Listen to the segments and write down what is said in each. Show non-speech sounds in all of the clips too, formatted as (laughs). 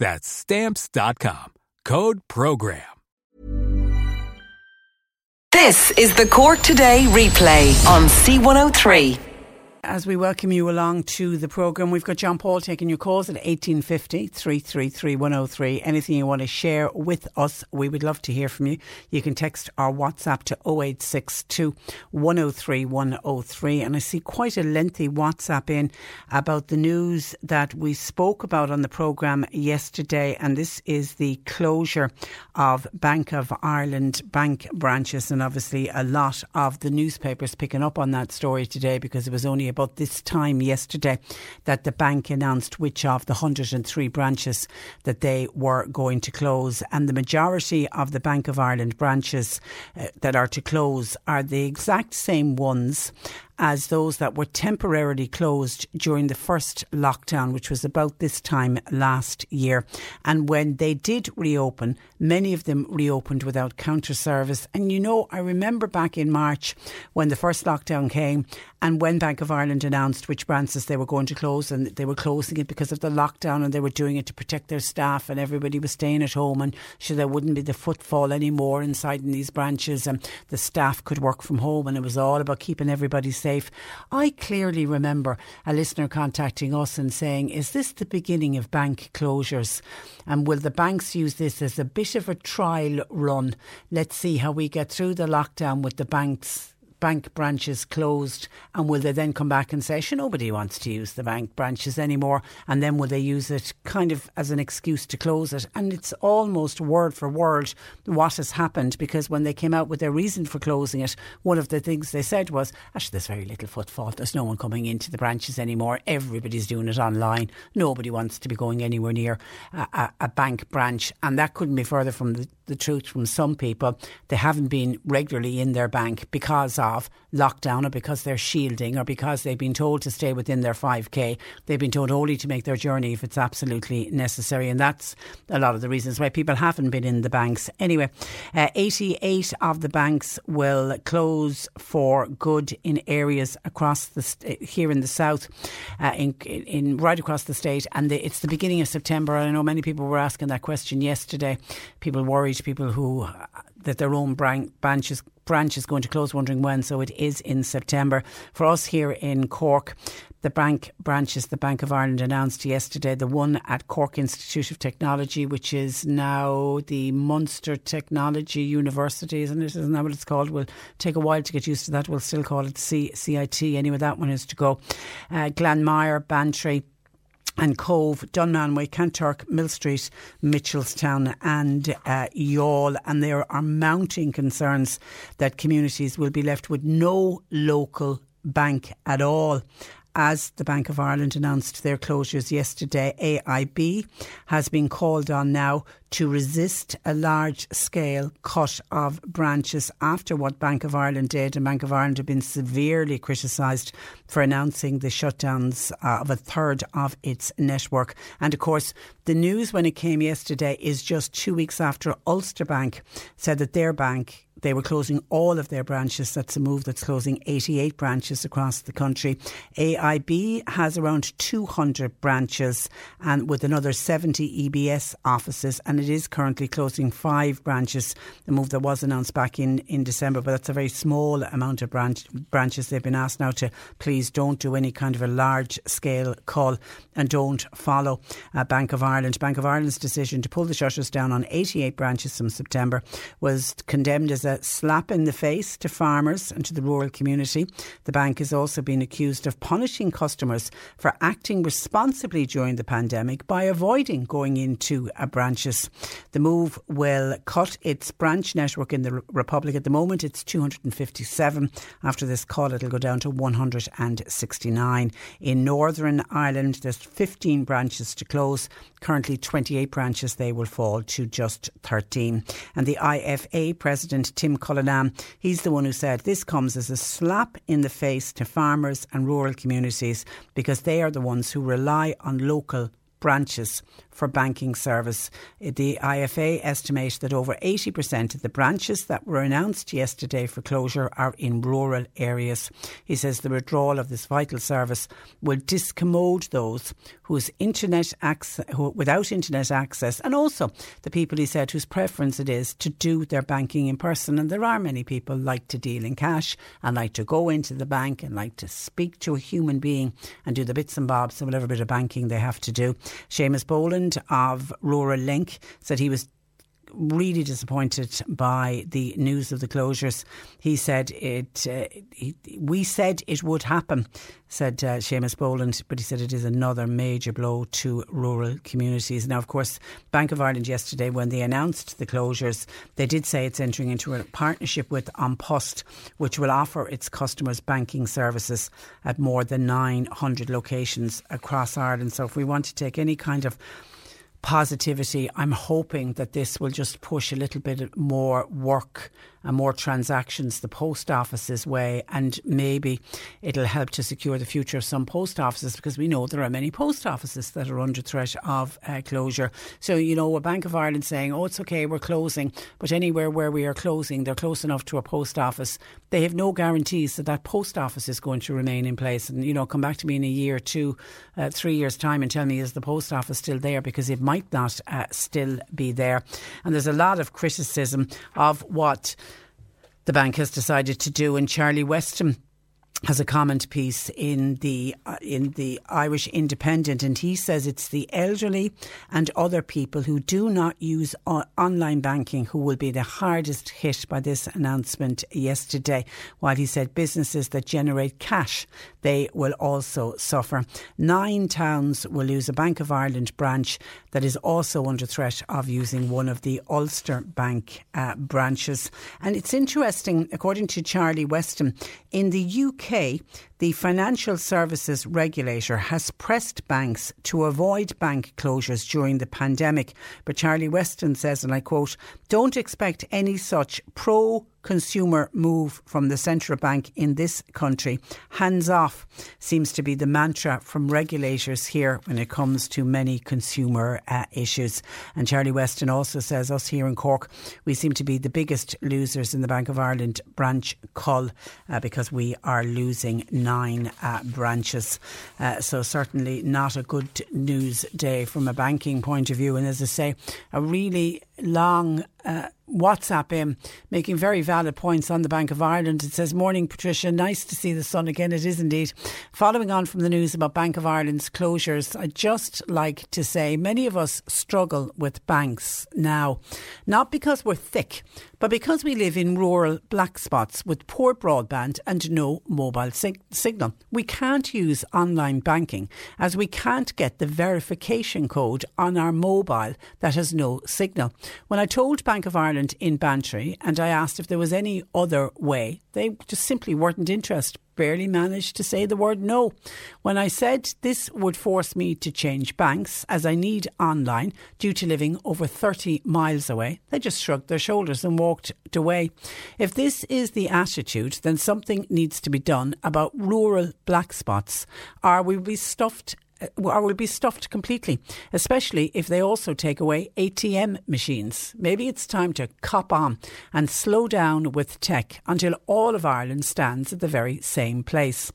That's Stamps.com. Code PROGRAM. This is the Cork Today replay on C103 as we welcome you along to the programme. We've got John Paul taking your calls at 1850 333 103. Anything you want to share with us, we would love to hear from you. You can text our WhatsApp to 0862 103 103. And I see quite a lengthy WhatsApp in about the news that we spoke about on the programme yesterday. And this is the closure of Bank of Ireland bank branches. And obviously, a lot of the newspapers picking up on that story today because it was only about this time yesterday that the bank announced which of the 103 branches that they were going to close. And the majority of the Bank of Ireland branches uh, that are to close are the exact same ones as those that were temporarily closed during the first lockdown, which was about this time last year. And when they did reopen, many of them reopened without counter service. And you know, I remember back in March when the first lockdown came and when Bank of Ireland announced which branches they were going to close, and they were closing it because of the lockdown and they were doing it to protect their staff, and everybody was staying at home, and so there wouldn't be the footfall anymore inside in these branches, and the staff could work from home, and it was all about keeping everybody safe safe. I clearly remember a listener contacting us and saying, Is this the beginning of bank closures? And will the banks use this as a bit of a trial run? Let's see how we get through the lockdown with the banks bank branches closed? And will they then come back and say, nobody wants to use the bank branches anymore? And then will they use it kind of as an excuse to close it? And it's almost word for word what has happened because when they came out with their reason for closing it, one of the things they said was, actually, there's very little footfall. There's no one coming into the branches anymore. Everybody's doing it online. Nobody wants to be going anywhere near a, a, a bank branch. And that couldn't be further from the, the truth from some people. They haven't been regularly in their bank because of of lockdown or because they're shielding or because they've been told to stay within their 5k. They've been told only to make their journey if it's absolutely necessary. And that's a lot of the reasons why people haven't been in the banks. Anyway, uh, 88 of the banks will close for good in areas across the st- here in the south, uh, in, in right across the state. And the, it's the beginning of September. I know many people were asking that question yesterday. People worried, people who that their own branch is, branch is going to close, wondering when. So it is in September. For us here in Cork, the bank branches, the Bank of Ireland announced yesterday the one at Cork Institute of Technology, which is now the Munster Technology University, isn't it? Isn't that what it's called? Will take a while to get used to that. We'll still call it CIT. Anyway, that one is to go. Uh, Glanmire, Bantry, and Cobh, Dunmanway, Kanturk, Millstreet, Mitchelstown, and uh, Youghal. And there are mounting concerns that communities will be left with no local bank at all as the Bank of Ireland announced their closures yesterday, AIB has been called on now to resist a large scale cut of branches after what Bank of Ireland did. And Bank of Ireland have been severely criticised for announcing the shutdowns uh, of a third of its network. And of course, the news when it came yesterday is just two weeks after Ulster Bank said that their bank they were closing all of their branches. That's a move that's closing 88 branches across the country. AIB has around 200 branches and with another 70 EBS offices, and it is currently closing five branches. The move that was announced back in, in December, but that's a very small amount of branch, branches. They've been asked now to please don't do any kind of a large scale call and don't follow uh, Bank of Ireland. Bank of Ireland's decision to pull the shutters down on 88 branches from September was condemned as a slap in the face to farmers and to the rural community. The bank has also been accused of punishing customers for acting responsibly during the pandemic by avoiding going into branches. The move will cut its branch network in the Republic. At the moment, it's 257. After this call, it'll go down to 169. In Northern Ireland, there's 15 branches to close. Currently, 28 branches, they will fall to just 13. And the IFA president, Tim Cullinan, he's the one who said this comes as a slap in the face to farmers and rural communities because they are the ones who rely on local branches for banking service. The IFA estimate that over 80% of the branches that were announced yesterday for closure are in rural areas. He says the withdrawal of this vital service will discommode those whose internet access, who, without internet access, and also the people he said whose preference it is to do their banking in person. And there are many people like to deal in cash and like to go into the bank and like to speak to a human being and do the bits and bobs and whatever bit of banking they have to do. Seamus Boland of Rural Link said he was really disappointed by the news of the closures. He said it. Uh, he, we said it would happen, said uh, Seamus Boland, but he said it is another major blow to rural communities. Now, of course, Bank of Ireland yesterday, when they announced the closures, they did say it's entering into a partnership with An Post, which will offer its customers banking services at more than 900 locations across Ireland. So, if we want to take any kind of positivity. I'm hoping that this will just push a little bit more work and more transactions the post office's way, and maybe it'll help to secure the future of some post offices because we know there are many post offices that are under threat of uh, closure. So, you know, a Bank of Ireland saying, oh, it's okay, we're closing, but anywhere where we are closing, they're close enough to a post office, they have no guarantees that that post office is going to remain in place. And, you know, come back to me in a year, two, uh, three years' time and tell me, is the post office still there? Because it might not uh, still be there. And there's a lot of criticism of what the bank has decided to do. in Charlie Weston has a comment piece in the uh, in the Irish Independent, and he says it's the elderly and other people who do not use o- online banking who will be the hardest hit by this announcement yesterday. While he said businesses that generate cash, they will also suffer. Nine towns will lose a Bank of Ireland branch that is also under threat of using one of the Ulster Bank uh, branches. And it's interesting, according to Charlie Weston, in the UK The Financial Services Regulator has pressed banks to avoid bank closures during the pandemic. But Charlie Weston says, and I quote, don't expect any such pro consumer move from the central bank in this country. Hands off seems to be the mantra from regulators here when it comes to many consumer uh, issues. And Charlie Weston also says, us here in Cork, we seem to be the biggest losers in the Bank of Ireland branch cull uh, because we are losing nine uh, branches. Uh, so, certainly not a good news day from a banking point of view. And as I say, a really long uh, WhatsApp him, making very valid points on the Bank of Ireland. It says, Morning, Patricia. Nice to see the sun again. It is indeed. Following on from the news about Bank of Ireland's closures, I'd just like to say many of us struggle with banks now, not because we're thick, but because we live in rural black spots with poor broadband and no mobile sig- signal. We can't use online banking as we can't get the verification code on our mobile that has no signal. When I told Bank of Ireland in Bantry and I asked if there was any other way, they just simply weren't interested barely managed to say the word no. When I said this would force me to change banks as I need online due to living over 30 miles away, they just shrugged their shoulders and walked away. If this is the attitude, then something needs to be done about rural black spots, or we be stuffed Uh, or will be stuffed completely, especially if they also take away ATM machines. Maybe it's time to cop on and slow down with tech until all of Ireland stands at the very same place.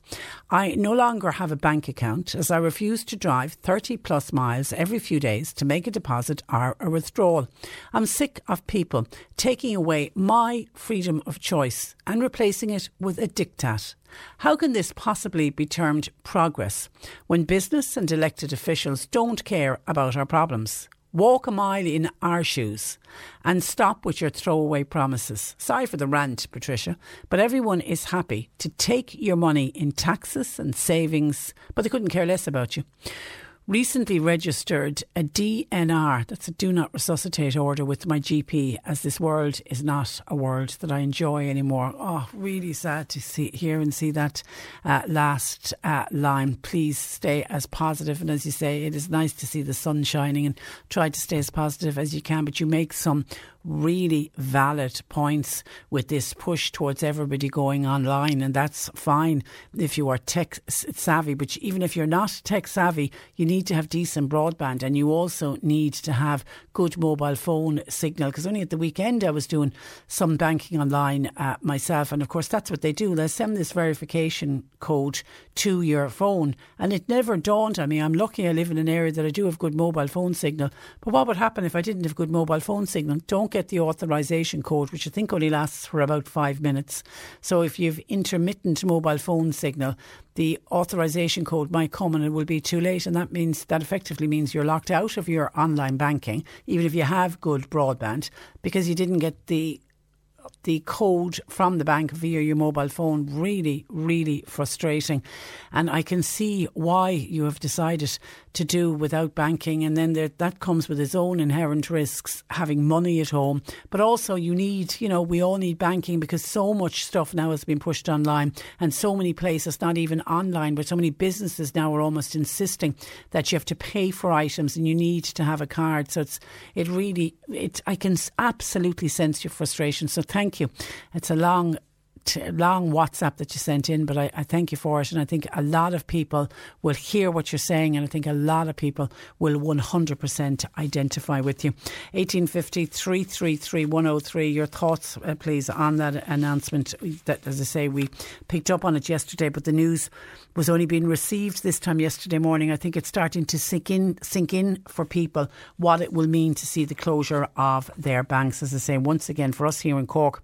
I no longer have a bank account as I refuse to drive 30 plus miles every few days to make a deposit or a withdrawal. I'm sick of people taking away my freedom of choice and replacing it with a diktat. How can this possibly be termed progress when business and elected officials don't care about our problems? Walk a mile in our shoes and stop with your throwaway promises. Sorry for the rant, Patricia, but everyone is happy to take your money in taxes and savings, but they couldn't care less about you recently registered a DNR, that's a do not resuscitate order with my GP, as this world is not a world that I enjoy anymore. Oh, really sad to see hear and see that uh, last uh, line. Please stay as positive, and as you say, it is nice to see the sun shining and try to stay as positive as you can. But you make some really valid points with this push towards everybody going online, and that's fine if you are tech savvy. But even if you're not tech savvy, you need to have decent broadband, and you also need to have good mobile phone signal. Because only at the weekend I was doing some banking online uh, myself, and of course that's what they do. They send this verification code to your phone, and it never dawned on me. I'm lucky I live in an area that I do have good mobile phone signal. But what would happen if I didn't have good mobile phone signal? Don't get the authorization code, which I think only lasts for about five minutes. So if you've intermittent mobile phone signal, the authorization code might come and it will be too late. And that means that effectively means you're locked out of your online banking, even if you have good broadband, because you didn't get the the code from the bank via your mobile phone really, really frustrating. And I can see why you have decided to do without banking. And then there, that comes with its own inherent risks, having money at home. But also, you need, you know, we all need banking because so much stuff now has been pushed online and so many places, not even online, but so many businesses now are almost insisting that you have to pay for items and you need to have a card. So it's, it really, it, I can absolutely sense your frustration. So thank you. It's a long long WhatsApp that you sent in, but I, I, thank you for it. And I think a lot of people will hear what you're saying, and I think a lot of people will 100% identify with you. 1850 333 103. Your thoughts, uh, please, on that announcement. That, as I say, we picked up on it yesterday, but the news was only being received this time yesterday morning. I think it's starting to sink in, sink in for people what it will mean to see the closure of their banks. As I say, once again, for us here in Cork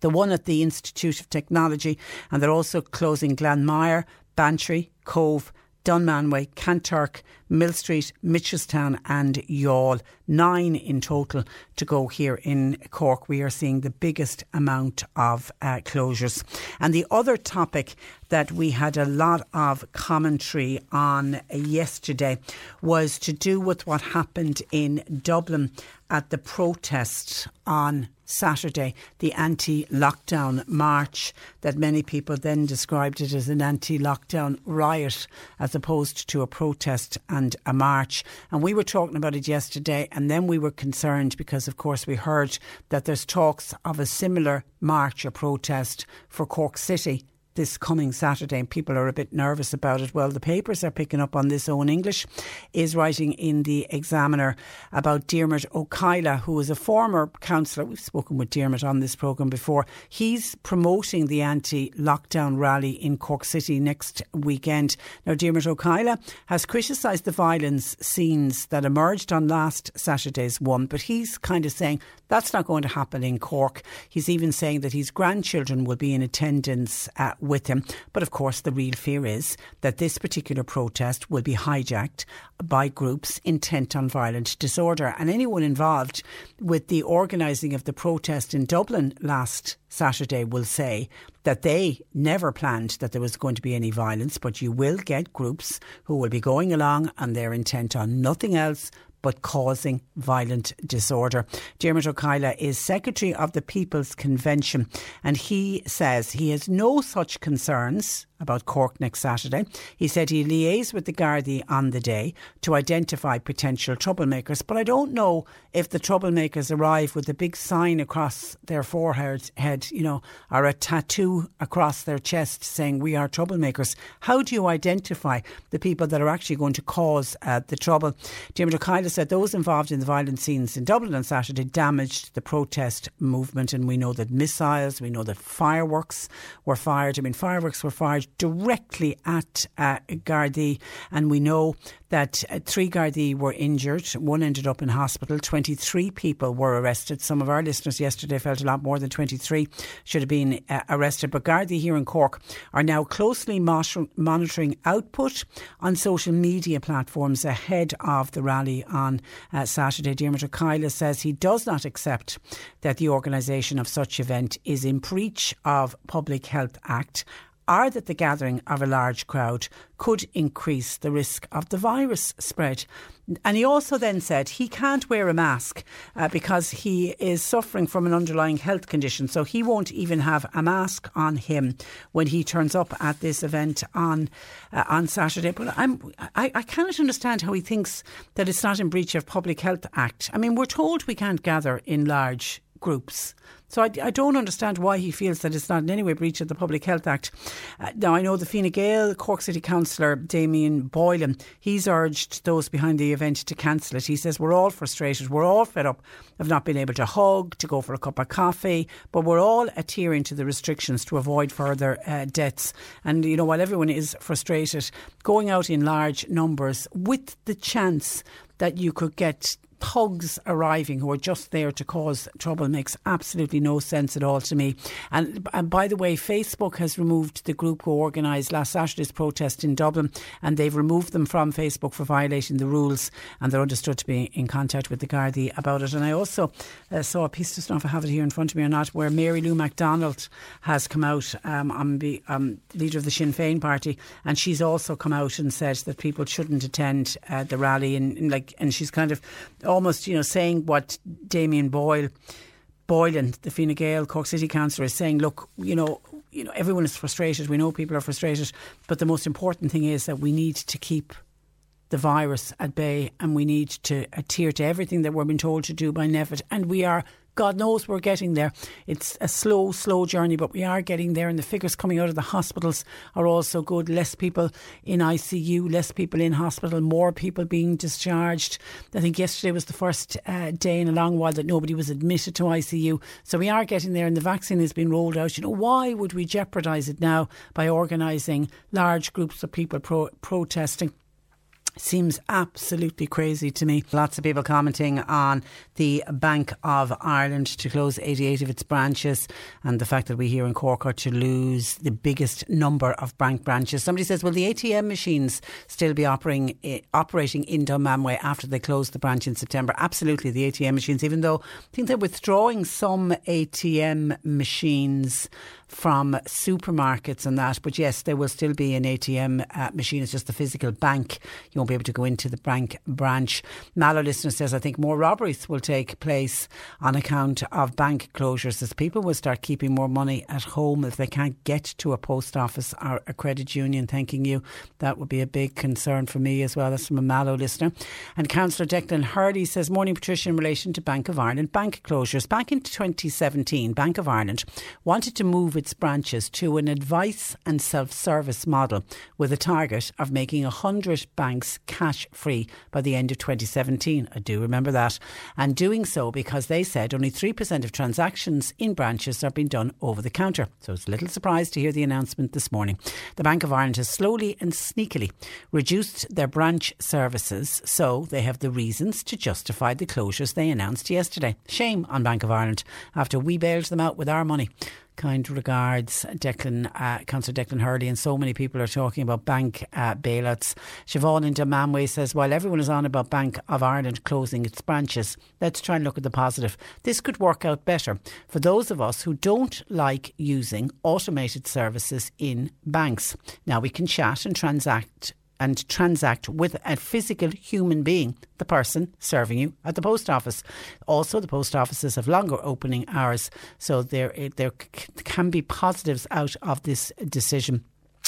the one at the Institute of Technology, and they're also closing Glanmire, Bantry, Cobh, Dunmanway, Kanturk, Millstreet, Mitchelstown, and Youghal. Nine in total to go here in Cork. We are seeing the biggest amount of uh, closures. And the other topic that we had a lot of commentary on yesterday was to do with what happened in Dublin at the protest on Saturday, the anti lockdown march, that many people then described it as an anti lockdown riot as opposed to a protest and a march. And we were talking about it yesterday, and then we were concerned because, of course, we heard that there's talks of a similar march or protest for Cork City this coming Saturday, and people are a bit nervous about it. Well, the papers are picking up on this. Eoin English is writing in the Examiner about Ó Cadhla, who is a former councillor. We've spoken with Diarmuid on this programme before. He's promoting the anti lockdown rally in Cork City next weekend. Now, Ó Cadhla has criticised the violence scenes that emerged on last Saturday's one, but he's kind of saying that's not going to happen in Cork. He's even saying that his grandchildren will be in attendance uh, with him. But of course, the real fear is that this particular protest will be hijacked by groups intent on violent disorder. And anyone involved with the organising of the protest in Dublin last Saturday will say that they never planned that there was going to be any violence, but you will get groups who will be going along and they're intent on nothing else but causing violent disorder. Dermot Ó Cadhla is Secretary of the People's Convention and he says he has no such concerns about Cork next Saturday. He said he liaised with the Gardaí on the day to identify potential troublemakers, but I don't know if the troublemakers arrive with a big sign across their forehead, head, you know, or a tattoo across their chest saying we are troublemakers. How do you identify the people that are actually going to cause uh, the trouble? Jim Said those involved in the violent scenes in Dublin on Saturday damaged the protest movement, and we know that missiles, we know that fireworks were fired. I mean, fireworks were fired directly at uh, Gardaí, and we know that uh, three Gardaí were injured. One ended up in hospital. 23 people were arrested. Some of our listeners yesterday felt a lot more than 23 should have been uh, arrested. But Gardaí here in Cork are now closely monitoring output on social media platforms ahead of the rally on uh, Saturday. Dermot Ó Cadhla says he does not accept that the organisation of such event is in breach of Public Health Act are that the gathering of a large crowd could increase the risk of the virus spread. And he also then said he can't wear a mask uh, because he is suffering from an underlying health condition. So he won't even have a mask on him when he turns up at this event on uh, on Saturday. But I'm, I, I cannot understand how he thinks that it's not in breach of Public Health Act. I mean, we're told we can't gather in large groups. So I, I, don't understand why he feels that it's not in any way breach of the Public Health Act. Uh, now, I know the Fine Gael Cork City Councillor Damien Boylan, he's urged those behind the event to cancel it. He says, We're all frustrated, we're all fed up of not being able to hug, to go for a cup of coffee, but we're all adhering to the restrictions to avoid further uh, deaths. And, you know, while everyone is frustrated, going out in large numbers with the chance that you could get thugs arriving who are just there to cause trouble makes absolutely no sense at all to me. And, and by the way, Facebook has removed the group who organised last Saturday's protest in Dublin and they've removed them from Facebook for violating the rules and they're understood to be in contact with the Gardaí about it. And I also uh, saw a piece, just know if I have it here in front of me or not, where Mary Lou McDonald has come out, um, on the um, leader of the Sinn Féin party, and she's also come out and said that people shouldn't attend uh, the rally and like and she's kind of almost, you know, saying what Damien Boyle, Boylan, the Fine Gael Cork City Councillor, is saying. Look, you know, you know, everyone is frustrated. We know people are frustrated, but the most important thing is that we need to keep the virus at bay and we need to adhere to everything that we're being told to do by NPHET. And we are God knows we're getting there. It's a slow, slow journey, but we are getting there. And the figures coming out of the hospitals are also good. Less people in ICU, less people in hospital, more people being discharged. I think yesterday was the first uh, day in a long while that nobody was admitted to ICU. So we are getting there, and the vaccine has been rolled out. You know, why would we jeopardise it now by organising large groups of people pro- protesting? Seems absolutely crazy to me. Lots of people commenting on the Bank of Ireland to close 88 of its branches and the fact that we here in Cork are to lose the biggest number of bank branches. Somebody says, will the ATM machines still be operating, eh, operating in Dunmanway after they close the branch in September? Absolutely, the ATM machines, even though I think they're withdrawing some ATM machines from supermarkets and that. But yes, there will still be an ATM uh, machine. It's just the physical bank. You won't be able to go into the bank branch. Mallow listener says, I think more robberies will take place on account of bank closures as people will start keeping more money at home if they can't get to a post office or a credit union. Thanking you. That would be a big concern for me as well. That's from a Mallow listener. And Councillor Declan Hurley says, Morning Patricia, in relation to Bank of Ireland bank closures. Back in 2017, Bank of Ireland wanted to move its branches to an advice and self service model with a target of making 100 banks cash free by the end of 2017. I do remember that. And doing so because they said only 3% of transactions in branches are being done over the counter. So it's a little surprised to hear the announcement this morning. The Bank of Ireland has slowly and sneakily reduced their branch services, so they have the reasons to justify the closures they announced yesterday. Shame on Bank of Ireland after we bailed them out with our money. Kind regards, Declan, uh, Councillor Declan Hurley, and so many people are talking about bank uh, bailouts. Siobhan in Dunmanway says, while everyone is on about Bank of Ireland closing its branches, let's try and look at the positive. This could work out better for those of us who don't like using automated services in banks. Now we can chat and transact and transact with a physical human being, the person serving you at the post office. Also, the post offices have longer opening hours, so there there can be positives out of this decision.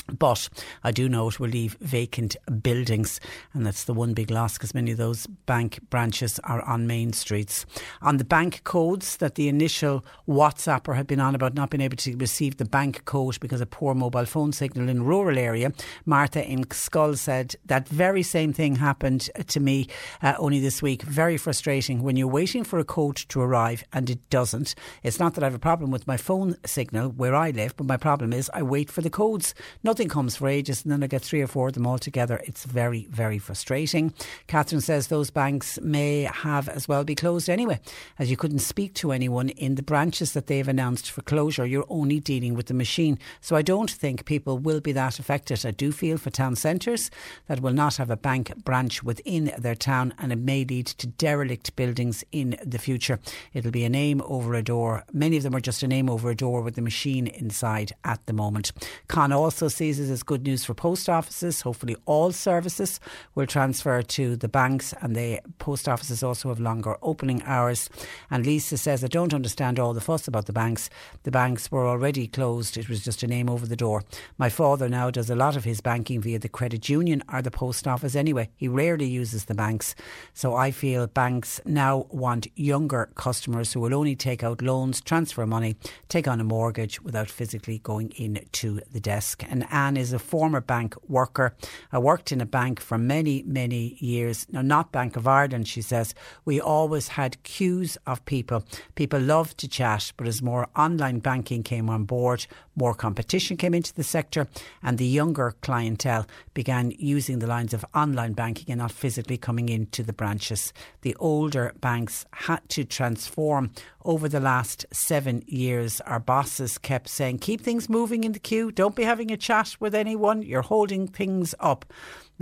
But I do know it will leave vacant buildings, and that's the one big loss because many of those bank branches are on main streets. On the bank codes that the initial WhatsApper had been on about not being able to receive the bank code because of poor mobile phone signal in rural area, Martha in Schull said that very same thing happened to me uh, only this week. Very frustrating when you're waiting for a code to arrive and it doesn't. It's not that I have a problem with my phone signal where I live, but my problem is I wait for the codes. Nothing comes for ages, and then I get three or four of them all together. It's very, very frustrating. Catherine says those banks may have as well be closed anyway, as you couldn't speak to anyone in the branches that they've announced for closure. You're only dealing with the machine. So I don't think people will be that affected. I do feel for town centres that will not have a bank branch within their town, and it may lead to derelict buildings in the future. It'll be a name over a door. Many of them are just a name over a door with the machine inside at the moment. Con also it as good news for post offices. Hopefully, all services will transfer to the banks, and the post offices also have longer opening hours. And Lisa says, I don't understand all the fuss about the banks. The banks were already closed, it was just a name over the door. My father now does a lot of his banking via the credit union or the post office anyway. He rarely uses the banks. So I feel banks now want younger customers who will only take out loans, transfer money, take on a mortgage without physically going into the desk. And Anne is a former bank worker. I worked in a bank for many, many years. Now, not Bank of Ireland, she says. We always had queues of people. People loved to chat, but as more online banking came on board, more competition came into the sector, and the younger clientele began using the lines of online banking and not physically coming into the branches. The older banks had to transform over the last seven years. Our bosses kept saying, Keep things moving in the queue, don't be having a chat with anyone, you're holding things up.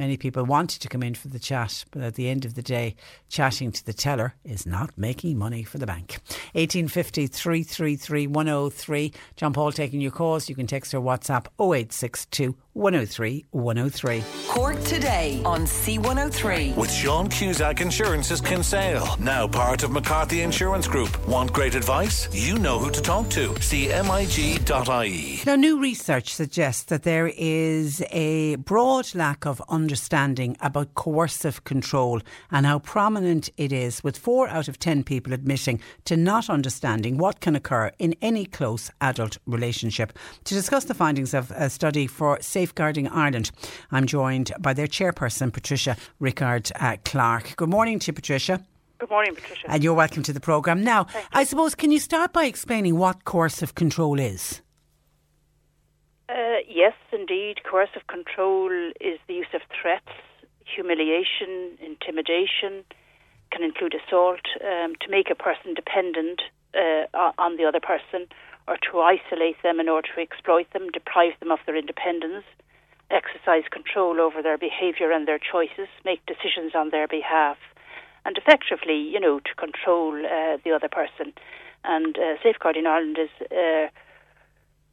Many people wanted to come in for the chat, but at the end of the day, chatting to the teller is not making money for the bank. 1850 333 103. John Paul taking your calls. You can text or WhatsApp 0862 103 103. Cork today on C103. With Sean Cusack Insurance's Kinsale, now part of McCarthy Insurance Group. Want great advice? You know who to talk to. CMIG.ie. Now, new research suggests that there is a broad lack of understanding about coercive control and how prominent it is, with four out of ten people admitting to not understanding what can occur in any close adult relationship. To discuss the findings of a study for Safeguarding Ireland, I'm joined by their chairperson, Patricia Rickard uh, Clarke. Good morning to you, Patricia. Good morning, Patricia. And you're welcome to the programme. Now, I suppose, can you start by explaining what coercive control is? Uh, yes, indeed. Coercive control is the use of threats, humiliation, intimidation, can include assault, um, to make a person dependent uh, on the other person or to isolate them in order to exploit them, deprive them of their independence, exercise control over their behaviour and their choices, make decisions on their behalf, and effectively, you know, to control uh, the other person. And uh, Safeguarding Ireland is uh,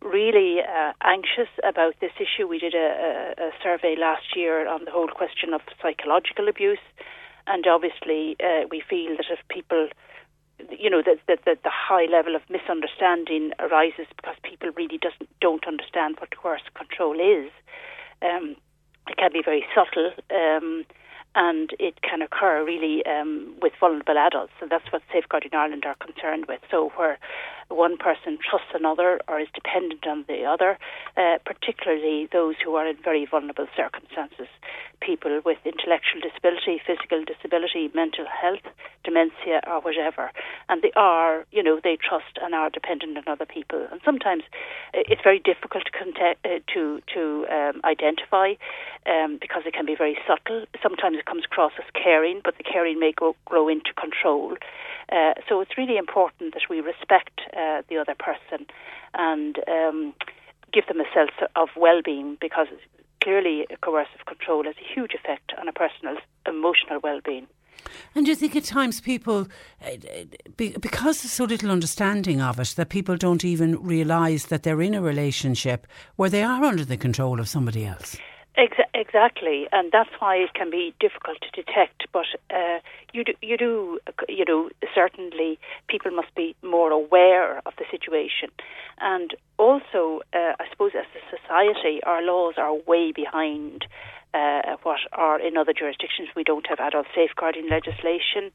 really uh, anxious about this issue. We did a, a, a, survey last year on the whole question of psychological abuse, and obviously, uh, we feel that if people you know that the, the, the high level of misunderstanding arises because people really doesn't don't understand what coercive control is. Um, it can be very subtle, um, and it can occur really um, with vulnerable adults, So that's what Safeguarding Ireland are concerned with. So where one person trusts another or is dependent on the other, uh, particularly those who are in very vulnerable circumstances, people with intellectual disability, physical disability, mental health, dementia, or whatever. And they are, you know, they trust and are dependent on other people. And sometimes uh, it's very difficult to contact, uh, to to um, identify um, because it can be very subtle. Sometimes it comes across as caring, but the caring may go, grow into control. Uh, so it's really important that we respect uh, the other person and um, give them a sense of well-being because clearly coercive control has a huge effect on a person's emotional well-being. And do you think at times people, uh, because there's so little understanding of it, that people don't even realise that they're in a relationship where they are under the control of somebody else? Exa- exactly, and that's why it can be difficult to detect. But uh, you do, you do, you know, certainly people must be more aware of the situation, and also, uh, I suppose, as a society, our laws are way behind. Uh, what are in other jurisdictions. We don't have adult safeguarding legislation.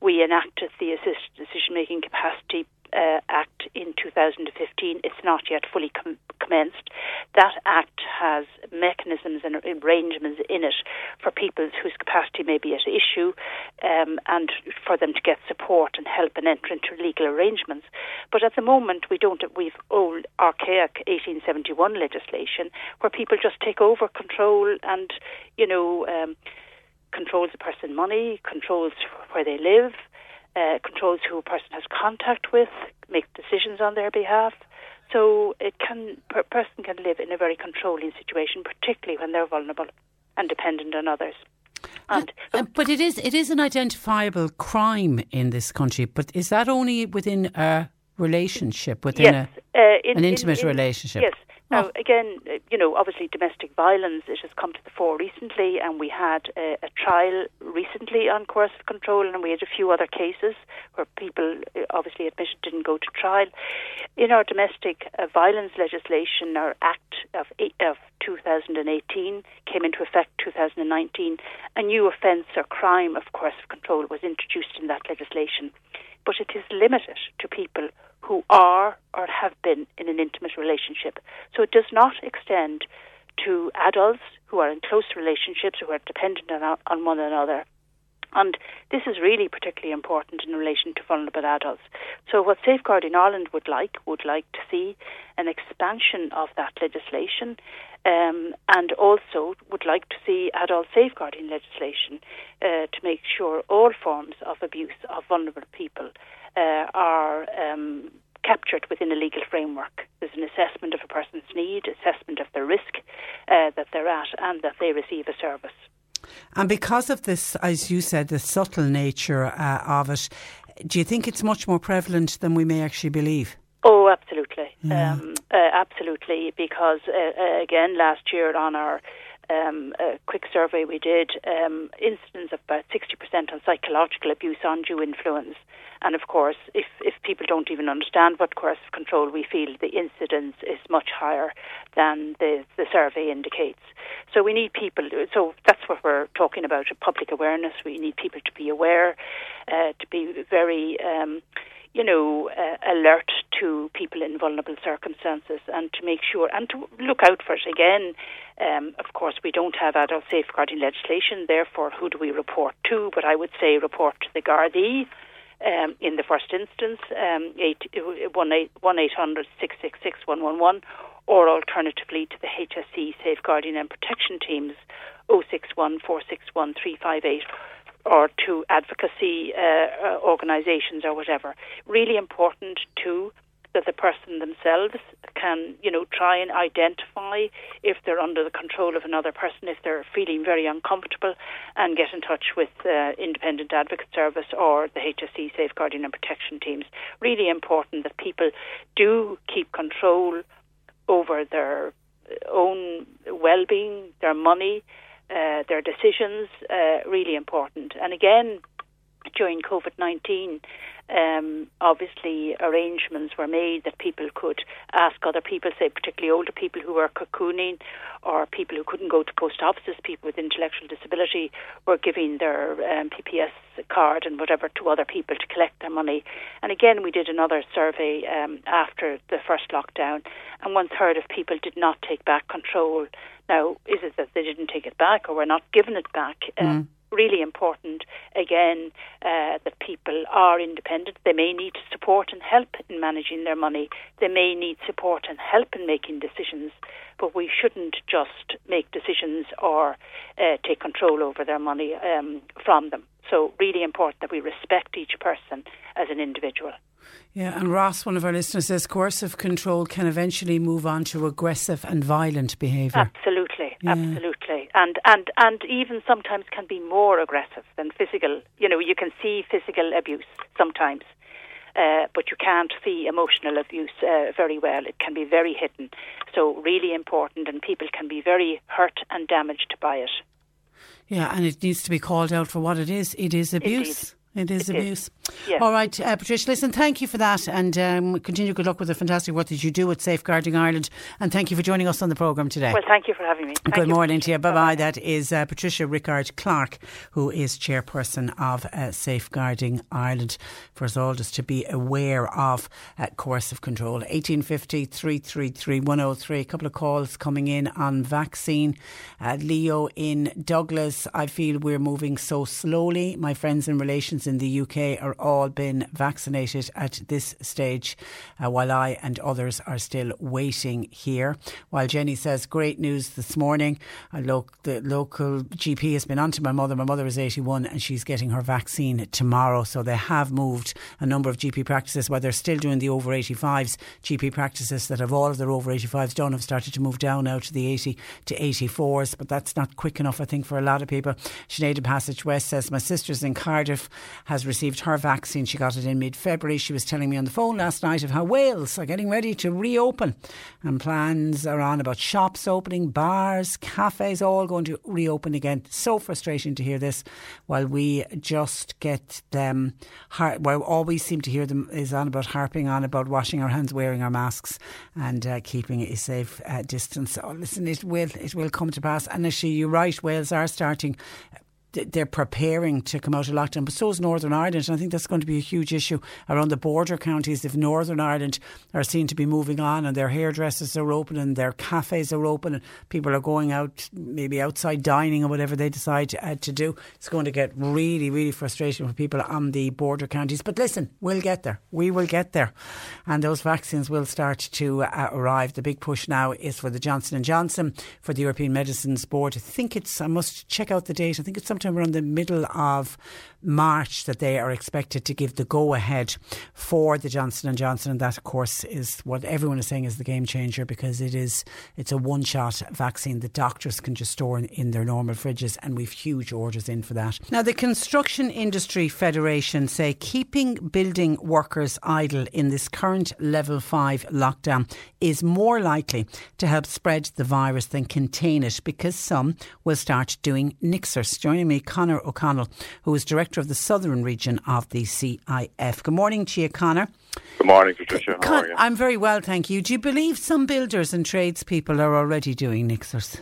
We enacted the assist decision making capacity uh, Act in 2015. It's not yet fully com- commenced. That Act has mechanisms and arrangements in it for people whose capacity may be at issue um, and for them to get support and help and enter into legal arrangements. But at the moment, we don't. We've old, archaic 1871 legislation where people just take over control and, you know, um, controls the person's money, controls where they live, uh, controls who a person has contact with, make decisions on their behalf. So it can a person can live in a very controlling situation, particularly when they're vulnerable and dependent on others. And, uh, but it is it is an identifiable crime in this country. But is that only within a relationship, within yes, a, uh, in, an intimate in, in, relationship? Yes, now, Oh. again, uh, you know, obviously domestic violence, it has come to the fore recently, and we had a, a trial recently on coercive control, and we had a few other cases where people uh, obviously admission didn't go to trial. In our domestic uh, violence legislation, our Act of, eight, of 2018 came into effect 2019, a new offence or crime of coercive control was introduced in that legislation, but it is limited to people who are or have been in an intimate relationship. So it does not extend to adults who are in close relationships, who are dependent on, on one another. And this is really particularly important in relation to vulnerable adults. So, what Safeguarding Ireland would like would like to see an expansion of that legislation, um, and also would like to see adult safeguarding legislation uh, to make sure all forms of abuse of vulnerable people uh, are um, captured within a legal framework. There's an assessment of a person's need, assessment of the risk uh, that they're at, and that they receive a service. And because of this, as you said, the subtle nature uh, of it, do you think it's much more prevalent than we may actually believe? Oh, absolutely, Yeah. um, uh, absolutely. Because uh, uh, again, last year on our um, uh, quick survey we did, um, incidents of about sixty percent on psychological abuse, undue influence, and of course, if if people don't even understand what coercive control, we feel the incidence is much higher than the the survey indicates. So we need people. So that's what we're talking about: public awareness. We need people to be aware, uh, to be very. Um, you know, uh, alert to people in vulnerable circumstances and to make sure and to look out for it again. Um, of course, we don't have adult safeguarding legislation, therefore, who do we report to? But I would say report to the Gardaí. Um, in the first instance, um, 1 800 666 111, or alternatively to the HSE Safeguarding and Protection Teams 061 461 358 or to advocacy uh, uh, organisations or whatever. Really important too that the person themselves can, you know, try and identify if they're under the control of another person, if they're feeling very uncomfortable, and get in touch with uh, Independent Advocate Service or the HSE Safeguarding and Protection Teams. Really important that people do keep control over their own well-being, their money, uh, their decisions. Uh, really important. And again, during COVID nineteen, um, obviously arrangements were made that people could ask other people, say particularly older people who were cocooning, or people who couldn't go to post offices, people with intellectual disability were giving their um, PPS card and whatever to other people to collect their money. And again, we did another survey um, after the first lockdown, and one third of people did not take back control. Now, is it that they didn't take it back or were not given it back? Um, really important again uh, that people are independent. They may need support and help in managing their money. They may need support and help in making decisions, but we shouldn't just make decisions or uh, take control over their money um, from them. So, really important that we respect each person as an individual. Yeah, and Ross, one of our listeners, says coercive control can eventually move on to aggressive and violent behaviour. Absolutely, Yeah. absolutely, and and and even sometimes can be more aggressive than physical. You know, you can see physical abuse sometimes, uh, but you can't see emotional abuse uh, very well. It can be very hidden. So, really important, and people can be very hurt and damaged by it. Yeah, and it needs to be called out for what it is. It is abuse. Indeed. It is It abuse. is. All right, uh, Patricia, listen, thank you for that and um, continue good luck with the fantastic work that you do at Safeguarding Ireland. And thank you for joining us on the programme today. Well, thank you for having me. Thank Good you. morning to you. Bye bye. That is uh, Patricia Rickard Clarke, who is chairperson of uh, Safeguarding Ireland, for us all just to be aware of uh, coercive control. 1850 333 103. A couple of calls coming in on vaccine. Uh, Leo in Douglas, I feel we're moving so slowly. My friends and relations in the UK are all been vaccinated at this stage, uh, while I and others are still waiting here. While Jenny says, great news this morning. A lo- the local GP has been on to my mother. My mother is 81 and she's getting her vaccine tomorrow. So they have moved a number of GP practices, while they're still doing the over 85s. GP practices that have all of their over 85s done have started to move down now to the 80 to 84s, but that's not quick enough, I think, for a lot of people. Sinead in Passage West says, My sister's in Cardiff has received her vaccine. She got it in mid February. She was telling me on the phone last night of how Wales are getting ready to reopen and plans are on about shops opening, bars, cafes, all going to reopen again. So frustrating to hear this while we just get them, har- well, all we seem to hear them is on about harping on about washing our hands, wearing our masks and uh, keeping a safe uh, distance. Oh, listen, it will, it will come to pass. And actually, you're right, Wales are starting they're preparing to come out of lockdown, but so is Northern Ireland. And I think that's going to be a huge issue around the border counties. If Northern Ireland are seen to be moving on and their hairdressers are open and their cafes are open and people are going out, maybe outside dining or whatever they decide uh, to do, it's going to get really, really frustrating for people on the border counties. But listen, we'll get there. We will get there. And those vaccines will start to uh, arrive. The big push now is for the Johnson & Johnson, for the European Medicines Board. I think it's, I must check out the date, I think it's sometime around the middle of March that they are expected to give the go ahead for the Johnson & Johnson. And that, of course, is what everyone is saying is the game changer because it is, it's a one shot vaccine that doctors can just store in, in their normal fridges. And we've huge orders in for that. Now, the Construction Industry Federation say keeping building workers idle in this current level five lockdown is more likely to help spread the virus than contain it because some will start doing nixers. Joining me, Conor O'Connell, who is director of the southern region of the CIF. Good morning to you, Conor. Good morning, Patricia. How Con- are you? I'm very well, thank you. Do you believe some builders and tradespeople are already doing nixers?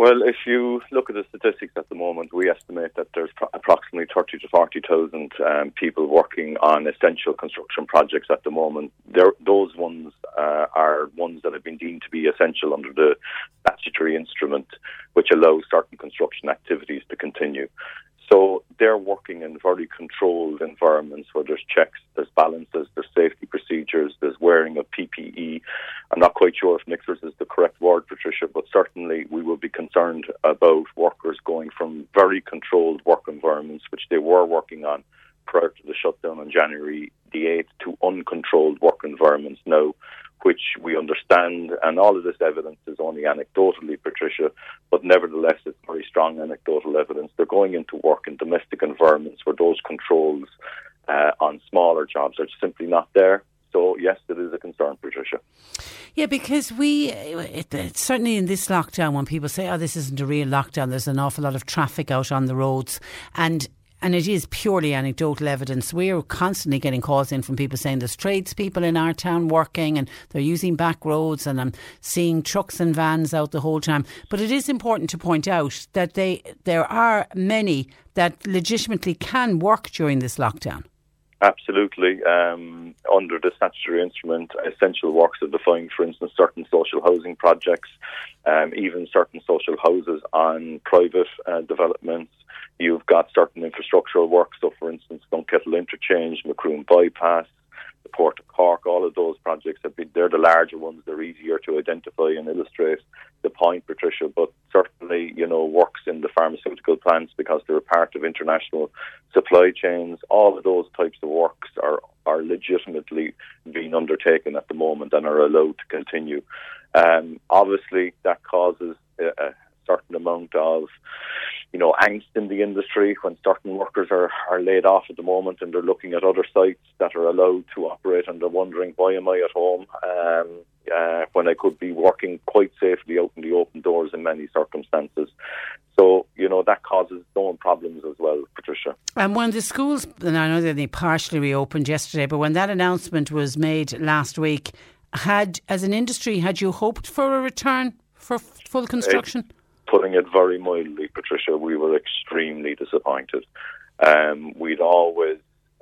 Well, if you look at the statistics at the moment, we estimate that there's pro- approximately 30 to 40,000 um, people working on essential construction projects at the moment. There, those ones uh, are ones that have been deemed to be essential under the statutory instrument, which allows certain construction activities to continue. So they're working in very controlled environments where there's checks, there's balances, there's safety procedures, there's wearing of PPE. I'm not quite sure if nixers is the correct word, Patricia, but certainly we will be concerned about workers going from very controlled work environments, which they were working on prior to the shutdown on January the 8th, to uncontrolled work environments now which we understand, and all of this evidence is only anecdotally, Patricia, but nevertheless, it's very strong anecdotal evidence. They're going into work in domestic environments where those controls uh, on smaller jobs are simply not there. So, yes, it is a concern, Patricia. Yeah, because we, it, it, certainly in this lockdown, when people say, oh, this isn't a real lockdown, there's an awful lot of traffic out on the roads. And and it is purely anecdotal evidence. We're constantly getting calls in from people saying there's tradespeople in our town working and they're using back roads, and I'm seeing trucks and vans out the whole time. But it is important to point out that they there are many that legitimately can work during this lockdown. Absolutely. Um, under the statutory instrument, essential works are defined, for instance, certain social housing projects, um, even certain social houses on private uh, developments. You've got certain infrastructural work, so for instance, Dunkettle Interchange, Macroom Bypass, the Port of Cork, all of those projects have been, they're the larger ones, they're easier to identify and illustrate the point, Patricia, but certainly, you know, works in the pharmaceutical plants because they're a part of international supply chains. All of those types of works are, are legitimately being undertaken at the moment and are allowed to continue. Um, obviously, that causes a, a certain amount of you know, angst in the industry when certain workers are, are laid off at the moment and they're looking at other sites that are allowed to operate and they're wondering why am I at home um, uh, when I could be working quite safely out in the open doors in many circumstances. So, you know, that causes its own problems as well, Patricia. And when the schools, and I know that they partially reopened yesterday, but when that announcement was made last week, had, as an industry, had you hoped for a return for full construction? It, putting it very mildly, Patricia, we were extremely disappointed. Um, we'd always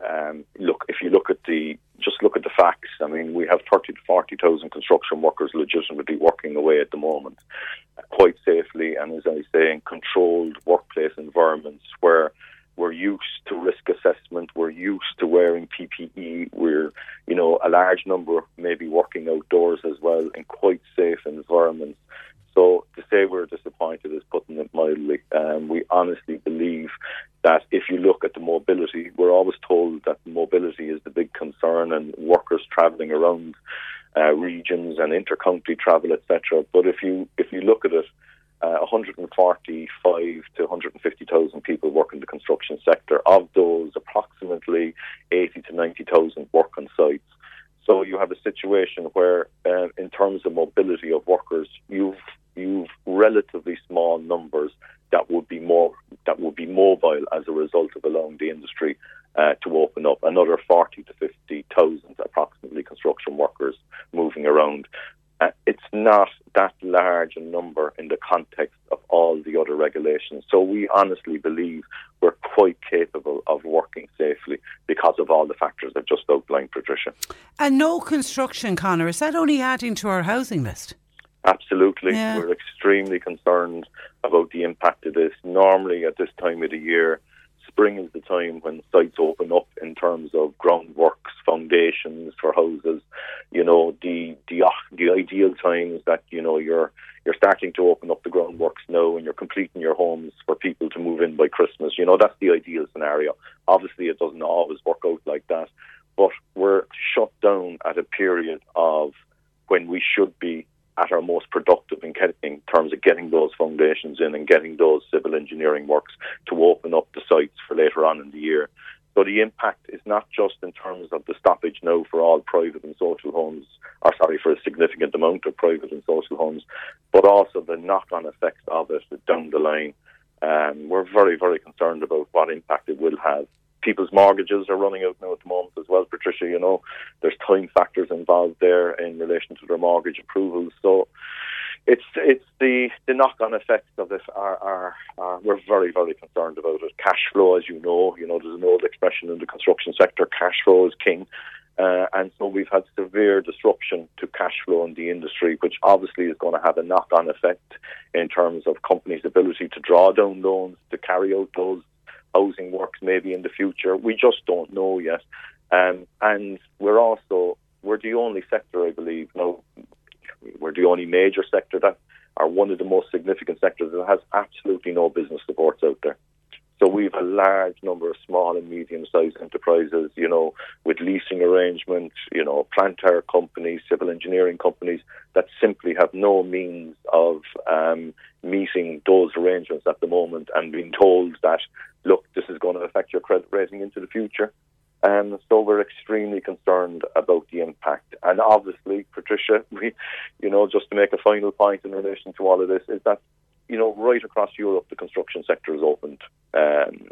um, look if you look at the just look at the facts. I mean, we have thirty to forty thousand construction workers legitimately working away at the moment, quite safely, and as I say, in controlled workplace environments where we're used to risk assessment, we're used to wearing PPE, we're, you know, a large number maybe working outdoors as well in quite safe environments. So to say we're disappointed is putting it mildly. Um, we honestly believe that if you look at the mobility, we're always told that mobility is the big concern and workers travelling around uh, regions and intercounty travel, etc. But if you if you look at it, uh, 145 to 150,000 people work in the construction sector. Of those, approximately 80 to 90,000 work on sites. So you have a situation where, uh, in terms of mobility of workers, you've you've relatively small numbers that would be more that would be mobile as a result of allowing the industry uh, to open up. Another forty to fifty thousand approximately construction workers moving around. Uh, it's not that large a number in the context of all the other regulations. So we honestly believe we're quite capable of working safely because of all the factors I've just outlined, Patricia. And no construction, Conor, is that only adding to our housing list? Absolutely. Yeah. We're extremely concerned about the impact of this. Normally, at this time of the year, spring is the time when sites open up in terms of groundworks, foundations for houses. You know, the the the ideal times that you know you're you're starting to open up the groundworks now and you're completing your homes for people to move in by Christmas. You know, that's the ideal scenario. Obviously, it doesn't always work out like that, but we're shut down at a period of when we should be at our most productive in, in terms of getting those foundations in and getting those civil engineering works to open up the sites for later on in the year. So the impact is not just in terms of the stoppage now for all private and social homes, or sorry, for a significant amount of private and social homes, but also the knock-on effects of it down the line. Um, we're very, very concerned about what impact it will have people's mortgages are running out now at the moment as well, Patricia. You know, there's time factors involved there in relation to their mortgage approvals. So it's it's the the knock on effects of this are, we're very very concerned about it. Cash flow, as you know, you know, there's an old expression in the construction sector: cash flow is king. Uh, and so we've had severe disruption to cash flow in the industry, which obviously is going to have a knock-on effect in terms of companies' ability to draw down loans to carry out those housing works maybe in the future. We just don't know yet. Um, and we're also we're the only sector, I believe, no, we're the only major sector that are one of the most significant sectors that has absolutely no business supports out there. So we've a large number of small and medium-sized enterprises, you know, with leasing arrangements, you know, plant hire companies, civil engineering companies that simply have no means of um, meeting those arrangements at the moment and being told that look, this is going to affect your credit rating into the future. And so we're extremely concerned about the impact. And obviously, Patricia, we, you know, just to make a final point in relation to all of this, is that, you know, right across Europe, the construction sector is opened. Um,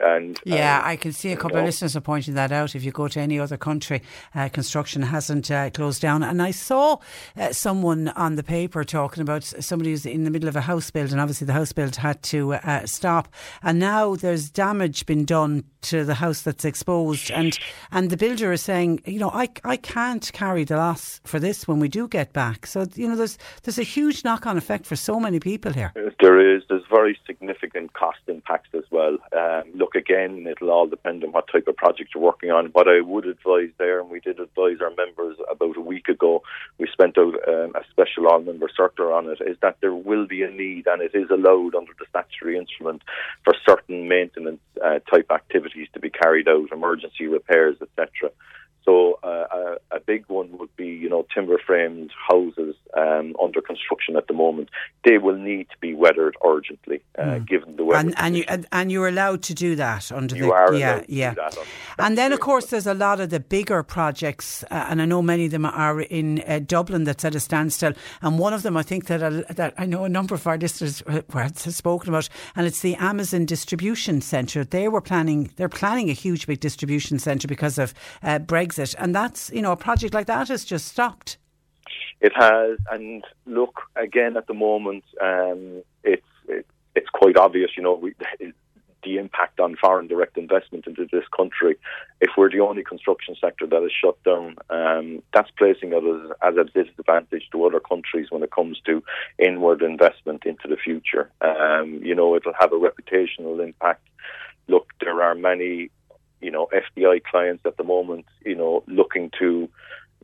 and yeah, um, I can see a couple know. of listeners are pointing that out. If you go to any other country, uh, construction hasn't uh, closed down. And I saw uh, someone on the paper talking about somebody who's in the middle of a house build, and obviously the house build had to uh, stop. And now there's damage been done to the house that's exposed, and and the builder is saying, you know, I I can't carry the loss for this when we do get back. So you know, there's there's a huge knock on effect for so many people here. There is. There's very significant cost impacts as well. Um, look again, it'll all depend on what type of project you're working on. What I would advise there, and we did advise our members about a week ago, we spent um, a special all member circular on it, is that there will be a need, and it is allowed under the statutory instrument for certain maintenance uh, type activities to be carried out, emergency repairs, etc. So uh, a, a, big one would be, you know, timber framed houses um, under construction at the moment. They will need to be weathered urgently, uh, mm. given the weather. And, and you and you're allowed to do that under you the are yeah yeah. and then of course there's a lot of the bigger projects, uh, and I know many of them are in uh, Dublin that's at a standstill. And one of them, I think that uh, that I know a number of our listeners uh, have spoken about, and it's the Amazon distribution centre. They were planning they're planning a huge big distribution centre because of Brexit Brexit, and that's you know a project like that has just stopped. It has, and look again at the moment, um, it's it, it's quite obvious. You know, we, (laughs) the impact on foreign direct investment into this country. If we're the only construction sector that is shut down, um, that's placing us as a disadvantage to other countries when it comes to inward investment into the future. Um, you know, it'll have a reputational impact. Look, there are many you know, FDI clients at the moment, you know, looking to,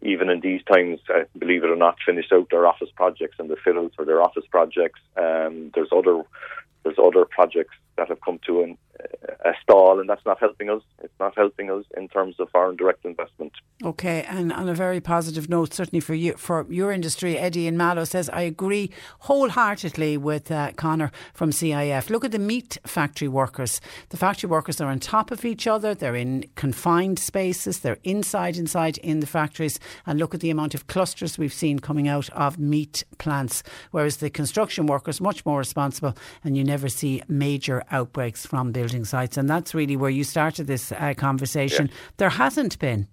even in these times, uh, believe it or not, finish out their office projects and the fit outs for their office projects. Um, there's other there's other projects that have come to an, a stall, and that's not helping us. It's not helping us in terms of foreign direct investment. Okay, and on a very positive note, certainly for you, for your industry, Eddie in Mallow says, I agree wholeheartedly with uh, Conor from CIF. Look at the meat factory workers. The factory workers are on top of each other. They're in confined spaces. They're inside, inside in the factories. And look at the amount of clusters we've seen coming out of meat plants. Whereas the construction workers much more responsible, and you never see major outbreaks from building sites. And that's really where you started this uh, conversation. There hasn't been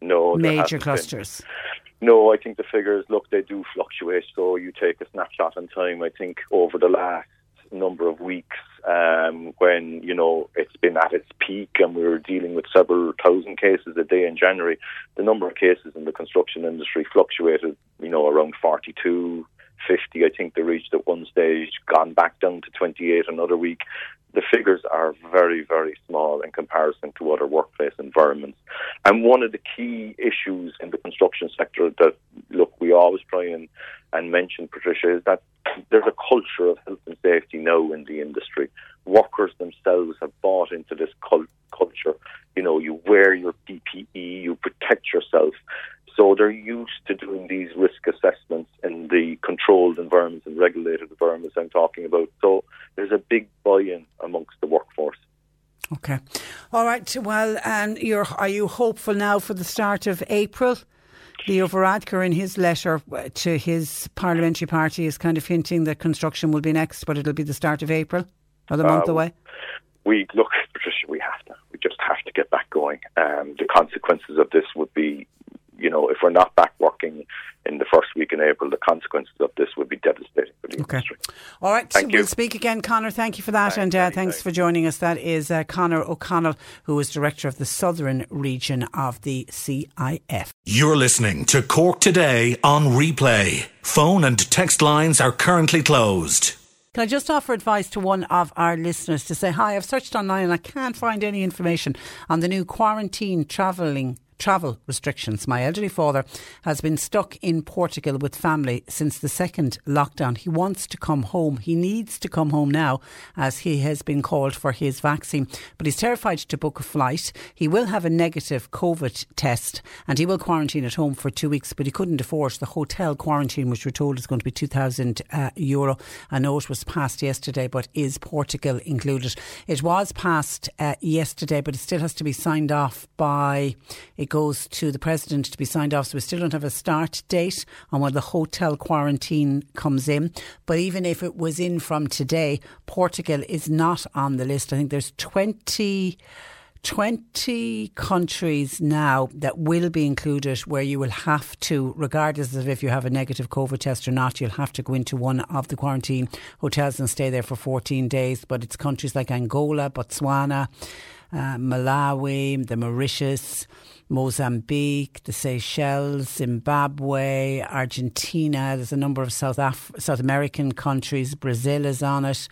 no major clusters. Been. No, I think the figures look they do fluctuate. So you take a snapshot in time. I think over the last number of weeks, um, when you know it's been at its peak and we were dealing with several thousand cases a day in January, the number of cases in the construction industry fluctuated. You know, around forty-two, 50, I think they reached at one stage, gone back down to 28 another week. The figures are very, very small in comparison to other workplace environments. And one of the key issues in the construction sector that, look, we always try and, and mention, Patricia, is that there's a culture of health and safety now in the industry. Workers themselves have bought into this cult- culture. You know, you wear your PPE, you protect yourself. So they're used to doing these risk assessments in the controlled environments and regulated environments I'm talking about. So there's a big buy-in amongst the workforce. Okay, all right. Well, and you're are you hopeful now for the start of April? Leo Varadkar, in his letter to his parliamentary party, is kind of hinting that construction will be next, but it'll be the start of April or the month uh, away. We look, Patricia. We have to. We just have to get back going. Um, the consequences of this would be you know, if we're not back working in the first week in April, the consequences of this would be devastating for the okay. industry. All right, Thank you. we'll speak again, Conor. Thank you for that, thanks, and uh, thanks for joining us. That is uh, Conor O'Connell, who is director of the southern region of the CIF. You're listening to Cork today on replay. Phone and text lines are currently closed. Can I just offer advice to one of our listeners to say, Hi, I've searched online and I can't find any information on the new quarantine travelling travel restrictions. My elderly father has been stuck in Portugal with family since the second lockdown. He wants to come home. He needs to come home now as he has been called for his vaccine, but he's terrified to book a flight. He will have a negative COVID test and he will quarantine at home for two weeks, but he couldn't afford the hotel quarantine, which we're told is going to be 2,000 uh, euro. I know it was passed yesterday, but is Portugal included? It was passed uh, yesterday, but it still has to be signed off by it goes to the president to be signed off. So we still don't have a start date on when the hotel quarantine comes in. But even if it was in from today, Portugal is not on the list. I think there's 20. 20 countries now that will be included where you will have to, regardless of if you have a negative COVID test or not, you'll have to go into one of the quarantine hotels and stay there for 14 days. But it's countries like Angola, Botswana, uh, Malawi, the Mauritius, Mozambique, the Seychelles, Zimbabwe, Argentina. There's a number of South Af- South American countries. Brazil is on it.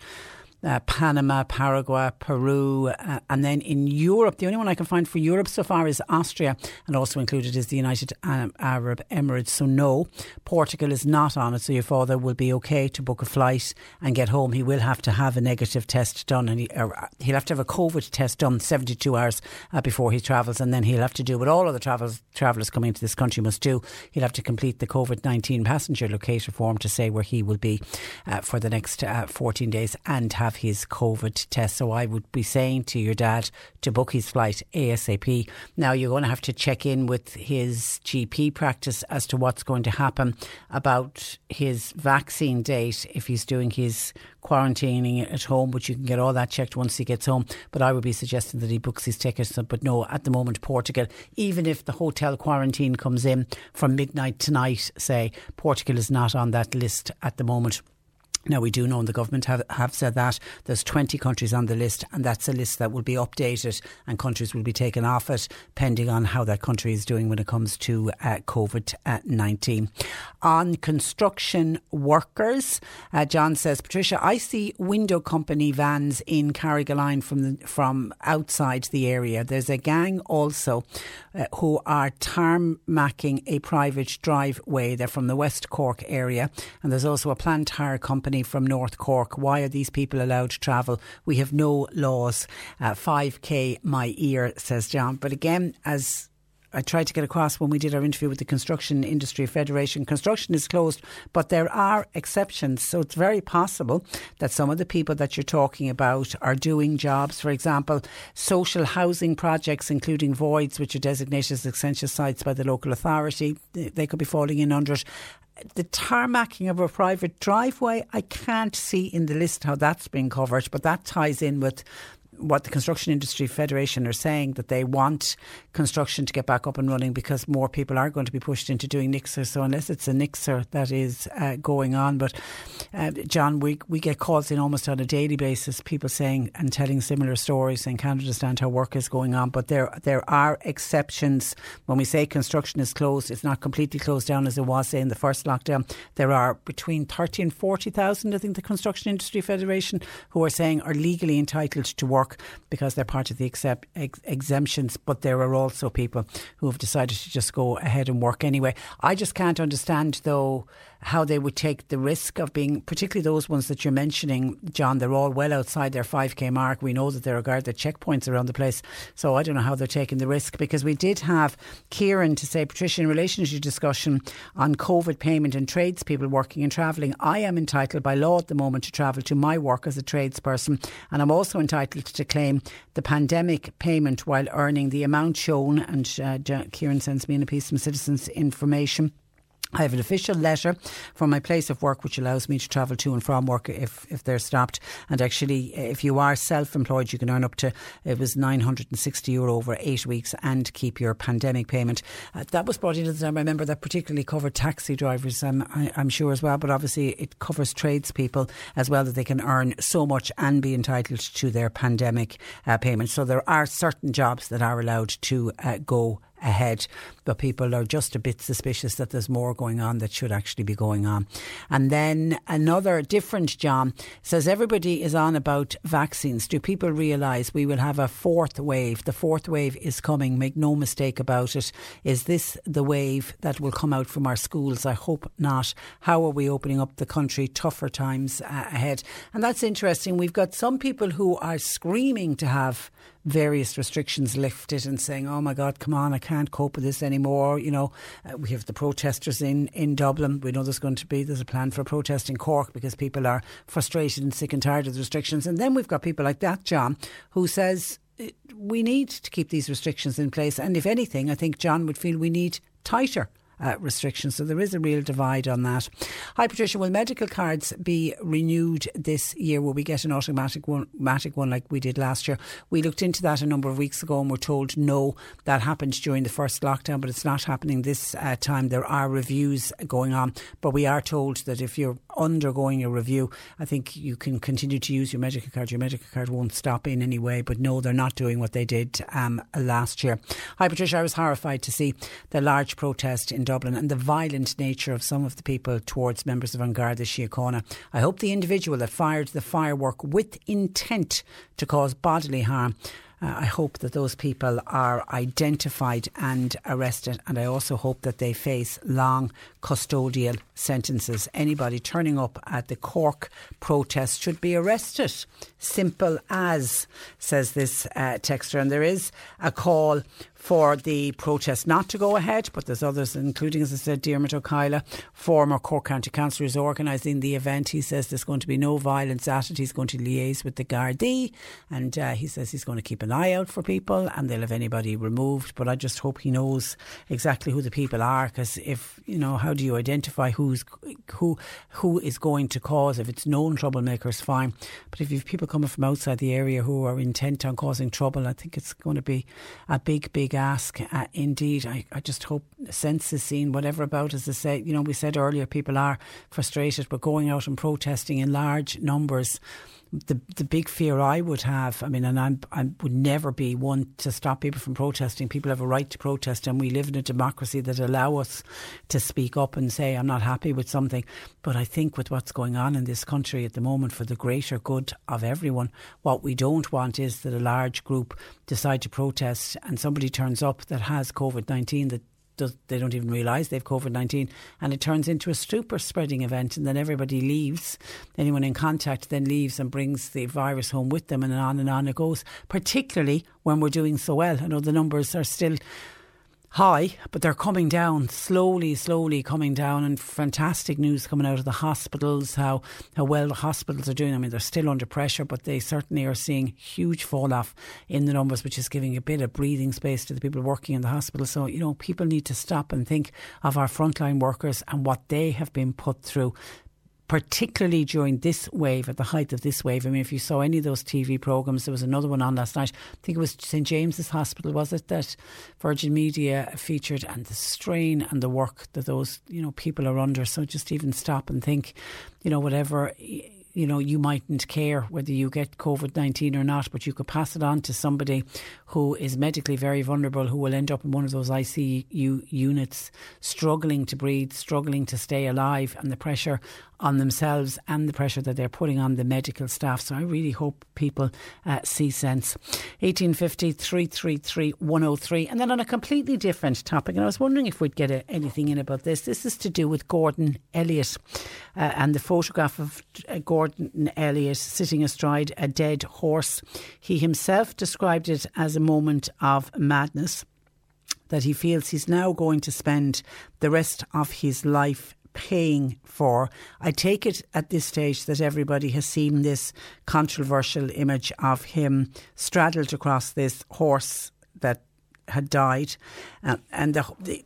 Uh, Panama, Paraguay, Peru, uh, and then in Europe, the only one I can find for Europe so far is Austria, and also included is the United um, Arab Emirates. So no, Portugal is not on it. So your father will be okay to book a flight and get home. He will have to have a negative test done, and he, uh, he'll have to have a COVID test done 72 hours uh, before he travels, and then he'll have to do what all other travellers travellers coming into this country must do. He'll have to complete the COVID 19 passenger locator form to say where he will be uh, for the next uh, 14 days and have his COVID test. So I would be saying to your dad to book his flight ASAP. Now you're going to have to check in with his GP practice as to what's going to happen about his vaccine date if he's doing his quarantining at home, but you can get all that checked once he gets home. But I would be suggesting that he books his tickets. But no, at the moment, Portugal, even if the hotel quarantine comes in from midnight tonight, say, Portugal is not on that list at the moment. Now, we do know, and the government have, have said that there's 20 countries on the list, and that's a list that will be updated and countries will be taken off it, pending on how that country is doing when it comes to uh, COVID 19. On construction workers, uh, John says, Patricia, I see window company vans in Carrigaline from, the, from outside the area. There's a gang also uh, who are tarmacking a private driveway. They're from the West Cork area, and there's also a plant hire company company from North Cork. Why are these people allowed to travel? We have no laws. Uh, 5k my ear, says John. But again, as I tried to get across when we did our interview with the Construction Industry Federation. Construction is closed, but there are exceptions. So it's very possible that some of the people that you're talking about are doing jobs. For example, social housing projects, including voids, which are designated as essential sites by the local authority. They could be falling in under it the tarmacking of a private driveway, I can't see in the list how that's been covered, but that ties in with what the Construction Industry Federation are saying that they want construction to get back up and running because more people are going to be pushed into doing Nixer. So unless it's a Nixer that is uh, going on, but uh, John, we we get calls in almost on a daily basis, people saying and telling similar stories, saying can't understand how work is going on. But there there are exceptions when we say construction is closed. It's not completely closed down as it was say in the first lockdown. There are between thirty and forty thousand, I think, the Construction Industry Federation who are saying are legally entitled to work work because they're part of the ex, exemptions, but there are also people who have decided to just go ahead and work anyway. I just can't understand, though, how they would take the risk of being, particularly those ones that you're mentioning, John, they're all well outside their 5k mark. We know that there are guarded checkpoints around the place. So I don't know how they're taking the risk because we did have Kieran to say, Patricia, in relation to your discussion on COVID payment and tradespeople working and travelling, I am entitled by law at the moment to travel to my work as a tradesperson and I'm also entitled to claim the pandemic payment while earning the amount shown. And uh, Kieran sends me in a piece from Citizens Information. I have an official letter from my place of work which allows me to travel to and from work if, if they're stopped. And actually, if you are self employed, you can earn up to, it was 960 euro over eight weeks and keep your pandemic payment. Uh, that was brought into the time. I remember that particularly covered taxi drivers, um, I, am sure as well, but obviously it covers tradespeople as well that they can earn so much and be entitled to their pandemic uh, payment. So there are certain jobs that are allowed to uh, go ahead, but people are just a bit suspicious that there's more going on that should actually be going on. And then another different John says everybody is on about vaccines. Do people realise we will have a fourth wave? The fourth wave is coming, make no mistake about it. Is this the wave that will come out from our schools? I hope not. How are we opening up the country? Tougher times uh, ahead. And that's interesting. We've got some people who are screaming to have various restrictions lifted and saying, oh my God, come on, I can't cope with this anymore. You know, uh, we have the protesters in, in Dublin. We know there's going to be, there's a plan for a protest in Cork because people are frustrated and sick and tired of the restrictions. And then we've got people like that, John, who says, uh, we need to keep these restrictions in place. And if anything, I think John would feel we need tighter uh, restrictions. So there is a real divide on that. Hi, Patricia. Will medical cards be renewed this year? Will we get an automatic one, automatic one like we did last year? We looked into that a number of weeks ago and were told no, that happened during the first lockdown, but it's not happening this uh, time. There are reviews going on, but we are told that if you're undergoing a review. I think you can continue to use your medical card. Your medical card won't stop in any way, but no, they're not doing what they did um, last year. Hi, Patricia. I was horrified to see the large protest in Dublin and the violent nature of some of the people towards members of An Garda Síochána. I hope the individual that fired the firework with intent to cause bodily harm uh, I hope that those people are identified and arrested, and I also hope that they face long custodial sentences. Anybody turning up at the Cork protest should be arrested. Simple as, says this uh, texter. And there is a call for the protest not to go ahead, but there's others, including, as I said, Diarmuid Ó Cadhla, former Cork County Councillor, is organising the event. He says there's going to be no violence at it. He's going to liaise with the Gardaí, and uh, he says he's going to keep an eye out for people, and they'll have anybody removed. But I just hope he knows exactly who the people are, because if you know, how do you identify who's who who is going to cause? If it's known troublemakers, fine. But if you've people coming from outside the area who are intent on causing trouble, I think it's going to be a big, big big ask. Uh, indeed, I, I just hope sense is seen, whatever about, as I say, you know, we said earlier, people are frustrated, but going out and protesting in large numbers the the big fear I would have, I mean, and I'm, I would never be one to stop people from protesting. People have a right to protest, and we live in a democracy that allow us to speak up and say I'm not happy with something. But I think with what's going on in this country at the moment, for the greater good of everyone, what we don't want is that a large group decide to protest and somebody turns up that has COVID nineteen that does, they don't even realise they've COVID 19 and it turns into a super spreading event and then everybody leaves. Anyone in contact then leaves and brings the virus home with them and on and on it goes, particularly when we're doing so well. I know the numbers are still high, but they're coming down slowly, slowly coming down. And fantastic news coming out of the hospitals, how, how well the hospitals are doing. I mean, they're still under pressure, but they certainly are seeing huge fall off in the numbers, which is giving a bit of breathing space to the people working in the hospital. So, you know, people need to stop and think of our frontline workers and what they have been put through particularly during this wave, at the height of this wave. I mean, if you saw any of those TV programmes, there was another one on last night. I think it was St James's Hospital, was it, that Virgin Media featured, and the strain and the work that those, you know, people are under. So just even stop and think, you know, whatever you know, you mightn't care whether you get COVID 19 or not, but you could pass it on to somebody who is medically very vulnerable, who will end up in one of those ICU units, struggling to breathe, struggling to stay alive, and the pressure on themselves and the pressure that they're putting on the medical staff. So I really hope people uh, see sense. 1850 333 103. And then on a completely different topic, and I was wondering if we'd get a, anything in about this. This is to do with Gordon Elliott uh, and the photograph of uh, Gordon Elliott sitting astride a dead horse. He himself described it as a moment of madness that he feels he's now going to spend the rest of his life paying for. I take it at this stage that everybody has seen this controversial image of him straddled across this horse that had died, uh, and the, the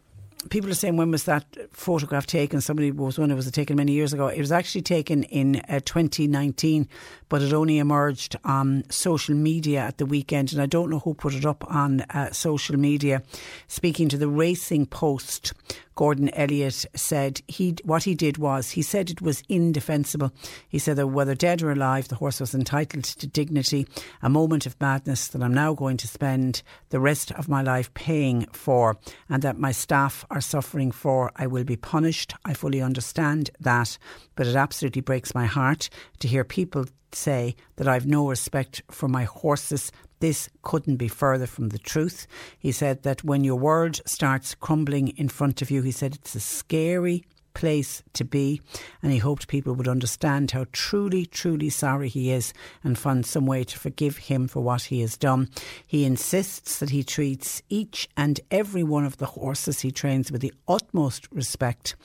people are saying when was that photograph taken? Somebody was one. It was taken many years ago. It was actually taken in uh, 2019, but it only emerged on social media at the weekend, and I don't know who put it up on uh, social media. Speaking to the Racing Post, Gordon Elliott said he what he did was he said it was indefensible. He said that whether dead or alive, the horse was entitled to dignity, a moment of madness that I'm now going to spend the rest of my life paying for, and that my staff are suffering for. I will be punished. I fully understand that, but it absolutely breaks my heart to hear people say that I've no respect for my horses. This couldn't be further from the truth. He said that when your world starts crumbling in front of you, he said it's a scary place to be. And he hoped people would understand how truly, truly sorry he is and find some way to forgive him for what he has done. He insists that he treats each and every one of the horses he trains with the utmost respect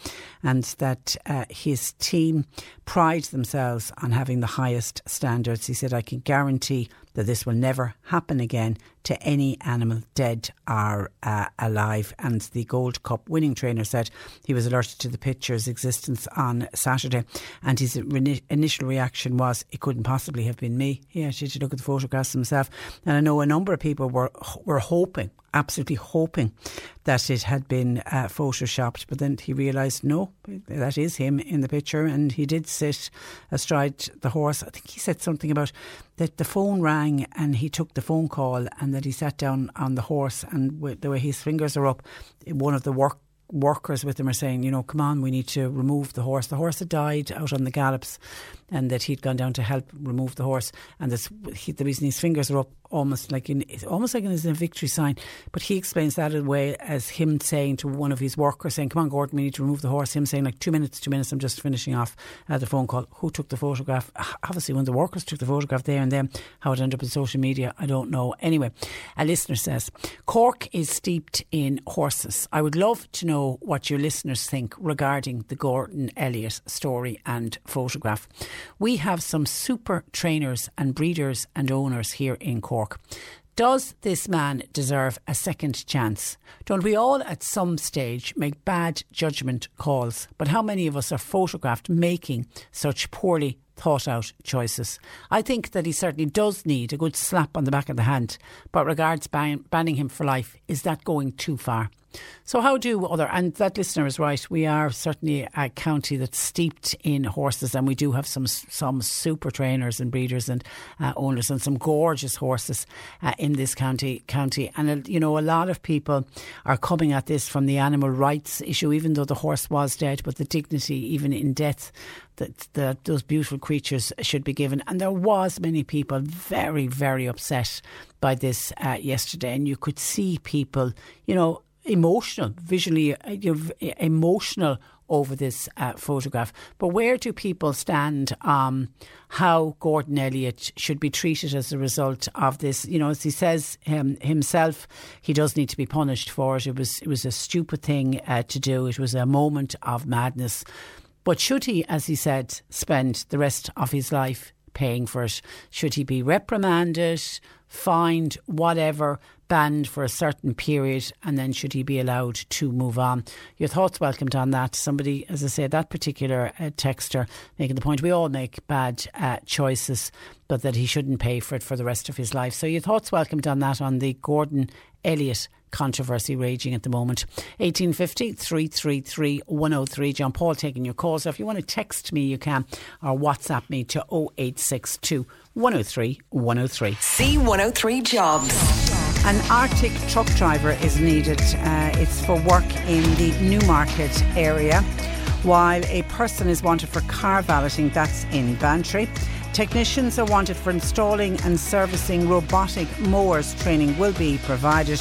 and that uh, his team pride themselves on having the highest standards. He said, I can guarantee that this will never happen again to any animal, dead or uh, alive. And the Gold Cup winning trainer said he was alerted to the picture's existence on Saturday, and his initial reaction was, "It couldn't possibly have been me." He actually had look at the photographs himself, and I know a number of people were were hoping absolutely hoping that it had been uh, photoshopped. But then he realised, no, that is him in the picture. And he did sit astride the horse. I think he said something about that the phone rang and he took the phone call and that he sat down on the horse and the way his fingers are up, one of the work workers with him are saying, you know, come on, we need to remove the horse. The horse had died out on the gallops, and that he'd gone down to help remove the horse. And this, he, the reason his fingers are up almost like in almost like in a victory sign. But he explains that in a way as him saying to one of his workers, saying, "Come on, Gordon, we need to remove the horse." Him saying, "Like two minutes, two minutes. I'm just finishing off uh, the phone call. Who took the photograph? Obviously, of the workers took the photograph there and then. How it ended up in social media, I don't know. Anyway, a listener says Cork is steeped in horses. I would love to know what your listeners think regarding the Gordon Elliott story and photograph. We have some super trainers and breeders and owners here in Cork. Does this man deserve a second chance? Don't we all at some stage make bad judgment calls? But how many of us are photographed making such poorly thought out choices? I think that he certainly does need a good slap on the back of the hand. But regards ban- banning him for life, is that going too far? So, how do other, and that listener is right, we are certainly a county that's steeped in horses, and we do have some some super trainers and breeders and uh, owners and some gorgeous horses uh, in this county. county. And, uh, you know, a lot of people are coming at this from the animal rights issue, even though the horse was dead, but the dignity, even in death, that, that those beautiful creatures should be given. And there was many people very, very upset by this uh, yesterday, and you could see people, you know, emotional, visually uh, emotional over this uh, photograph. But where do people stand um, how Gordon Elliott should be treated as a result of this? You know, as he says um, himself, he does need to be punished for it. It was it was a stupid thing uh, to do. It was a moment of madness. But should he, as he said, spend the rest of his life paying for it? Should he be reprimanded, fined, whatever? Banned for a certain period and then should he be allowed to move on? Your thoughts welcomed on that. Somebody, as I say, that particular uh, texter making the point we all make bad uh, choices, but that he shouldn't pay for it for the rest of his life. So your thoughts welcomed on that on the Gordon Elliott controversy raging at the moment. 1850 333 103. John Paul taking your calls. So if you want to text me, you can, or WhatsApp me to 0862 103 103. C103 Jobs. An Arctic truck driver is needed. Uh, it's for work in the Newmarket area, while a person is wanted for car valeting, that's in Bantry. Technicians are wanted for installing and servicing robotic mowers. Training will be provided.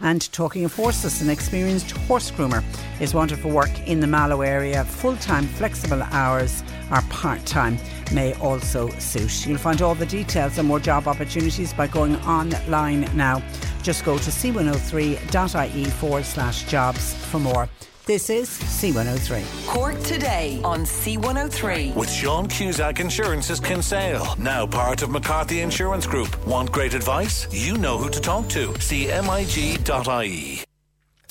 And talking of horses, an experienced horse groomer is wanted for work in the Mallow area. Full time, flexible hours are part time may also suit. You'll find all the details and more job opportunities by going online now. Just go to c103.ie forward slash jobs for more. This is C103. Cork today on C103. With Sean Cusack Insurance's Kinsale, now part of McCarthy Insurance Group. Want great advice? You know who to talk to. CMIG.ie.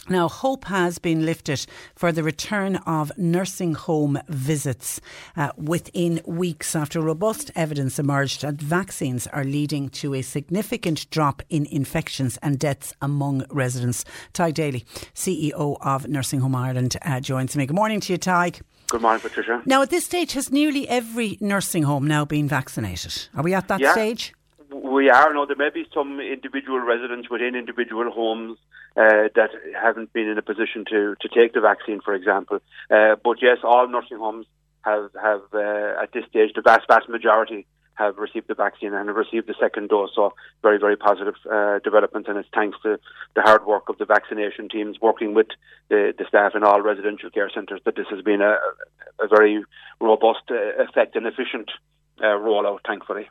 Now, hope has been lifted for the return of nursing home visits uh, within weeks after robust evidence emerged that vaccines are leading to a significant drop in infections and deaths among residents. Tadhg Daly, CEO of Nursing Home Ireland, uh, joins me. Good morning to you, Tadhg. Good morning, Patricia. Now, at this stage, has nearly every nursing home now been vaccinated? Are we at that yeah, stage? We are. No, there may be some individual residents within individual homes uh, that haven't been in a position to, to take the vaccine, for example. Uh, but yes, all nursing homes have, have uh, at this stage, the vast, vast majority have received the vaccine and have received the second dose. So very, very positive uh, and it's thanks to the hard work of the vaccination teams working with the, the staff in all residential care centres that this has been a, a very robust, uh, effect and efficient uh, rollout. Thankfully.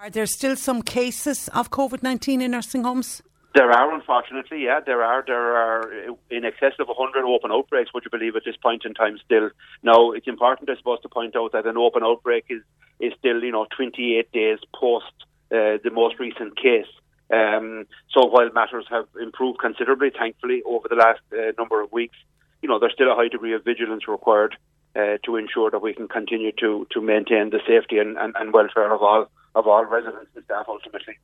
Are there still some cases of COVID nineteen in nursing homes? There are, unfortunately, yeah, there are. There are in excess of 100 open outbreaks, would you believe, at this point in time still. Now, it's important, I suppose, to point out that an open outbreak is, is still, you know, 28 days post uh, the most recent case. Um, so while matters have improved considerably, thankfully, over the last uh, number of weeks, you know, there's still a high degree of vigilance required uh, to ensure that we can continue to, to maintain the safety and, and, and welfare of all of all residents and staff ultimately.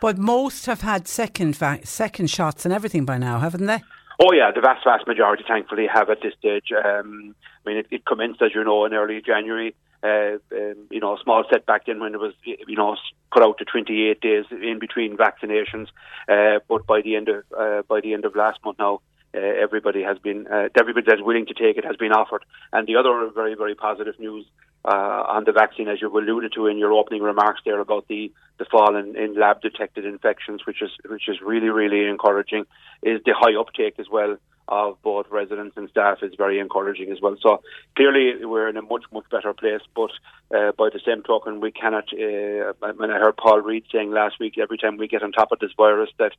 But most have had second va- second shots and everything by now, haven't they? Oh yeah, the vast, vast majority, thankfully, have at this stage. Um, I mean, it, it commenced, as you know, in early January. Uh, um, you know, a small setback then when it was, you know, put out to 28 days in between vaccinations. Uh, but by the end of uh, by the end of last month now, uh, everybody has been uh, everybody that's willing to take it has been offered. And the other very very positive news on the vaccine, as you alluded to in your opening remarks there about the the fall in, in lab detected infections, which is which is really really encouraging, is the high uptake as well of both residents and staff is very encouraging as well. So clearly we're in a much much better place. But uh, by the same token, we cannot. Uh, when I heard Paul Reid saying last week, every time we get on top of this virus, that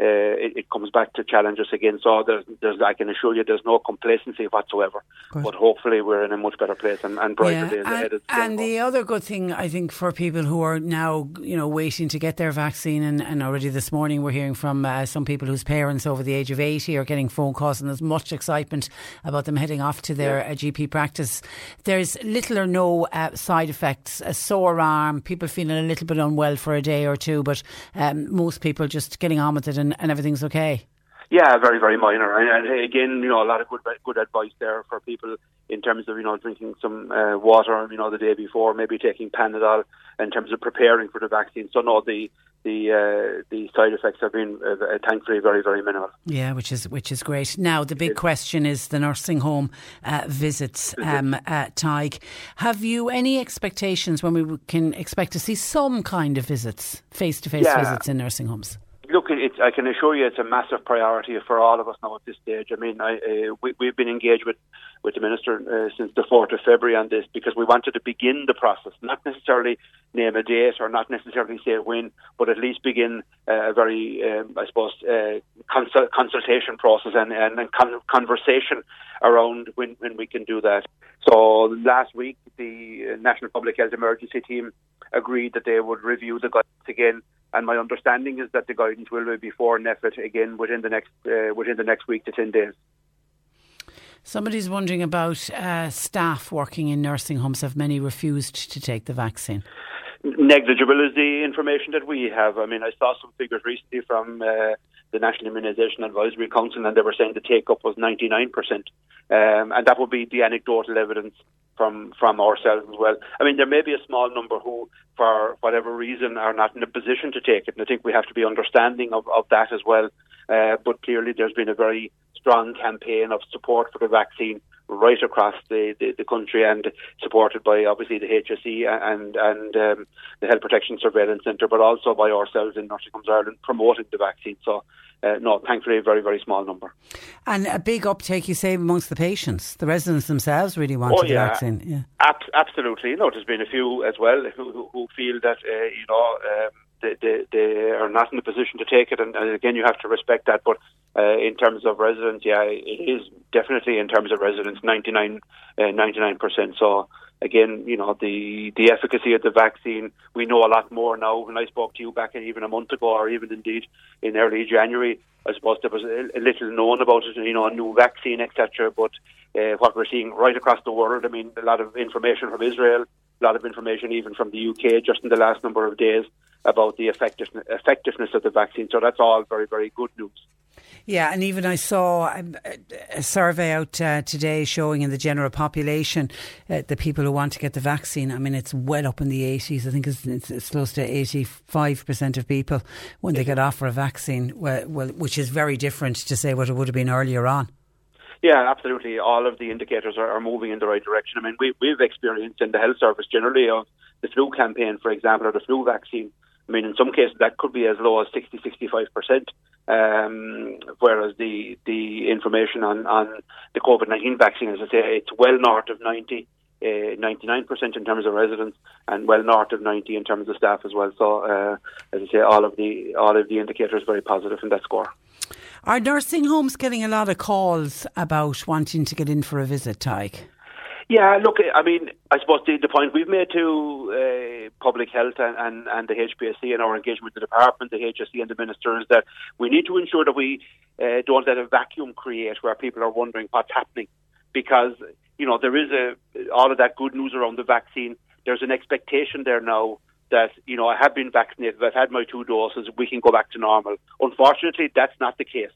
uh, it, it, comes back to challenge us again. So there's, there's, I can assure you, there's no complacency whatsoever. Good. But hopefully, we're in a much better place and, and brighter yeah. days and, ahead. And the other good thing, I think, for people who are now, you know, waiting to get their vaccine, and, and already this morning we're hearing from uh, some people whose parents over the age of 80 are getting phone calls, and there's much excitement about them heading off to their yeah. uh, GP practice. There's little or no uh, side effects, a sore arm, people feeling a little bit unwell for a day or two, but um, most people just getting on with it and and, and everything's okay? Yeah, very, very minor. And, and, again, you know, a lot of good, good advice there for people in terms of, you know, drinking some uh, water, you know, the day before, maybe taking Panadol in terms of preparing for the vaccine. So, no, the the uh, the side effects have been uh, uh thankfully very, very minimal. Yeah, which is which is great. Now, the big question is the nursing home uh, visits. Um, uh, Tadhg, have you any expectations when we can expect to see some kind of visits, face to face visits in nursing homes? Look, I can assure you it's a massive priority for all of us now at this stage. I mean, I, uh, we, we've been engaged with, with the Minister uh, since the 4th of February on this because we wanted to begin the process, not necessarily name a date or not necessarily say when, but at least begin uh, a very, um, I suppose, uh, consult- consultation process and, and, and con- conversation around when, when we can do that. So last week, the National Public Health Emergency Team agreed that they would review the guidance again and my understanding is that the guidance will be before NPHET again within the next uh, within the next week to ten days. Somebody's wondering about uh, staff working in nursing homes. Have many refused to take the vaccine? Negligible is the information that we have. I mean, I saw some figures recently from uh, the National Immunisation Advisory Council, and they were saying the take up was 99%. Um, and that would be the anecdotal evidence from from ourselves as well. I mean, there may be a small number who, for whatever reason, are not in a position to take it, and I think we have to be understanding of, of that as well. Uh, but clearly, there's been a very strong campaign of support for the vaccine right across the, the, the country and supported by obviously the HSE and and um, the Health Protection Surveillance Centre, but also by ourselves in Nursing Homes Ireland promoting the vaccine. So uh, no, thankfully, a very, very small number. And a big uptake, you say, amongst the patients. The residents themselves really want oh, yeah. the vaccine. Yeah, Ab- absolutely. You know, there's been a few as well who, who, who feel that, uh, you know, um, they, they, they, are not in a position to take it. And, and again, you have to respect that. But uh, in terms of residents, yeah, it is definitely in terms of residents, 99, uh, 99%. So, again, you know, the the efficacy of the vaccine. We know a lot more now. When I spoke to you back even a month ago, or even indeed in early January, I suppose there was a, a little known about it. You know, a new vaccine, etc. But uh, what we're seeing right across the world, I mean, a lot of information from Israel, a lot of information even from the UK, just in the last number of days about the effectiveness, effectiveness of the vaccine. So that's all very, very good news. Yeah, and even I saw um, a survey out uh, today showing in the general population uh, the people who want to get the vaccine. I mean, it's well up in the 80s. I think it's, it's, it's close to 85% of people when they get offered a vaccine, well, well, which is very different to say what it would have been earlier on. Yeah, absolutely. All of the indicators are, are moving in the right direction. I mean, we, we've experienced in the health service generally of the flu campaign, for example, or the flu vaccine I mean, in some cases that could be as low as 60, 65%, um, whereas the the information on, on the COVID-19 vaccine, as I say, it's well north of 90, uh, 99% in terms of residents and well north of 90 in terms of staff as well. So, uh, as I say, all of the all of the indicators very positive in that score. Are nursing homes getting a lot of calls about wanting to get in for a visit, Tadhg? Yeah, look, I mean, I suppose the, the point we've made to uh, public health and, and, and the HPSC and our engagement with the department, the HSE and the minister is that we need to ensure that we uh, don't let a vacuum create where people are wondering what's happening. Because, you know, there is a, all of that good news around the vaccine. There's an expectation there now that you know I have been vaccinated, I've had my two doses, we can go back to normal. Unfortunately, that's not the case.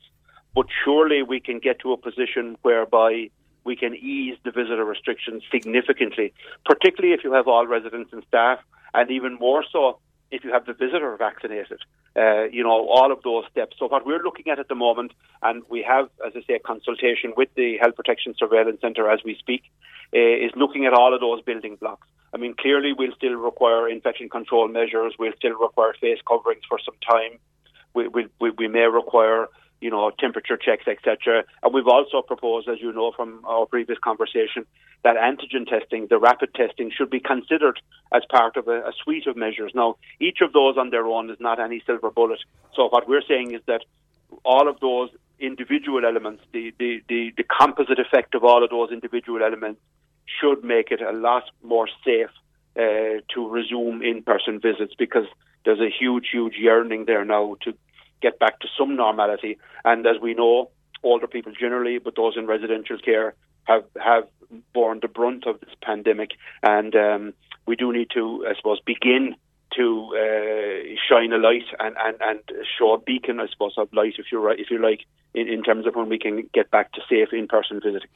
But surely we can get to a position whereby we can ease the visitor restrictions significantly, particularly if you have all residents and staff, and even more so if you have the visitor vaccinated. Uh, you know, all of those steps. So what we're looking at at the moment, and we have, as I say, a consultation with the Health Protection Surveillance Centre as we speak, uh, is looking at all of those building blocks. I mean, clearly we'll still require infection control measures. We'll still require face coverings for some time. We, we, we may require you know, temperature checks, etc. And we've also proposed, as you know from our previous conversation, that antigen testing, the rapid testing, should be considered as part of a, a, suite of measures. Now, each of those on their own is not any silver bullet. So what we're saying is that all of those individual elements, the, the, the, the composite effect of all of those individual elements should make it a lot more safe uh, to resume in-person visits because there's a huge, huge yearning there now to get back to some normality. And as we know, older people generally, but those in residential care, have have borne the brunt of this pandemic, and um, we do need to, I suppose, begin to uh, shine a light and, and, and show a beacon, I suppose, of light, if you if you like, in, in terms of when we can get back to safe in person visiting.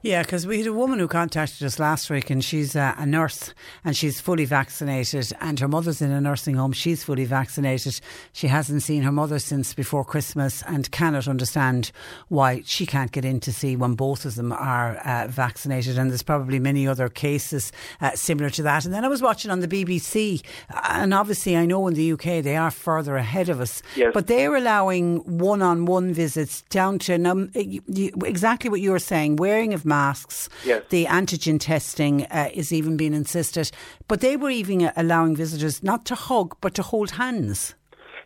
Yeah, because we had a woman who contacted us last week and she's a, a, nurse and she's fully vaccinated and her mother's in a nursing home. She's fully vaccinated. She hasn't seen her mother since before Christmas and cannot understand why she can't get in to see when both of them are uh, vaccinated. And there's probably many other cases uh, similar to that. And then I was watching on the BBC and obviously I know in the UK they are further ahead of us, yes. but they're allowing one on one visits down to num- exactly what you were saying wearing of masks, yes. the antigen testing uh, is even being insisted. But they were even allowing visitors not to hug but to hold hands.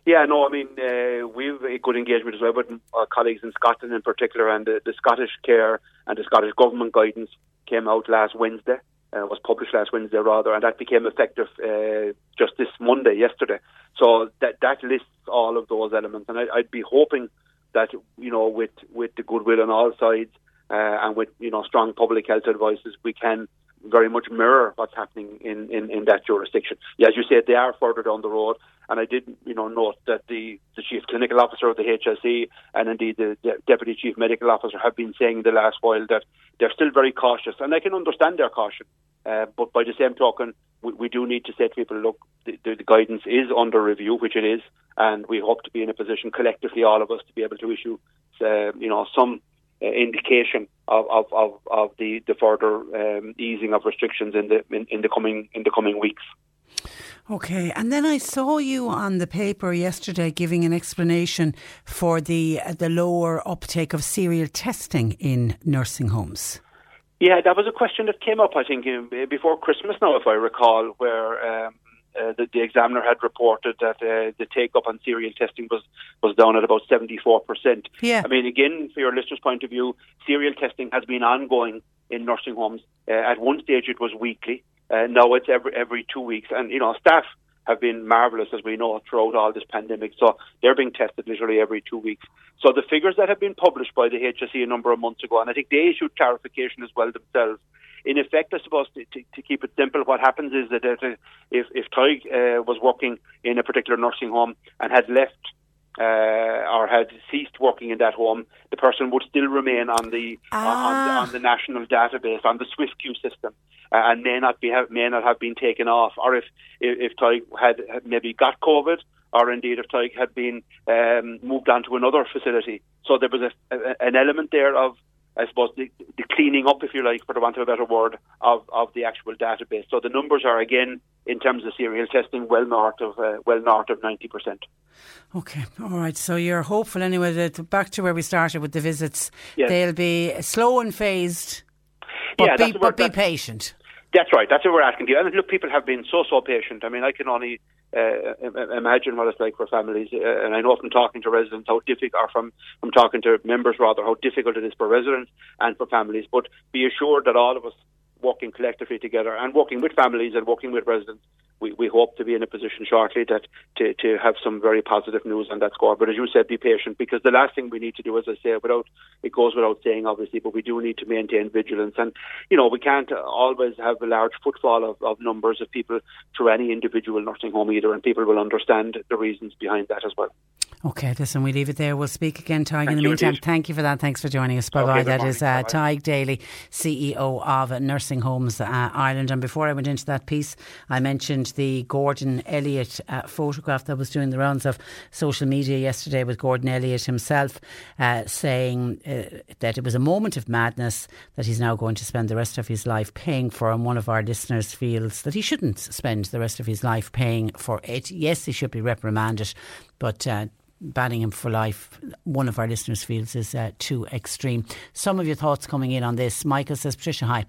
Yeah, no, I mean, uh, we've a good engagement as well with our colleagues in Scotland in particular, and the, the Scottish Care and the Scottish Government guidance came out last Wednesday. Uh, was published last Wednesday rather, and that became effective uh, just this Monday, yesterday. So that that lists all of those elements, and I, would be hoping that you know with with the goodwill on all sides uh, and with you know strong public health advices, we can very much mirror what's happening in, in, in that jurisdiction. As you said, they are further down the road, and I did you know note that the, the chief clinical officer of the HSE and indeed the, deputy chief medical officer have been saying in the last while that they're still very cautious, and I can understand their caution. Uh, but by the same token, we, we, do need to say to people, look, the, the, guidance is under review, which it is, and we hope to be in a position collectively, all of us, to be able to issue, uh, you know, some indication of, of, of, of, the, the further um, easing of restrictions in the in, in the coming in the coming weeks. Okay, and then I saw you on the paper yesterday giving an explanation for the uh, the lower uptake of serial testing in nursing homes. Yeah, that was a question that came up, I think, before Christmas now, if I recall, where um, uh, the, the, examiner had reported that uh, the take up on serial testing was, was down at about 74%. Yeah. I mean, again, for your listeners' point of view, serial testing has been ongoing in nursing homes. Uh, at one stage, it was weekly. Uh, now it's every every two weeks. And, you know, staff have been marvellous, as we know, throughout all this pandemic. So they're being tested literally every two weeks. So the figures that have been published by the HSE a number of months ago, and I think they issued clarification as well themselves. In effect, I suppose to, to, to keep it simple, what happens is that if if uh, was working in a particular nursing home and had left uh, or had ceased working in that home, the person would still remain on the, ah. on, the on the national database on the Swiftqueue system, uh, and may not be have, may not have been taken off. Or if if, if had, had maybe got COVID, or indeed if Tadhg had been um, moved on to another facility. So there was a, a, an element there of I suppose the, the, cleaning up, if you like, for the want of a better word, of, of the actual database. So the numbers are again in terms of serial testing well north of uh, well north of ninety percent. Okay, all right. So you're hopeful anyway that back to where we started with the visits, yes. they'll be slow and phased, but yeah, be, but be patient. That's right. That's what we're asking you. And look, people have been so so patient. I mean, I can only uh, imagine what it's like for families. Uh, and I know from talking to residents how difficult, or from, from talking to members rather, how difficult it is for residents and for families. But be assured that all of us working collectively together and working with families and working with residents we, we hope to be in a position shortly that to, to have some very positive news on that score. But as you said, be patient because the last thing we need to do, as I say, without it goes without saying, obviously, but we do need to maintain vigilance. And you know, we can't always have a large footfall of, of numbers of people through any individual nursing home either, and people will understand the reasons behind that as well. Okay, listen, we leave it there. We'll speak again, Tadhg. In the meantime, indeed. thank you for that. Thanks for joining us. Bye Okay, bye. That morning. is uh, Tadhg Daly, CEO of Nursing Homes uh, Ireland. And before I went into that piece, I mentioned the Gordon Elliott uh, photograph that was doing the rounds of social media yesterday with Gordon Elliott himself uh, saying uh, that it was a moment of madness that he's now going to spend the rest of his life paying for. And one of our listeners feels that he shouldn't spend the rest of his life paying for it. Yes, he should be reprimanded, but. Uh, banning him for life, one of our listeners feels is uh, too extreme. Some of your thoughts coming in on this. Michael says, Patricia, hi.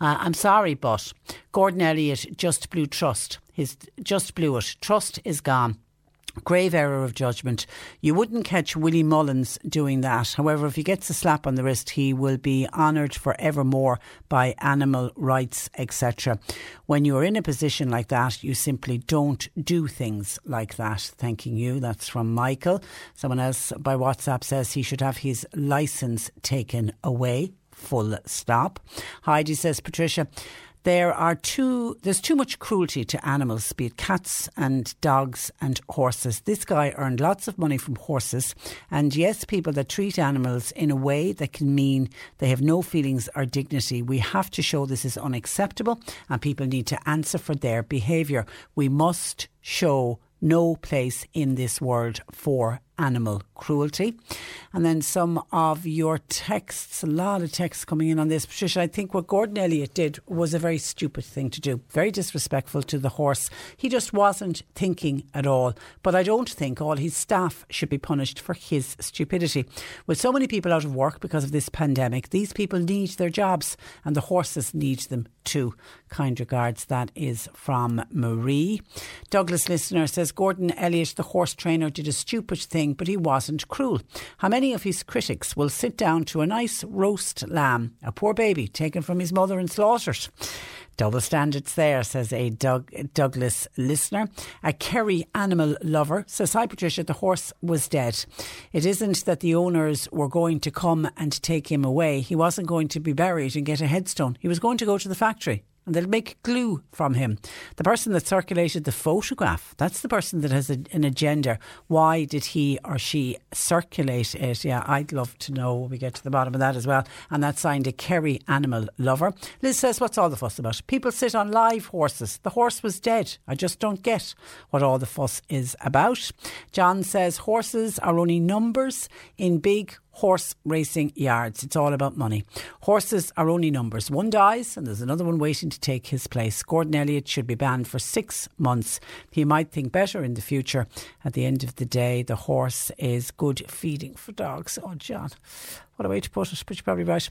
Uh, I'm sorry, but Gordon Elliott just blew trust. His just blew it. Trust is gone. Grave error of judgment. You wouldn't catch Willie Mullins doing that. However, if he gets a slap on the wrist, he will be honoured forevermore by animal rights, etc. When you're in a position like that, you simply don't do things like that. Thanking you. That's from Michael. Someone else by WhatsApp says he should have his licence taken away. Full stop. Heidi says, Patricia, there are too there's too much cruelty to animals, be it cats and dogs and horses. This guy earned lots of money from horses, and yes, people that treat animals in a way that can mean they have no feelings or dignity. We have to show this is unacceptable, and people need to answer for their behaviour. We must show no place in this world for animal cruelty. And then some of your texts, a lot of texts coming in on this. Patricia, I think what Gordon Elliott did was a very stupid thing to do, very disrespectful to the horse. He just wasn't thinking at all. But I don't think all his staff should be punished for his stupidity. With so many people out of work because of this pandemic, these people need their jobs and the horses need them too. Kind regards. That is from Marie. Douglas listener says Gordon Elliott, the horse trainer, did a stupid thing, but he wasn't cruel. How many of his critics will sit down to a nice roast lamb, a poor baby taken from his mother and slaughtered? Double standards there, says a Doug, Douglas listener. A Kerry animal lover says, Hi Patricia, the horse was dead. It isn't that the owners were going to come and take him away. He wasn't going to be buried and get a headstone. He was going to go to the factory and they'll make glue from him. The person that circulated the photograph, that's the person that has a, an agenda. Why did he or she circulate it? Yeah, I'd love to know we get to the bottom of that as well. And that's signed a Kerry animal lover. Liz says, What's all the fuss about? People sit on live horses. The horse was dead. I just don't get what all the fuss is about. John says, Horses are only numbers in big horse racing yards. It's all about money. Horses are only numbers. One dies and there's another one waiting to take his place. Gordon Elliott should be banned for six months. He might think better in the future. At the end of the day, the horse is good feeding for dogs. Oh, John. What a way to put it, but you're probably right.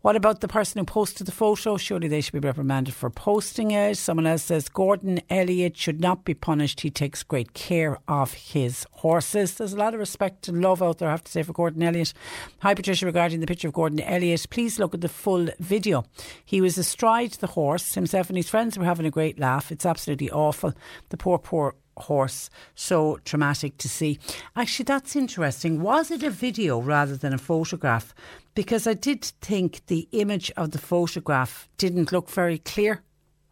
What about the person who posted the photo? Surely they should be reprimanded for posting it. Someone else says Gordon Elliott should not be punished. He takes great care of his horses. There's a lot of respect and love out there, I have to say, for Gordon Elliott. Hi, Patricia, regarding the picture of Gordon Elliott, please look at the full video. He was astride the horse. Himself and his friends were having a great laugh. It's absolutely awful. The poor, poor horse. So traumatic to see. Actually, that's interesting. Was it a video rather than a photograph? Because I did think the image of the photograph didn't look very clear.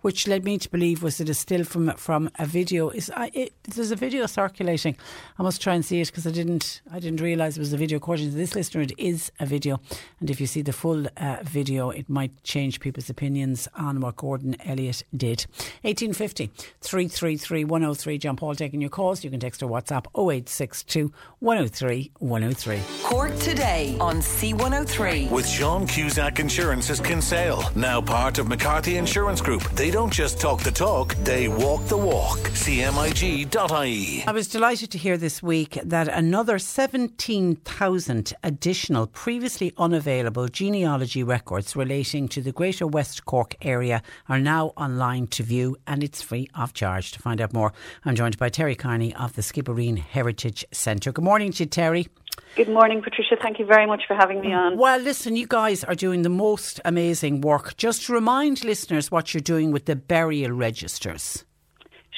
Which led me to believe was it a still from from a video? Is I, it, there's a video circulating? I must try and see it because I didn't I didn't realise it was a video. According to this listener, it is a video, and if you see the full uh, video, it might change people's opinions on what Gordon Elliott did. 1850 333 103. John Paul taking your calls. You can text or WhatsApp 0862 103 103. Cork today on C103. With Sean Cusack Insurance's Kinsale, now part of McCarthy Insurance Group. They don't just talk the talk, they walk the walk. CMIG.ie. I was delighted to hear this week that another 17,000 additional previously unavailable genealogy records relating to the Greater West Cork area are now online to view and it's free of charge. To find out more, I'm joined by Terri Kearney of the Skibbereen Heritage Centre. Good morning to you, Terri. Good morning, Patricia. Thank you very much for having me on. Well, listen, you guys are doing the most amazing work. Just to remind listeners what you're doing with the burial registers.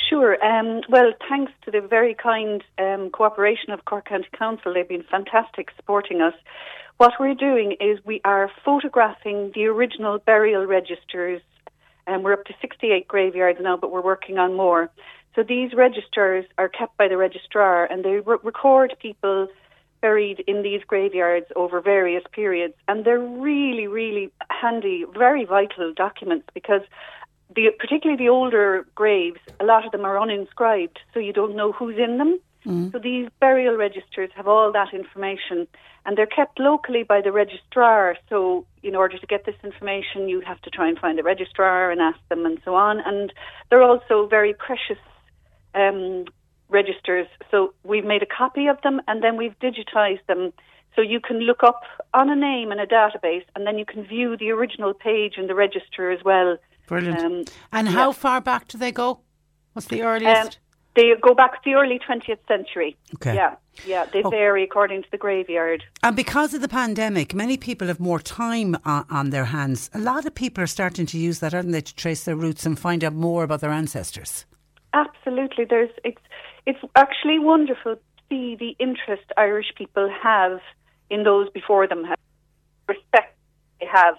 Sure. Um, well, thanks to the very kind um, cooperation of Cork County Council, they've been fantastic supporting us. What we're doing is we are photographing the original burial registers, and we're up to 68 graveyards now, but we're working on more. So these registers are kept by the registrar, and they re- record people buried in these graveyards over various periods. And they're really, really handy, very vital documents because the, particularly the older graves, a lot of them are uninscribed, so you don't know who's in them. Mm. So these burial registers have all that information, and they're kept locally by the registrar. So in order to get this information, you have to try and find the registrar and ask them, and so on. And they're also very precious um, registers. So we've made a copy of them and then we've digitized them. So you can look up on a name in a database and then you can view the original page in the register as well. Brilliant. Um, and how far back do they go? What's the earliest? Um, they go back to the early 20th century. Okay. Yeah, yeah. They oh. vary according to the graveyard. And because of the pandemic, many people have more time on, on, their hands. A lot of people are starting to use that, aren't they, to trace their roots and find out more about their ancestors. Absolutely. There's it's it's actually wonderful to see the interest Irish people have in those before them, have respect they have,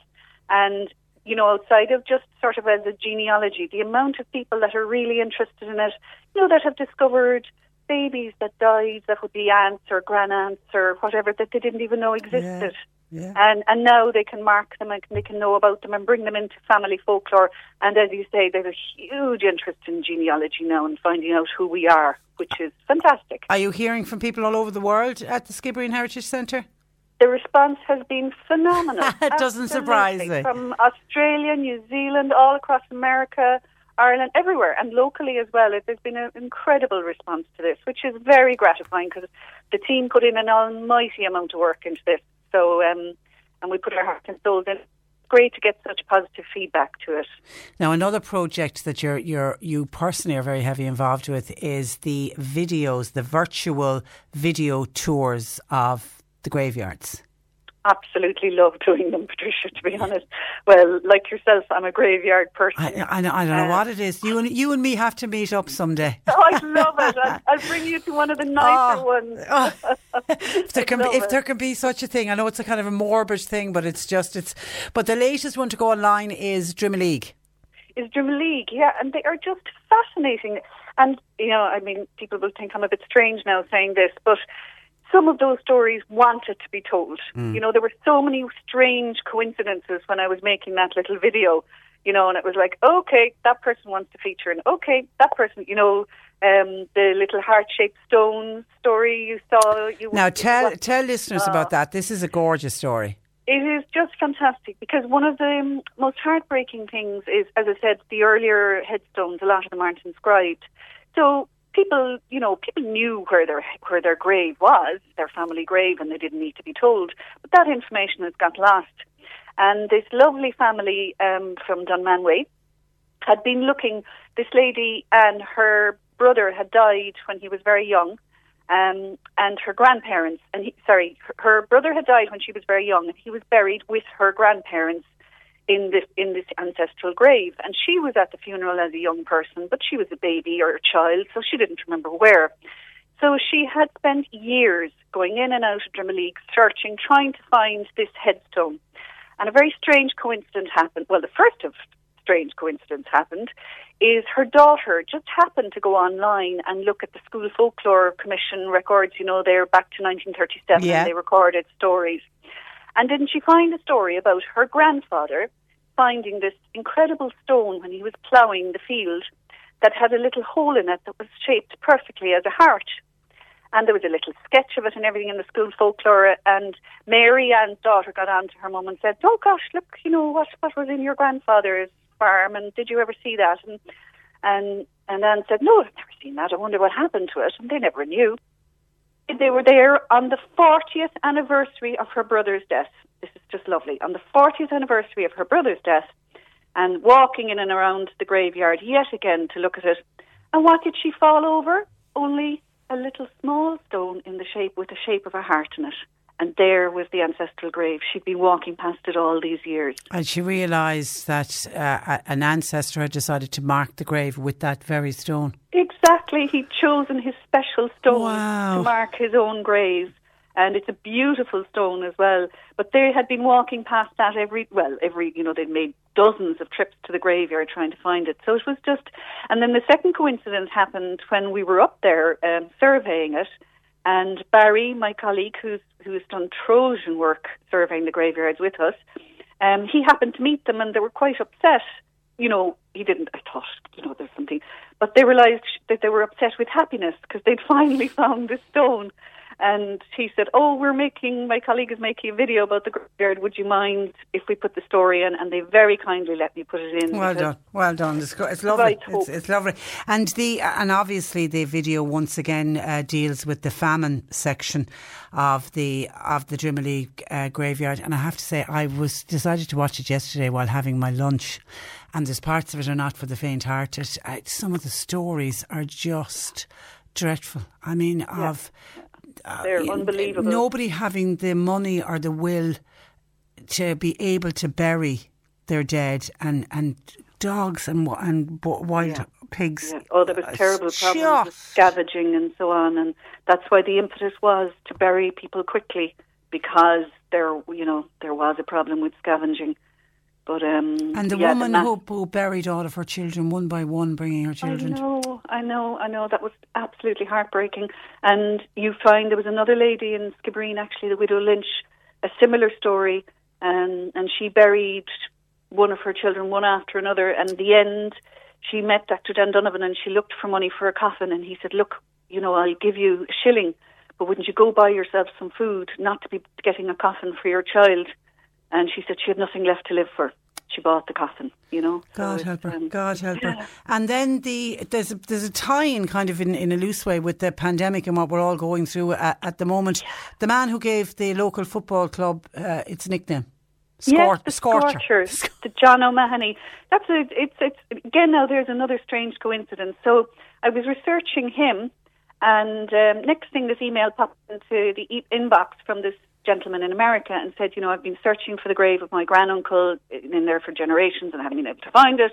and you know, outside of just sort of as a genealogy, the amount of people that are really interested in it, you know, that have discovered babies that died that would be aunts or granddaunts or whatever that they didn't even know existed. Yeah. Yeah. And and now they can mark them and they can know about them and bring them into family folklore. And as you say, there's a huge interest in genealogy now and finding out who we are, which is fantastic. Are you hearing from people all over the world at the Skibbereen Heritage Centre? The response has been phenomenal. (laughs) it doesn't surprise me. From Australia, New Zealand, all across America, Ireland, everywhere, and locally as well. There's been an incredible response to this, which is very gratifying because the team put in an almighty amount of work into this. So, um, and we put our heart and soul in. Great to get such positive feedback to it. Now, another project that you're, you're, you personally are very heavily involved with is the videos, the virtual video tours of the graveyards absolutely love doing them, (laughs) Patricia. To be honest, well, like yourself, I'm a graveyard person. I, I, I don't know uh, what it is. You and you and me have to meet up someday. (laughs) oh, I love it. I'll, (laughs) I'll, bring you to one of the nicer oh, ones. Oh. if there can, if there can be such a thing, I know it's a kind of a morbid thing, but it's just it's. But the latest one to go online is Drimoleague. Is Drimoleague? yeah, and they are just fascinating. And you know, I mean, people will think I'm a bit strange now saying this, but some of those stories wanted to be told. Mm. You know, there were so many strange coincidences when I was making that little video, you know, and it was like, okay, that person wants to feature, and okay, that person, you know, um, the little heart-shaped stone story you saw. You now tell tell listeners uh, about that. This is a gorgeous story. It is just fantastic because one of the um, most heartbreaking things is, as I said, the earlier headstones. A lot of them aren't inscribed. So people, you know, people knew where their where their grave was, their family grave, and they didn't need to be told. But that information has got lost. And this lovely family um, from Dunmanway had been looking. This lady and her brother had died when he was very young, um, and her grandparents. And he, sorry, her brother had died when she was very young, and he was buried with her grandparents in this in this ancestral grave. And she was at the funeral as a young person, but she was a baby or a child, so she didn't remember where. So she had spent years going in and out of Drimoleague, searching, trying to find this headstone. And a very strange coincidence happened. Well, the first of strange coincidence happened is her daughter just happened to go online and look at the School Folklore Commission records. You know, they're back to 1937. Yeah. They recorded stories. And didn't she find a story about her grandfather finding this incredible stone when he was ploughing the field that had a little hole in it that was shaped perfectly as a heart? And there was a little sketch of it and everything in the school folklore. And Mary Ann's daughter got on to her mum and said, "Oh gosh, look, you know what what was in your grandfather's farm, and did you ever see that?" And and and Anne said, "No, I've never seen that. I wonder what happened to it." And they never knew. They were there on the 40th anniversary of her brother's death. This is just lovely. On the 40th anniversary of her brother's death, and walking in and around the graveyard yet again to look at it. And what did she fall over? Only a little small stone in the shape with the shape of a heart in it. And there was the ancestral grave. She'd been walking past it all these years. And she realised that uh, an ancestor had decided to mark the grave with that very stone. Exactly. He'd chosen his special stone Wow. to mark his own grave. And it's a beautiful stone as well. But they had been walking past that every, well, every, you know, they'd made dozens of trips to the graveyard trying to find it. So it was just, and then the second coincidence happened when we were up there um, surveying it. And Barry, my colleague, who's who's done Trojan work surveying the graveyards with us, um, he happened to meet them, and they were quite upset. You know, he didn't. I thought, you know, there's something, but they realised that they were upset with happiness because they'd (laughs) finally found this stone. And he said, "Oh, we're making. My colleague is making a video about the graveyard. Would you mind if we put the story in?" And they very kindly let me put it in. Well done, well done. It's, it's lovely. It's, it's lovely, and the and obviously the video once again uh, deals with the famine section of the of the Drimoleague uh, graveyard. And I have to say, I was decided to watch it yesterday while having my lunch, and there's parts of it are not for the faint-hearted. Uh, some of the stories are just dreadful. I mean, of They're uh, unbelievable. Nobody having the money or the will to be able to bury their dead, and and dogs and and wild pigs. Yeah. Oh, there was Uh, terrible problems with scavenging and so on, and that's why the impetus was to bury people quickly because there, you know, there was a problem with scavenging. But um, And the yeah, woman mass- who, who buried all of her children one by one, bringing her children. I know, I know, I know. That was absolutely heartbreaking. And you find there was another lady in Skibbereen, actually, the widow Lynch, a similar story, and and she buried one of her children one after another. And the end, she met Dr. Dan Donovan, and she looked for money for a coffin, and he said, "Look, you know, I'll give you a shilling, but wouldn't you go buy yourself some food, not to be getting a coffin for your child?" And she said she had nothing left to live for. She bought the coffin, you know. God it's, help her. um, God help her. And then the there's a, there's a tie-in kind of in, in a loose way with the pandemic and what we're all going through at, at the moment. The man who gave the local football club uh, its nickname, Scor- yes, the Scorcher. Scorchers, (laughs) the John O'Mahony. That's a, it's it's again now. There's another strange coincidence. So I was researching him, and um, next thing this email popped into the e- inbox from this gentleman in America and said, you know, I've been searching for the grave of my granduncle uh, in there for generations and haven't been able to find it.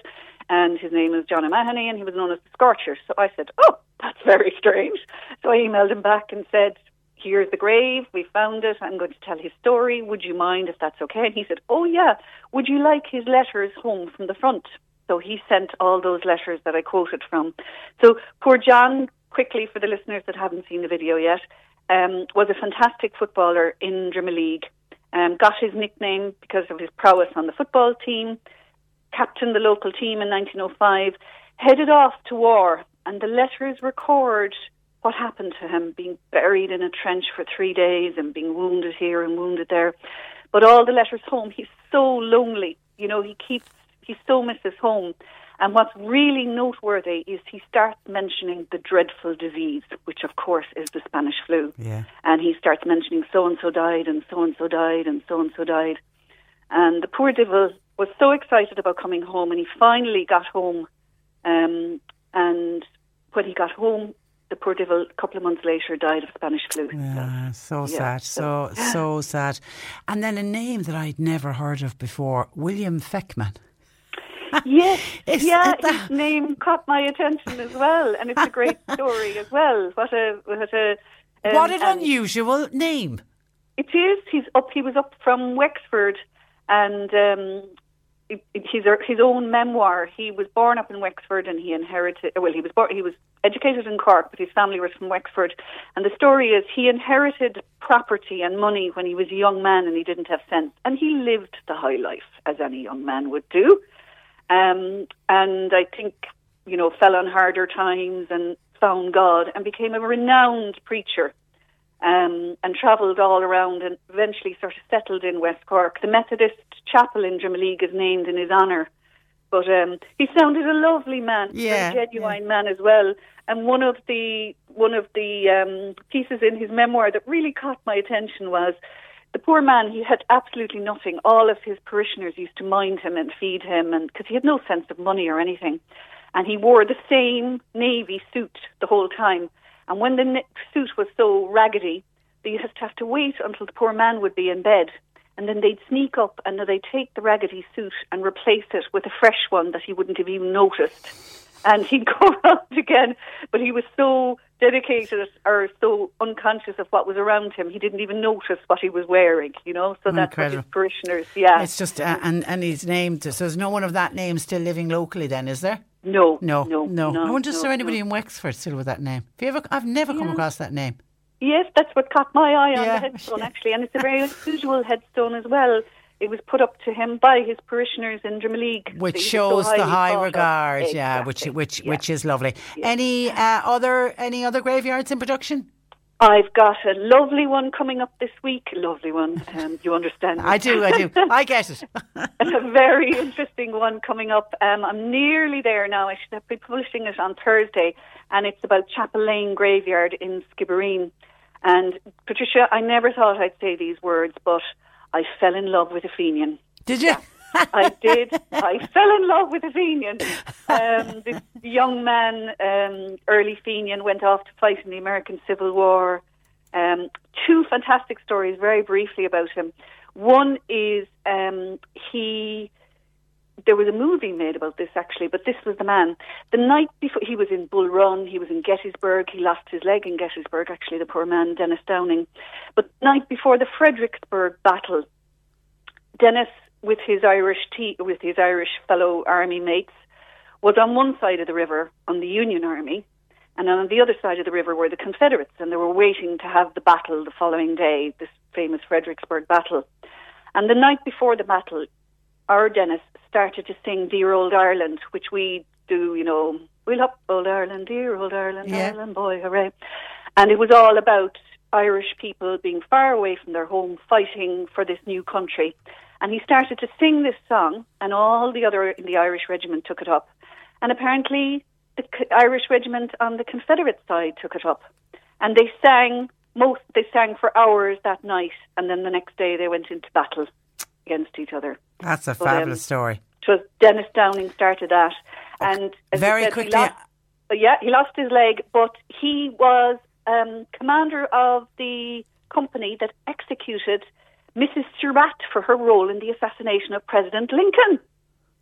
And his name was John O'Mahony, and he was known as the Scorcher. So I said, oh, that's very strange. So I emailed him back and said, here's the grave. We found it. I'm going to tell his story. Would you mind if that's okay? And he said, oh, yeah. Would you like his letters home from the front? So he sent all those letters that I quoted from. So poor John, quickly for the listeners that haven't seen the video yet, um, was a fantastic footballer in Drimoleague. Um, got his nickname because of his prowess on the football team. Captained the local team in 1905. Headed off to war, and the letters record what happened to him, being buried in a trench for three days and being wounded here and wounded there. But all the letters home, he's so lonely. You know, he keeps, he so misses home. And what's really noteworthy is he starts mentioning the dreadful disease, which of course is the Spanish flu. Yeah. And he starts mentioning so and so died and so and so died and so and so died. And the poor devil was so excited about coming home, and he finally got home. Um, and when he got home, the poor devil, a couple of months later, died of Spanish flu. Yeah, so Yeah, sad, so so (laughs) sad. And then a name that I'd never heard of before, William Feckman. Yes, (laughs) Is yeah, it that- his name caught my attention as well, and it's a great (laughs) story as well. What a what a um, what an unusual name. It is. He's up. He was up from Wexford, and um, his his own memoir. He was born up in Wexford, and he inherited. Well, he was born. He was educated in Cork, but his family was from Wexford. And the story is he inherited property and money when he was a young man, and he didn't have sense, and he lived the high life as any young man would do. Um, and I think you know fell on harder times and found God and became a renowned preacher um, and travelled all around and eventually sort of settled in West Cork. The Methodist Chapel in Drimoleague is named in his honour. But um, he sounded a lovely man, Yeah, a genuine man as well. And one of the one of the um, pieces in his memoir that really caught my attention was the poor man. He had absolutely nothing. All of his parishioners used to mind him and feed him, and because he had no sense of money or anything, and he wore the same navy suit the whole time. And when the suit was so raggedy, they used to have to wait until the poor man would be in bed. And then they'd sneak up and they'd take the raggedy suit and replace it with a fresh one that he wouldn't have even noticed. And he'd (laughs) go around again. But he was so dedicated or so unconscious of what was around him, he didn't even notice what he was wearing, you know? So that's what his parishioners, yeah. It's just, uh, and, and he's named, so there's no one of that name still living locally then, is there? no, No, no, no. no I wonder, is no, there anybody no. in Wexford still with that name? Have you ever, I've never come across that name. Yes, that's what caught my eye on Yeah. the headstone, (laughs) actually, and it's a very unusual headstone as well. It was put up to him by his parishioners in Drimoleague. Which was so shows the high regard, yeah, which which yeah. which is lovely. Any uh, other any other graveyards in production? I've got a lovely one coming up this week. Lovely one, um, you understand? (laughs) I do, I do, I get it. (laughs) (laughs) a very interesting one coming up. Um, I'm nearly there now. I should be publishing it on Thursday, and it's about Chapel Lane Graveyard in Skibbereen. And Patricia, I never thought I'd say these words, but I fell in love with a Fenian. Did you? I did. I fell in love with a Fenian. Um, this young man, um, early Fenian, went off to fight in the American Civil War. Um, two fantastic stories, very briefly about him. One is um, he. There was a movie made about this actually, but this was the man. The night before he was in Bull Run, he was in Gettysburg. He lost his leg in Gettysburg. Actually, the poor man, Dennis Downing. But the night before the Fredericksburg battle, Dennis, with his Irish te- with his Irish fellow army mates, was on one side of the river on the Union Army, and on the other side of the river were the Confederates, and they were waiting to have the battle the following day, this famous Fredericksburg battle. And the night before the battle, our Dennis started to sing "Dear Old Ireland," which we do, you know, "We'll up old Ireland, dear old Ireland, Yeah. Ireland boy, hooray!" And it was all about Irish people being far away from their home, fighting for this new country. And he started to sing this song, and all the other in the Irish regiment took it up. And apparently, the Irish regiment on the Confederate side took it up, and they sang most. They sang for hours that night, and then the next day they went into battle against each other. That's a But, um, fabulous story. It was Dennis Downing started that, and Very said, he quickly, lost- uh, yeah, he lost his leg, but he was um, commander of the company that executed Mrs. Surratt for her role in the assassination of President Lincoln,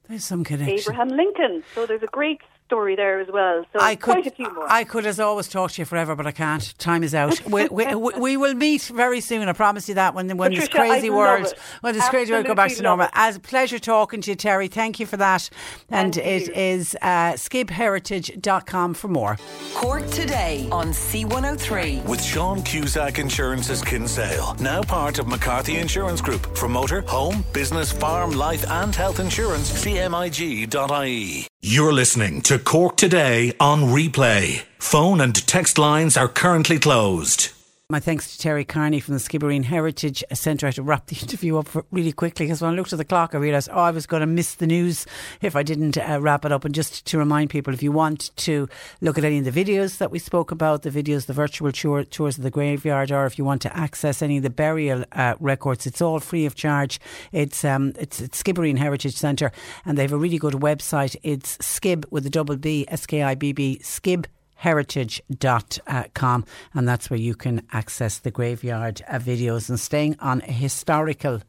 There's some connection. Abraham Lincoln. So there's a great story there as well. So I quite could, a few more. I could, as always, talk to you forever, but I can't. Time is out. we, we, we, we will meet very soon. I promise you that. When when this crazy I world, it. when this crazy world go back to normal. it. As a pleasure talking to you, Terri. Thank you for that. And Thank it you. is uh, skibheritage.com for more. Cork today on C103. With Sean Cusack Insurance's Kinsale, now part of McCarthy Insurance Group. For motor, home, business, farm, life, and health insurance, cmig.ie. You're listening to Cork Today on replay. Phone and text lines are currently closed. My thanks to Terri Kearney from the Skibbereen Heritage Centre. I had to wrap the (laughs) interview up really quickly because when I looked at the clock, I realised, oh, I was going to miss the news if I didn't uh, wrap it up. And just to remind people, if you want to look at any of the videos that we spoke about, the videos, the virtual tour, tours of the graveyard, or if you want to access any of the burial uh, records, it's all free of charge. It's um, it's, it's Skibbereen Heritage Centre, and they have a really good website. It's skib with a double B, S K I B B, skib heritage.com and that's where you can access the graveyard uh, videos and staying on a historical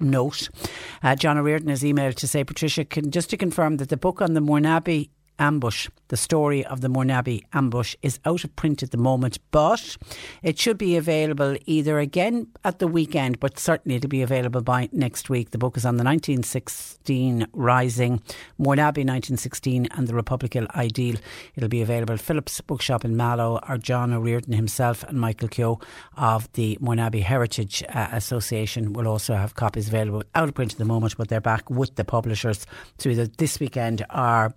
note. Uh, John O'Riordan has emailed to say Patricia can just to confirm that the book on the Mourneabbey ambush. The story of the Mourneabbey ambush is out of print at the moment but it should be available either again at the weekend but certainly it'll be available by next week. The book is on the 1916 rising Mourneabbey 1916 and the Republican ideal. It'll be available. At Phillips bookshop in Mallow or John O'Riordan himself and Michael Keogh of the Mourneabbey Heritage uh, Association will also have copies available. Out of print at the moment but they're back with the publishers. So this weekend or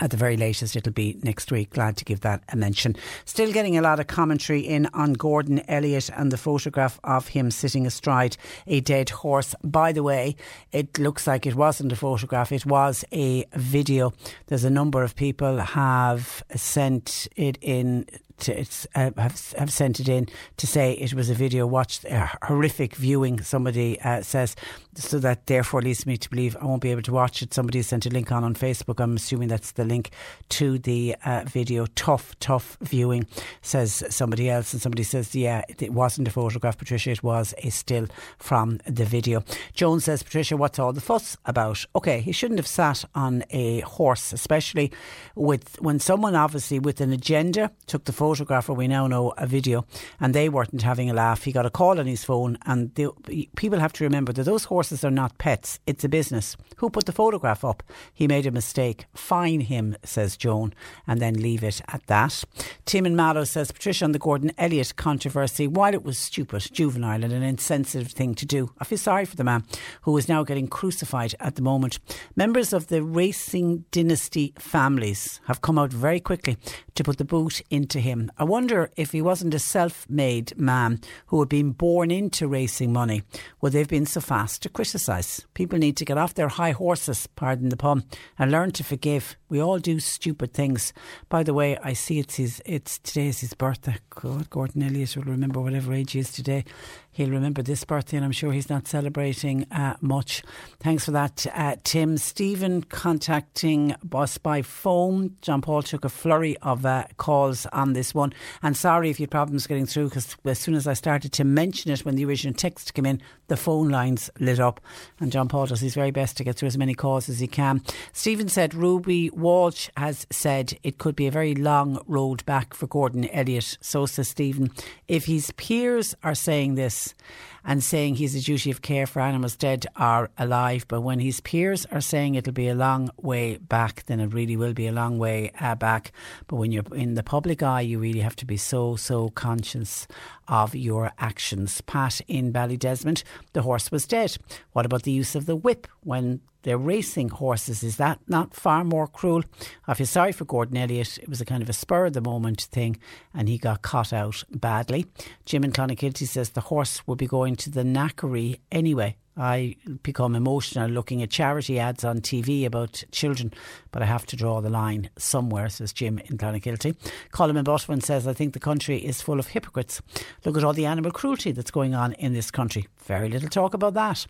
at the very latest, it'll be next week. Glad to give that a mention. Still getting a lot of commentary in on Gordon Elliott and the photograph of him sitting astride a dead horse. By the way, it looks like it wasn't a photograph, it was a video. There's a number of people have sent it in to, uh, have, have sent it in to say it was a video watched, horrific viewing, somebody uh, says, so that therefore leads me to believe I won't be able to watch it. Somebody sent a link on on Facebook. I'm assuming that's the link to the uh, video. Tough, tough viewing, says somebody else. And somebody says, yeah, it wasn't a photograph, Patricia, it was a still from the video. Joan says, Patricia, what's all the fuss about? Okay, he shouldn't have sat on a horse, especially with when someone obviously with an agenda took the photograph, or we now know a video, and they weren't having a laugh. He got a call on his phone, and the, people have to remember that those horses are not pets, it's a business. Who put the photograph up? He made a mistake. Fine him, says Joan, and then leave it at that. Tim and Mallow says, Patricia on the Gordon Elliott controversy, while it was stupid, juvenile, and an insensitive thing to do, I feel sorry for the man who is now getting crucified at the moment. Members of the racing dynasty families have come out very quickly to put the boot into him. I wonder if he wasn't a self made man who had been born into racing money, would they have been so fast to criticise? People need to get off their high horses, pardon the pun, and learn to forgive. We all do stupid things. By the way, I see it's his it's today's his birthday. God, Gordon Elliott will remember whatever age he is today he'll remember this birthday, and I'm sure he's not celebrating uh, much. Thanks for that, uh, Tim. Stephen contacting us by phone. John Paul took a flurry of uh, calls on this one, and sorry if you had problems getting through because as soon as I started to mention it when the original text came in, the phone lines lit up, and John Paul does his very best to get through as many calls as he can. Stephen said Ruby Walsh has said it could be a very long road back for Gordon Elliott. So says Stephen. If his peers are saying this, and saying he's a duty of care for animals dead or alive. But when his peers are saying it'll be a long way back, then it really will be a long way uh, back. But when you're in the public eye, you really have to be so, so conscious of your actions. Pat in Ballydesmond, the horse was dead. What about the use of the whip when they're racing horses? Is that not far more cruel? I feel sorry for Gordon Elliott. It was a kind of a spur of the moment thing and he got caught out badly. Jim in Clonakilty says the horse will be going to the knackery anyway. I become emotional looking at charity ads on TV about children, but I have to draw the line somewhere, says Jim in Clonakilty. Colin in Botwin says, I think the country is full of hypocrites. Look at all the animal cruelty that's going on in this country. Very little talk about that.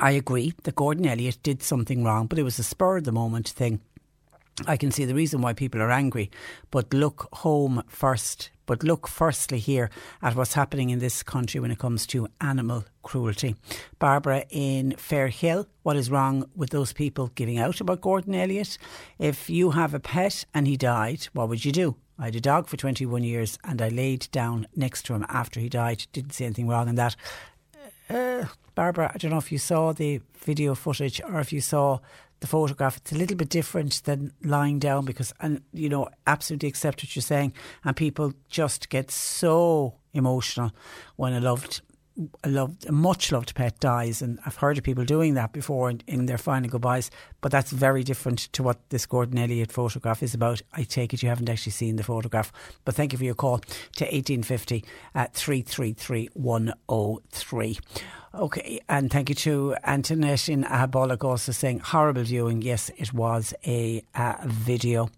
I agree that Gordon Elliott did something wrong, but it was a spur of the moment thing. I can see the reason why people are angry, but look home first. But look firstly here at what's happening in this country when it comes to animal cruelty. Barbara in Fairhill, what is wrong with those people giving out about Gordon Elliott? If you have a pet and he died, what would you do? I had a dog for 21 years and I laid down next to him after he died. Didn't see anything wrong in that. Uh, Barbara, I don't know if you saw the video footage or if you saw the photograph. It's a little bit different than lying down because, and you know, absolutely accept what you're saying. And people just get so emotional when a loved a loved, a much loved pet dies, and I've heard of people doing that before in, in, their final goodbyes. But that's very different to what this Gordon Elliott photograph is about. I take it you haven't actually seen the photograph, but thank you for your call to eighteen fifty at three three three one zero oh three. Okay, and thank you to Antoinette in Aghabullogue also saying horrible viewing. Yes, it was a, a video.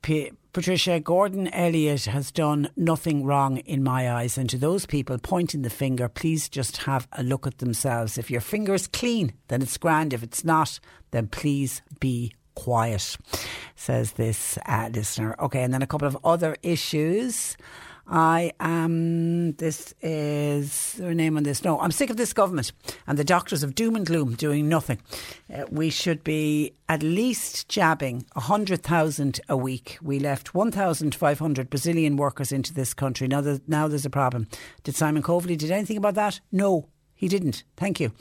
P- Patricia Gordon Elliott has done nothing wrong in my eyes, and to those people pointing the finger, please just have a look at themselves. If your finger's clean, then it's grand. If it's not, then please be quiet, says this uh, listener. Okay, and then a couple of other issues. I am, this is her name on this. No, I'm sick of this government and the doctors of doom and gloom doing nothing. Uh, we should be at least jabbing 100,000 a week. We left 1,500 Brazilian workers into this country. Now, there's, now there's a problem. Did Simon Coveney did anything about that? No, he didn't. Thank you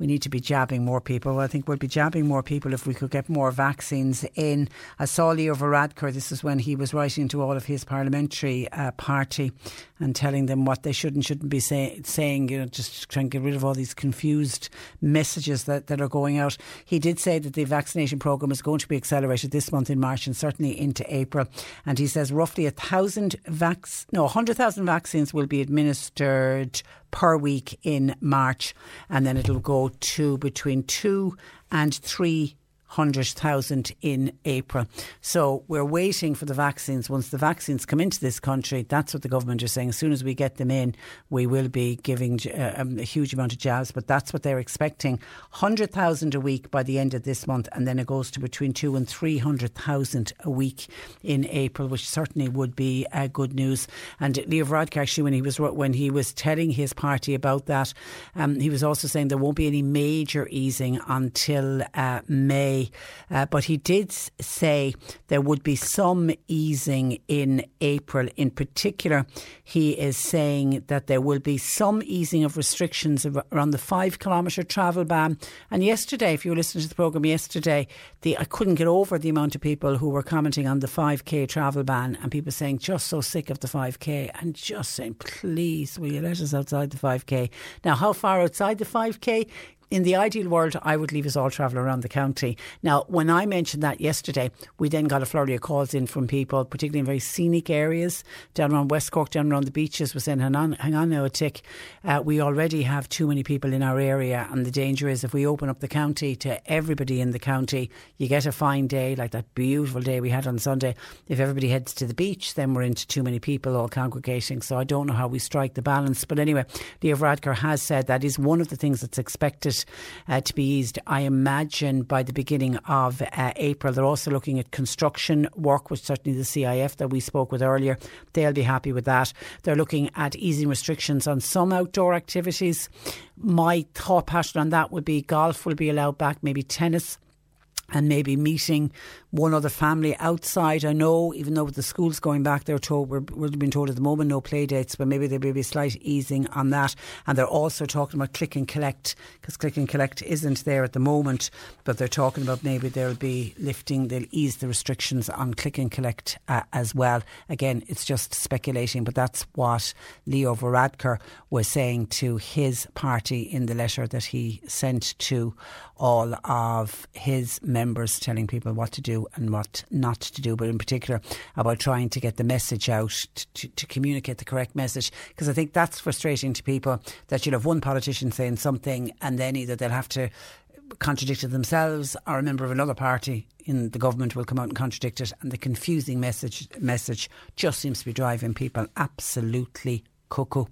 we need to be jabbing more people. I think we'll be jabbing more people if we could get more vaccines in. I saw Leo Varadkar, this is when he was writing to all of his parliamentary uh, party and telling them what they should and shouldn't be say, saying, you know, just trying to get rid of all these confused messages that, that are going out. He did say that the vaccination programme is going to be accelerated this month in March and certainly into April. And he says roughly a thousand vac- no, 100,000 vaccines will be administered per week in March and then it'll go to between two and three 100,000 in April. So we're waiting for the vaccines. Once the vaccines come into this country, that's what the government is saying. As soon as we get them in, we will be giving uh, um, a huge amount of jabs, but that's what they're expecting 100,000 a week by the end of this month, and then it goes to between two and 300,000 a week in April, which certainly would be uh, good news. And Leo Varadkar, actually, when he was when he was telling his party about that, um, he was also saying there won't be any major easing until uh, May. Uh, but he did say there would be some easing in April. In particular, he is saying that there will be some easing of restrictions around the five kilometre travel ban. And yesterday, if you were listening to the programme yesterday, the, I couldn't get over the amount of people who were commenting on the 5k travel ban and people saying just so sick of the 5k and just saying, please, will you let us outside the 5k? Now, how far outside the 5k? In the ideal world, I would leave us all travel around the county. Now, when I mentioned that yesterday, we then got a flurry of calls in from people, particularly in very scenic areas down around West Cork, down around the beaches, was saying, hang on, hang on now a tick. Uh, we already have too many people in our area, and the danger is if we open up the county to everybody in the county, you get a fine day like that beautiful day we had on Sunday. If everybody heads to the beach, then we're into too many people all congregating. So I don't know how we strike the balance. But anyway, Leo Varadkar has said that is one of the things that's expected uh, to be eased, I imagine, by the beginning of uh, April. They're also looking at construction work, which certainly the CIF that we spoke with earlier, they'll be happy with that. They're looking at easing restrictions on some outdoor activities. My thought pattern on that would be golf will be allowed back, maybe tennis and maybe meeting one other family outside. I know, even though with the schools going back, they're told we're, we're being told at the moment no play dates, but maybe there will be a slight easing on that. And they're also talking about click and collect because click and collect isn't there at the moment, but they're talking about maybe there'll be lifting, they'll ease the restrictions on click and collect uh, as well. Again, it's just speculating, but that's what Leo Varadkar was saying to his party in the letter that he sent to all of his members, telling people what to do and what not to do, but in particular about trying to get the message out to, to communicate the correct message. Because I think that's frustrating to people that you'll have one politician saying something and then either they'll have to contradict it themselves or a member of another party in the government will come out and contradict it and the confusing message message just seems to be driving people absolutely cuckoo.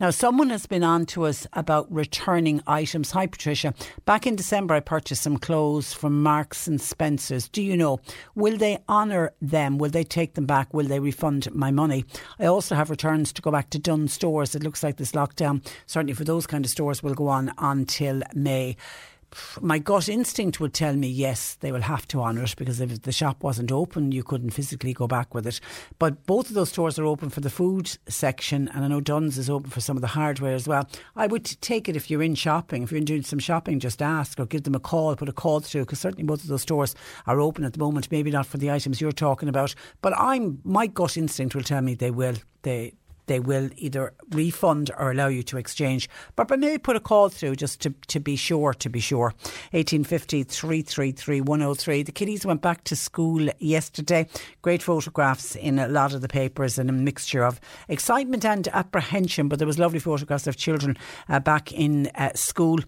Now, someone has been on to us about returning items. Hi, Patricia. Back in December, I purchased some clothes from Marks and Spencers. Do you know, will they honour them? Will they take them back? Will they refund my money? I also have returns to go back to Dunnes Stores. It looks like this lockdown, certainly for those kind of stores, will go on until May my gut instinct would tell me yes, they will have to honour it because if the shop wasn't open, you couldn't physically go back with it. But both of those stores are open for the food section, and I know Dunnes is open for some of the hardware as well. I would take it if you're in shopping. If you're doing some shopping, just ask or give them a call, put a call through because certainly both of those stores are open at the moment. Maybe not for the items you're talking about, but I'm my gut instinct will tell me they will. They they will either refund or allow you to exchange. But I may put a call through just to, to be sure, to be sure. 1850 333 103. The kiddies went back to school yesterday. Great photographs in a lot of the papers and a mixture of excitement and apprehension, but there was lovely photographs of children uh, back in uh, school.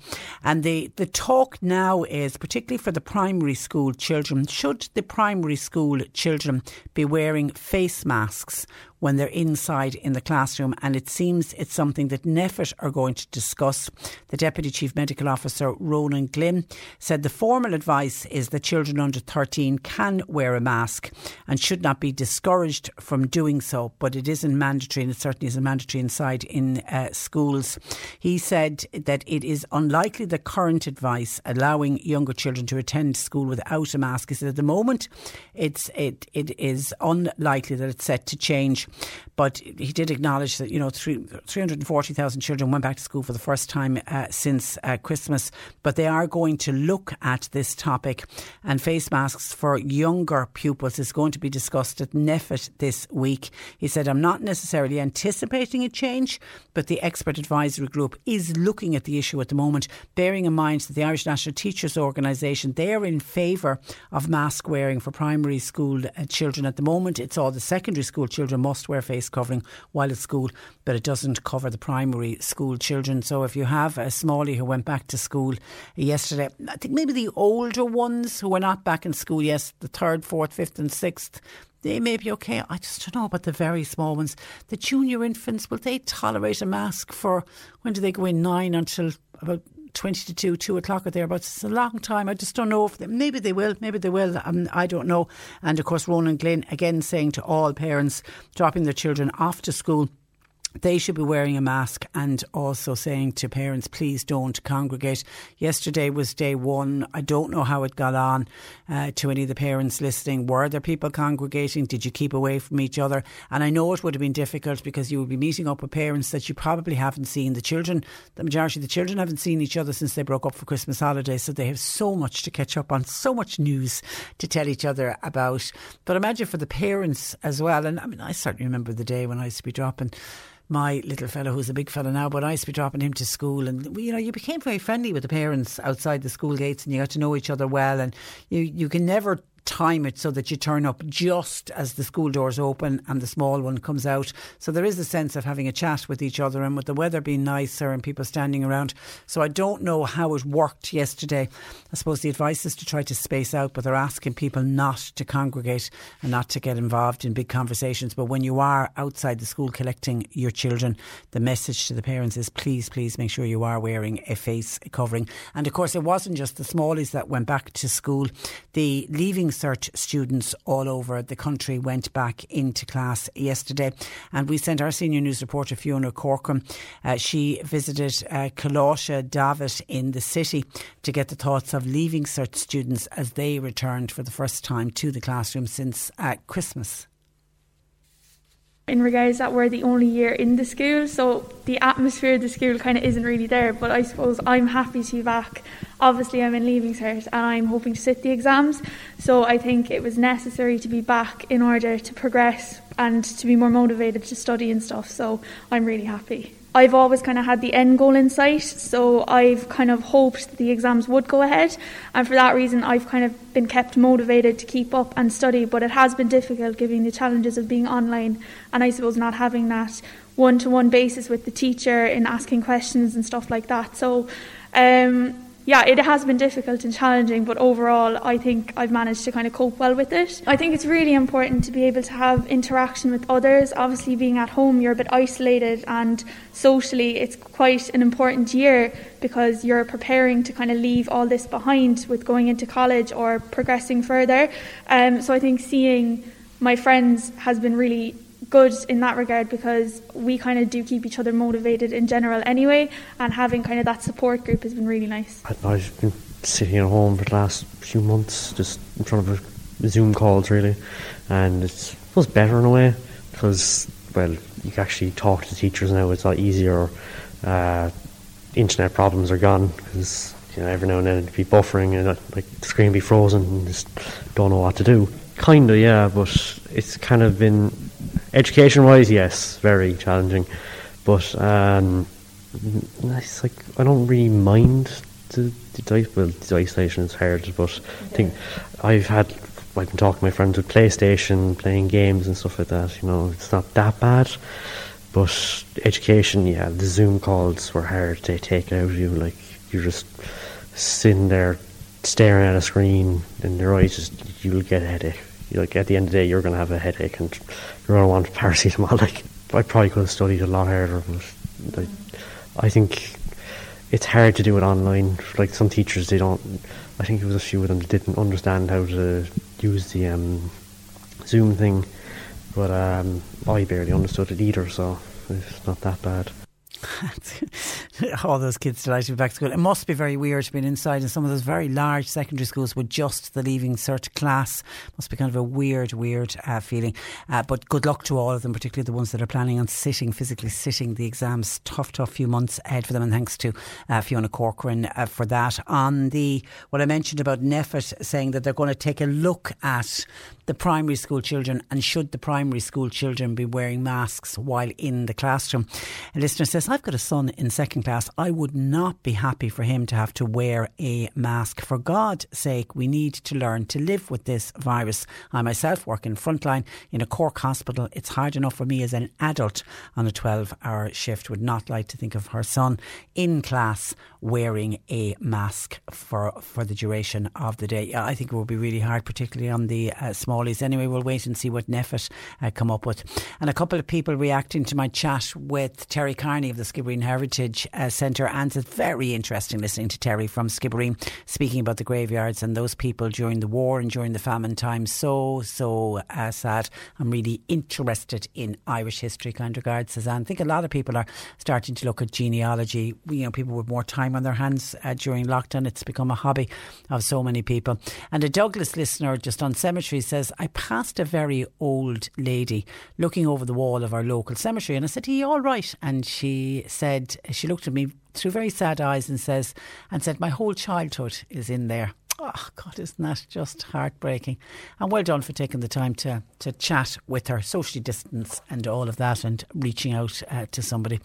And the, the talk now is, particularly for the primary school children, should the primary school children be wearing face masks when they're inside in the classroom. And it seems it's something that NPHET are going to discuss. The Deputy Chief Medical Officer, Ronan Glynn, said the formal advice is that children under 13 can wear a mask and should not be discouraged from doing so, but it isn't mandatory and it certainly isn't mandatory inside in uh, schools. He said that it is unlikely the current advice allowing younger children to attend school without a mask. is at the moment it's it, it is unlikely that it's set to change. But he did acknowledge that, you know, 340,000 children went back to school for the first time uh, since uh, Christmas. But they are going to look at this topic and face masks for younger pupils is going to be discussed at NPHET this week. He said, I'm not necessarily anticipating a change, but the expert advisory group is looking at the issue at the moment, bearing in mind that the Irish National Teachers Organisation, they're in favour of mask wearing for primary school uh, children at the moment. It's all the secondary school children must must wear face covering while at school, but it doesn't cover the primary school children. So if you have a smallie who went back to school yesterday, I think maybe the older ones who were not back in school, yes, the third, fourth, fifth, and sixth they may be okay. I just don't know about the very small ones. The junior infants, will they tolerate a mask for when do they go in? Nine until about 20 to 2, 2 o'clock or thereabouts. It's a long time. I just don't know if they, maybe they will, maybe they will. Um, I don't know. And of course, Ronan Glynn again saying to all parents dropping their children off to school they should be wearing a mask and also saying to parents, please don't congregate. Yesterday was day one. I don't know how it got on uh, to any of the parents listening. Were there people congregating? Did you keep away from each other? And I know it would have been difficult because you would be meeting up with parents that you probably haven't seen. The children, the majority of the children haven't seen each other since they broke up for Christmas holidays. So they have so much to catch up on, so much news to tell each other about. But imagine for the parents as well. And I mean, I certainly remember the day when I used to be dropping my little fellow, who's a big fellow now, but I used to be dropping him to school, and you know, you became very friendly with the parents outside the school gates, and you got to know each other well, and you you can never time it so that you turn up just as the school doors open and the small one comes out. So there is a sense of having a chat with each other and with the weather being nicer and people standing around. So I don't know how it worked yesterday. I suppose the advice is to try to space out, but they're asking people not to congregate and not to get involved in big conversations. But when you are outside the school collecting your children, the message to the parents is please, please make sure you are wearing a face covering. And of course, it wasn't just the smallies that went back to school. The leaving Cert students all over the country went back into class yesterday. And we sent our senior news reporter, Fiona Corkum. Uh, she visited uh, Davitt in the city to get the thoughts of leaving cert students as they returned for the first time to the classroom since uh, Christmas in regards that we're the only year in the school, so the atmosphere of the school kind of isn't really there. But I suppose I'm happy to be back. Obviously, I'm in leaving cert and I'm hoping to sit the exams. So I think it was necessary to be back in order to progress and to be more motivated to study and stuff. So I'm really happy. I've always kind of had the end goal in sight, so I've kind of hoped the exams would go ahead, and for that reason, I've kind of been kept motivated to keep up and study. But it has been difficult given the challenges of being online, and I suppose not having that one to one basis with the teacher in asking questions and stuff like that. So, um, yeah, it has been difficult and challenging, but overall, I think I've managed to kind of cope well with it. I think it's really important to be able to have interaction with others. Obviously, being at home, you're a bit isolated, and socially, it's quite an important year because you're preparing to kind of leave all this behind with going into college or progressing further. Um, so I think seeing my friends has been really good in that regard because we kind of do keep each other motivated in general anyway, and having kind of that support group has been really nice. I've been sitting at home for the last few months, just in front of Zoom calls really, and it's, it was better in a way because well, you can actually talk to teachers now. It's a lot easier. Uh, internet problems are gone because you know every now and then it'd be buffering and like the screen be frozen and just don't know what to do. Kinda, yeah, but it's kind of been education wise, yes, very challenging. But um, it's like I don't really mind the, the, well, the isolation is hard, but I think I've had I've been talking to my friends with PlayStation, playing games and stuff like that. You know, it's not that bad. But education, yeah, the Zoom calls were hard. to take it out of you. Like you're just sitting there staring at a screen, and your eyes just you'll get a headache like at the end of the day, you're going to have a headache and you're going to want paracetamol. (laughs) Like I probably could have studied a lot harder, but like, I think it's hard to do it online. Like some teachers, they don't. I think there was a few of them that didn't understand how to use the um, Zoom thing, but um, I barely understood it either, so it's not that bad. (laughs) all those kids delighted to be back to school. It must be very weird being inside in some of those very large secondary schools with just the leaving cert class. Must be kind of a weird, weird uh, feeling. Uh, but good luck to all of them, particularly the ones that are planning on sitting, physically sitting the exams. Tough, tough few months ahead for them. And thanks to uh, Fiona Corcoran uh, for that. On the what I mentioned about NPHET saying that they're going to take a look at the primary school children and should the primary school children be wearing masks while in the classroom? A listener says, I've got a son in second class. I would not be happy for him to have to wear a mask. For God's sake, we need to learn to live with this virus. I myself work in frontline in a Cork hospital. It's hard enough for me as an adult on a 12 hour shift. Would not like to think of her son in class wearing a mask for, for the duration of the day. I think it will be really hard, particularly on the uh, smallies. Anyway, we'll wait and see what NPHET uh, come up with. And a couple of people reacting to my chat with Terri Kearney of the Skibbereen Heritage uh, Centre. And it's very interesting listening to Terri from Skibbereen speaking about the graveyards and those people during the war and during the famine time. So, so uh, sad. I'm really interested in Irish history, kind regards, Suzanne. I think a lot of people are starting to look at genealogy. You know, people with more time on their hands uh, during lockdown. It's become a hobby of so many people. And a Douglas listener just on cemeteries says, I passed a very old lady looking over the wall of our local cemetery and I said, Are you all right? And she said, she looked at me through very sad eyes and says, and said, My whole childhood is in there. Oh, God, isn't that just heartbreaking? And well done for taking the time to, to chat with her, socially distance and all of that, and reaching out uh, to somebody.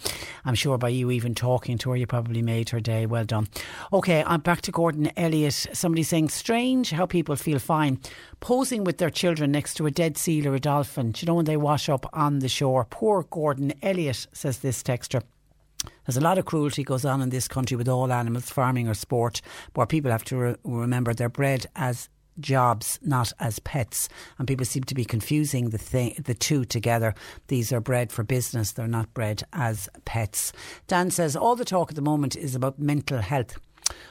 I'm sure by you even talking to her, you probably made her day. Well done. Okay, I'm back to Gordon Elliott. Somebody saying, strange how people feel fine posing with their children next to a dead seal or a dolphin. Do you know when they wash up on the shore? Poor Gordon Elliott, says this texter. There's a lot of cruelty goes on in this country with all animals, farming or sport, where people have to re- remember they're bred as jobs, not as pets. And people seem to be confusing the thing, the two together. These are bred for business; they're not bred as pets. Dan says all the talk at the moment is about mental health.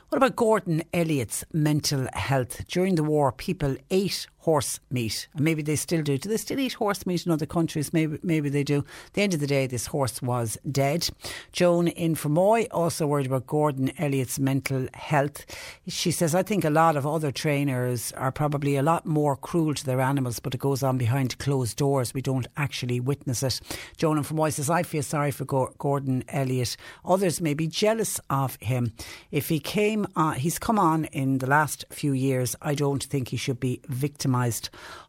What about Gordon Elliott's mental health? During the war, people ate horse meat, and maybe they still do. Do they still eat horse meat in other countries? Maybe, maybe they do. At the end of the day, this horse was dead. Joan in Fermoy also worried about Gordon Elliott's mental health. She says, I think a lot of other trainers are probably a lot more cruel to their animals, but it goes on behind closed doors. We don't actually witness it. Joan in Fermoy says, I feel sorry for Gordon Elliott. Others may be jealous of him. If he came on, he's come on in the last few years, I don't think he should be victimised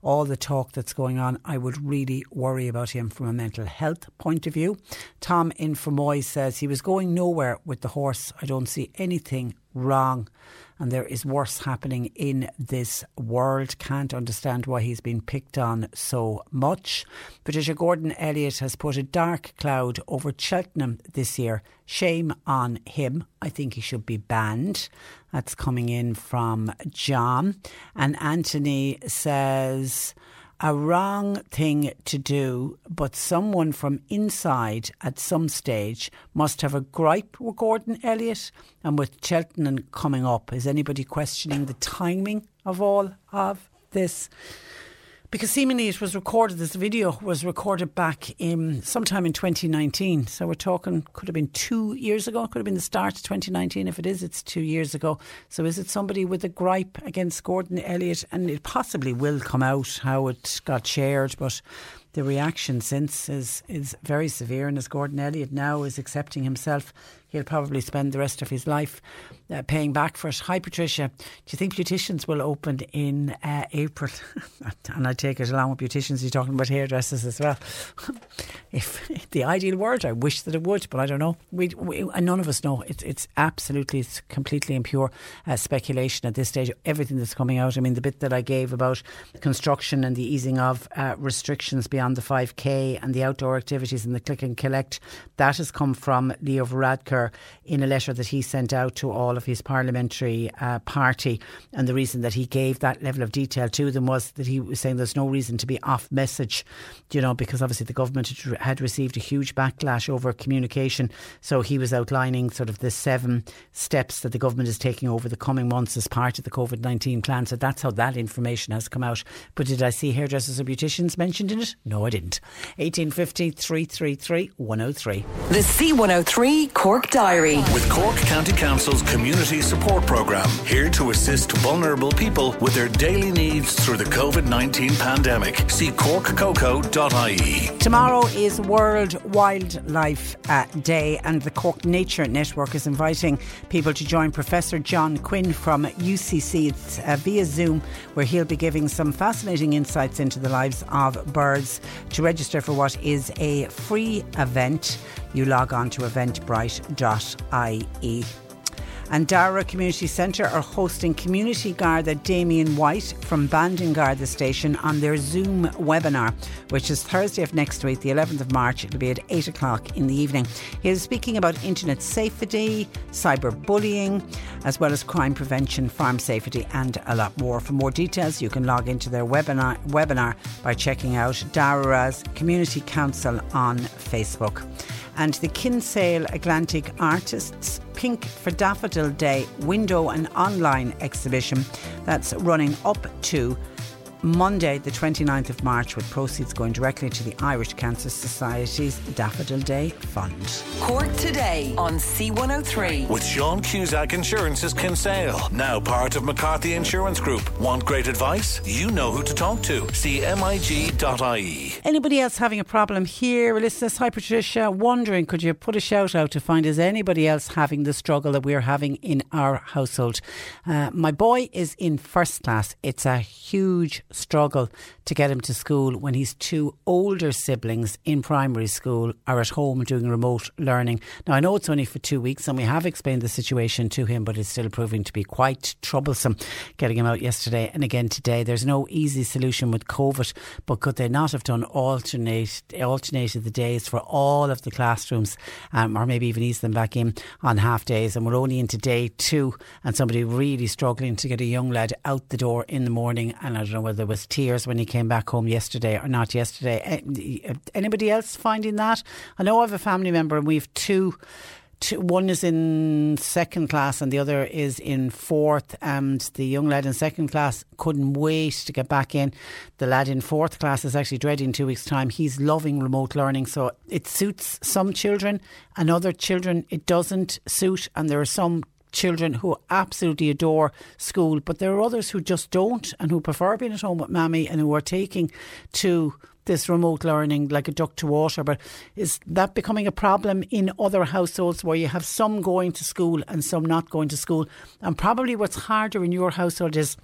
all the talk that's going on, I would really worry about him from a mental health point of view. Tom in Fermoy says he was going nowhere with the horse. I don't see anything wrong and there is worse happening in this world. Can't understand why he's been picked on so much. Patricia Gordon Elliott has put a dark cloud over Cheltenham this year. Shame on him. I think he should be banned. That's coming in from John. And Anthony says, a wrong thing to do, but someone from inside at some stage must have a gripe with Gordon Elliott and with Cheltenham coming up. Is anybody questioning the timing of all of this? Because seemingly it was recorded, this video was recorded back in sometime in 2019. So we're talking, could have been two years ago, could have been the start of 2019. If it is, it's two years ago. So is it somebody with a gripe against Gordon Elliott? And it possibly will come out how it got shared, but the reaction since is, is very severe. And as Gordon Elliott now is accepting himself, he'll probably spend the rest of his life uh, paying back for it. Hi, Patricia. Do you think beauticians will open in uh, April? (laughs) and I take it along with beauticians, you're talking about hairdressers as well. (laughs) if (laughs) the ideal world, I wish that it would, but I don't know. We, we none of us know. It's it's absolutely, it's completely impure uh, speculation at this stage. Everything that's coming out. I mean, the bit that I gave about construction and the easing of uh, restrictions beyond the 5k and the outdoor activities and the click and collect, that has come from Leo Varadkar in a letter that he sent out to all of his parliamentary uh, party. And the reason that he gave that level of detail to them was that he was saying there's no reason to be off message, you know, because obviously the government had received a huge backlash over communication. So he was outlining sort of the seven steps that the government is taking over the coming months as part of the COVID 19 plan. So that's how that information has come out. But did I see hairdressers or beauticians mentioned in it? No, I didn't. 1850 333 103. The C103 Cork Diary. With Cork County Council's Community Support Programme, here to assist vulnerable people with their daily needs through the COVID 19 pandemic. See corkcoco.ie. Tomorrow is World Wildlife uh, Day, and the Cork Nature Network is inviting people to join Professor John Quinn from UCC. It's uh, via Zoom, where he'll be giving some fascinating insights into the lives of birds. To register for what is a free event, you log on to eventbrite.ie. And Dara Community Centre are hosting Community Garda Damien White from Bandon Garda Station on their Zoom webinar, which is Thursday of next week, the 11th of March. It'll be at 8 o'clock in the evening. He is speaking about internet safety, cyberbullying, as well as crime prevention, farm safety, and a lot more. For more details, you can log into their webinar, webinar by checking out Dara's Community Council on Facebook and the Kinsale Atlantic Artists Pink for Daffodil Day window and online exhibition that's running up to Monday, the 29th of March, with proceeds going directly to the Irish Cancer Society's Daffodil Day Fund. Cork today on C103. With Sean Cusack Insurance's Kinsale, now part of McCarthy Insurance Group. Want great advice? You know who to talk to. See MIG.ie. Anybody else having a problem here? Listeners, hi Patricia, wondering could you put a shout out to find is anybody else having the struggle that we're having in our household? Uh, my boy is in first class. It's a huge struggle to get him to school when his two older siblings in primary school are at home doing remote learning. Now, I know it's only for two weeks and we have explained the situation to him, but it's still proving to be quite troublesome getting him out yesterday and again today. There's no easy solution with COVID, but could they not have done alternate, alternated the days for all of the classrooms um, or maybe even ease them back in on half days? And we're only into day two and somebody really struggling to get a young lad out the door in the morning. And I don't know whether it was tears when he came back home yesterday or not yesterday. Eh, eh, anybody else finding that? I know I have a family member and we've two. Two, one is in second class and the other is in fourth. And the young lad in second class couldn't wait to get back in. The lad in fourth class is actually dreading two weeks' time. He's loving remote learning, so it suits some children, and other children it doesn't suit. And there are some children who absolutely adore school, but there are others who just don't and who prefer being at home with mammy and who are taking to this remote learning like a duck to water. But is that becoming a problem in other households where you have some going to school and some not going to school? And probably what's harder in your household is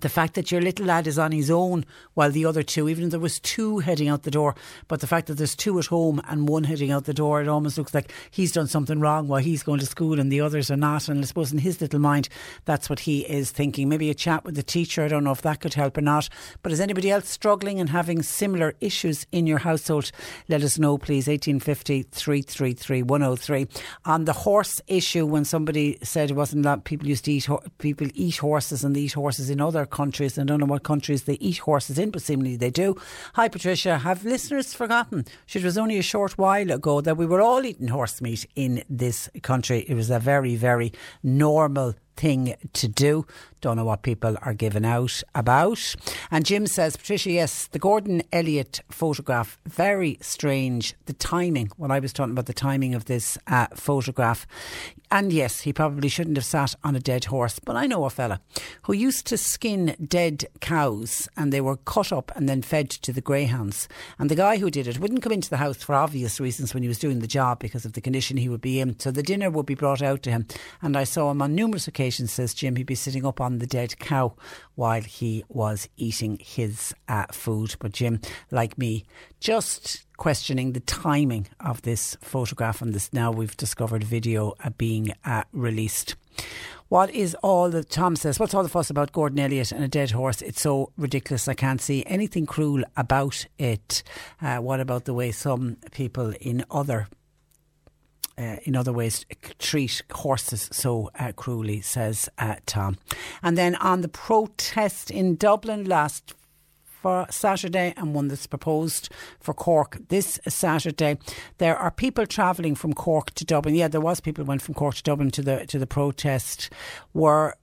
the fact that your little lad is on his own while the other two, even if there was two heading out the door, but the fact that there's two at home and one heading out the door, it almost looks like he's done something wrong while he's going to school and the others are not. And I suppose in his little mind, that's what he is thinking. Maybe a chat with the teacher. I don't know if that could help or not. But is anybody else struggling and having similar issues in your household? Let us know, please. 1850 333 103. On the horse issue, when somebody said it wasn't that people used to eat, people eat horses and they eat horses in other countries. I don't know what countries they eat horses in, but seemingly they do. Hi, Patricia. Have listeners forgotten? It was only a short while ago that we were all eating horse meat in this country. It was a very, very normal thing to do. Don't know what people are giving out about. And Jim says, Patricia, yes, the Gordon Elliott photograph, very strange. The timing, when I was talking about the timing of this uh, photograph. And yes, he probably shouldn't have sat on a dead horse. But I know a fella who used to skin dead cows and they were cut up and then fed to the greyhounds. And the guy who did it wouldn't come into the house for obvious reasons when he was doing the job because of the condition he would be in. So the dinner would be brought out to him. And I saw him on numerous occasions, says Jim, he'd be sitting up on the dead cow while he was eating his uh, food. But Jim, like me, just questioning the timing of this photograph and this now we've discovered video uh, being uh, released. What is all the Tom says? What's all the fuss about Gordon Elliott and a dead horse? It's so ridiculous. I can't see anything cruel about it. Uh, what about the way some people in other uh, in other ways treat horses so uh, cruelly, says uh, Tom. And then on the protest in Dublin last for Saturday and one that's proposed for Cork this Saturday. There are people travelling from Cork to Dublin. Yeah, there was people who went from Cork to Dublin to the to the protest. Were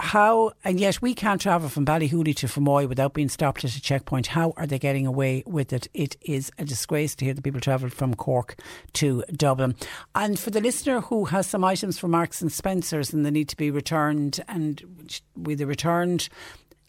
how, and yet we can't travel from Ballyhooly to Fermoy without being stopped at a checkpoint. How are they getting away with it? It is a disgrace to hear that people travel from Cork to Dublin. And for the listener who has some items from Marks and Spencers and they need to be returned, and with the returned,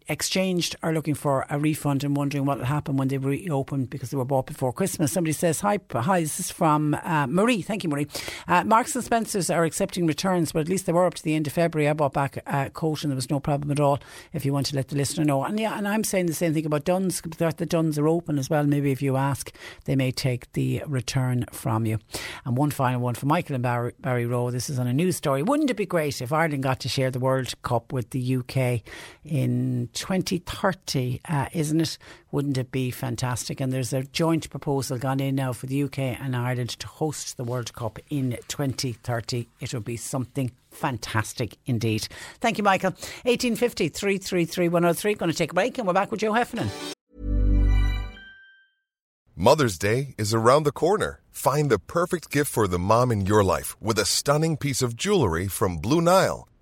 exchanged are looking for a refund and wondering what will happen when they reopen because they were bought before Christmas. Somebody says, Hi, hi this is from uh, Marie. Thank you, Marie. Uh, Marks and Spencer's are accepting returns, but at least they were up to the end of February. I bought back a coat and there was no problem at all if you want to let the listener know. And yeah, and I'm saying the same thing about Dunnes. The Dunnes are open as well. Maybe if you ask, they may take the return from you. And one final one for Michael and Barry, Barry Rowe. This is on a news story. Wouldn't it be great if Ireland got to share the World Cup with the UK in 2030, uh, isn't it? Wouldn't it be fantastic? And there's a joint proposal gone in now for the UK and Ireland to host the World Cup in 2030. It would be something fantastic indeed. Thank you, Michael. 1850 333 103. Going to take a break and we're back with Joe Heffernan. Mother's Day is around the corner. Find the perfect gift for the mom in your life with a stunning piece of jewelry from Blue Nile.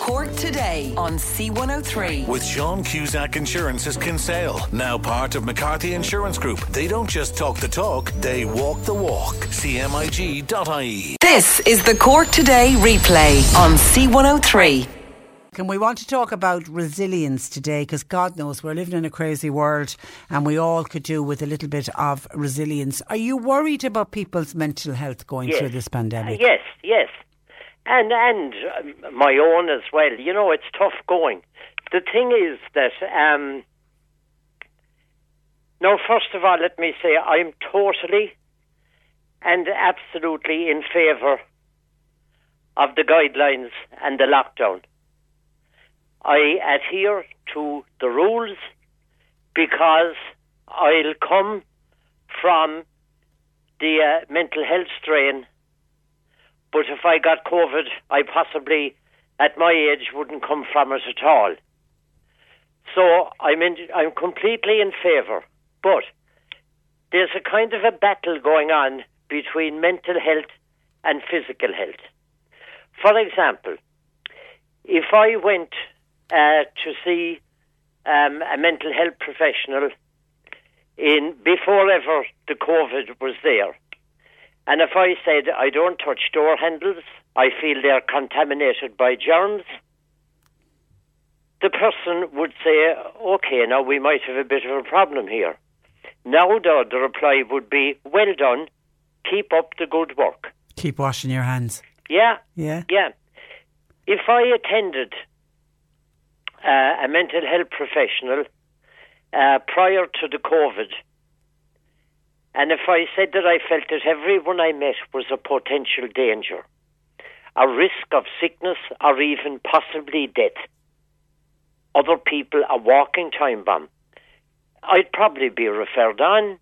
Cork today on C103. With Sean Cusack Insurance's Kinsale, now part of McCarthy Insurance Group. They don't just talk the talk, they walk the walk. CMIG.ie. This is the Cork Today replay on C103. And we want to talk about resilience today because God knows we're living in a crazy world and we all could do with a little bit of resilience. Are you worried about people's mental health going Yes. through this pandemic? Uh, yes, yes, and and um, my own as well. You know, it's tough going. The thing is that um, now, first of all, let me say I'm totally and absolutely in favour of the guidelines and the lockdown. I adhere to the rules because I'll come from the uh, mental health strain. But if I got COVID, I possibly, at my age, wouldn't come from it at all. So I'm in, I'm completely in favour. But there's a kind of a battle going on between mental health and physical health. For example, if I went uh, to see um, a mental health professional in before ever the COVID was there, and if I said I don't touch door handles, I feel they're contaminated by germs, the person would say, "Okay, now we might have a bit of a problem here." Now, though, the reply would be, "Well done, keep up the good work." Keep washing your hands. Yeah, Yeah. yeah. If I attended uh, a mental health professional uh, prior to the COVID, and if I said that I felt that everyone I met was a potential danger, a risk of sickness or even possibly death, other people a walking time bomb, I'd probably be referred on.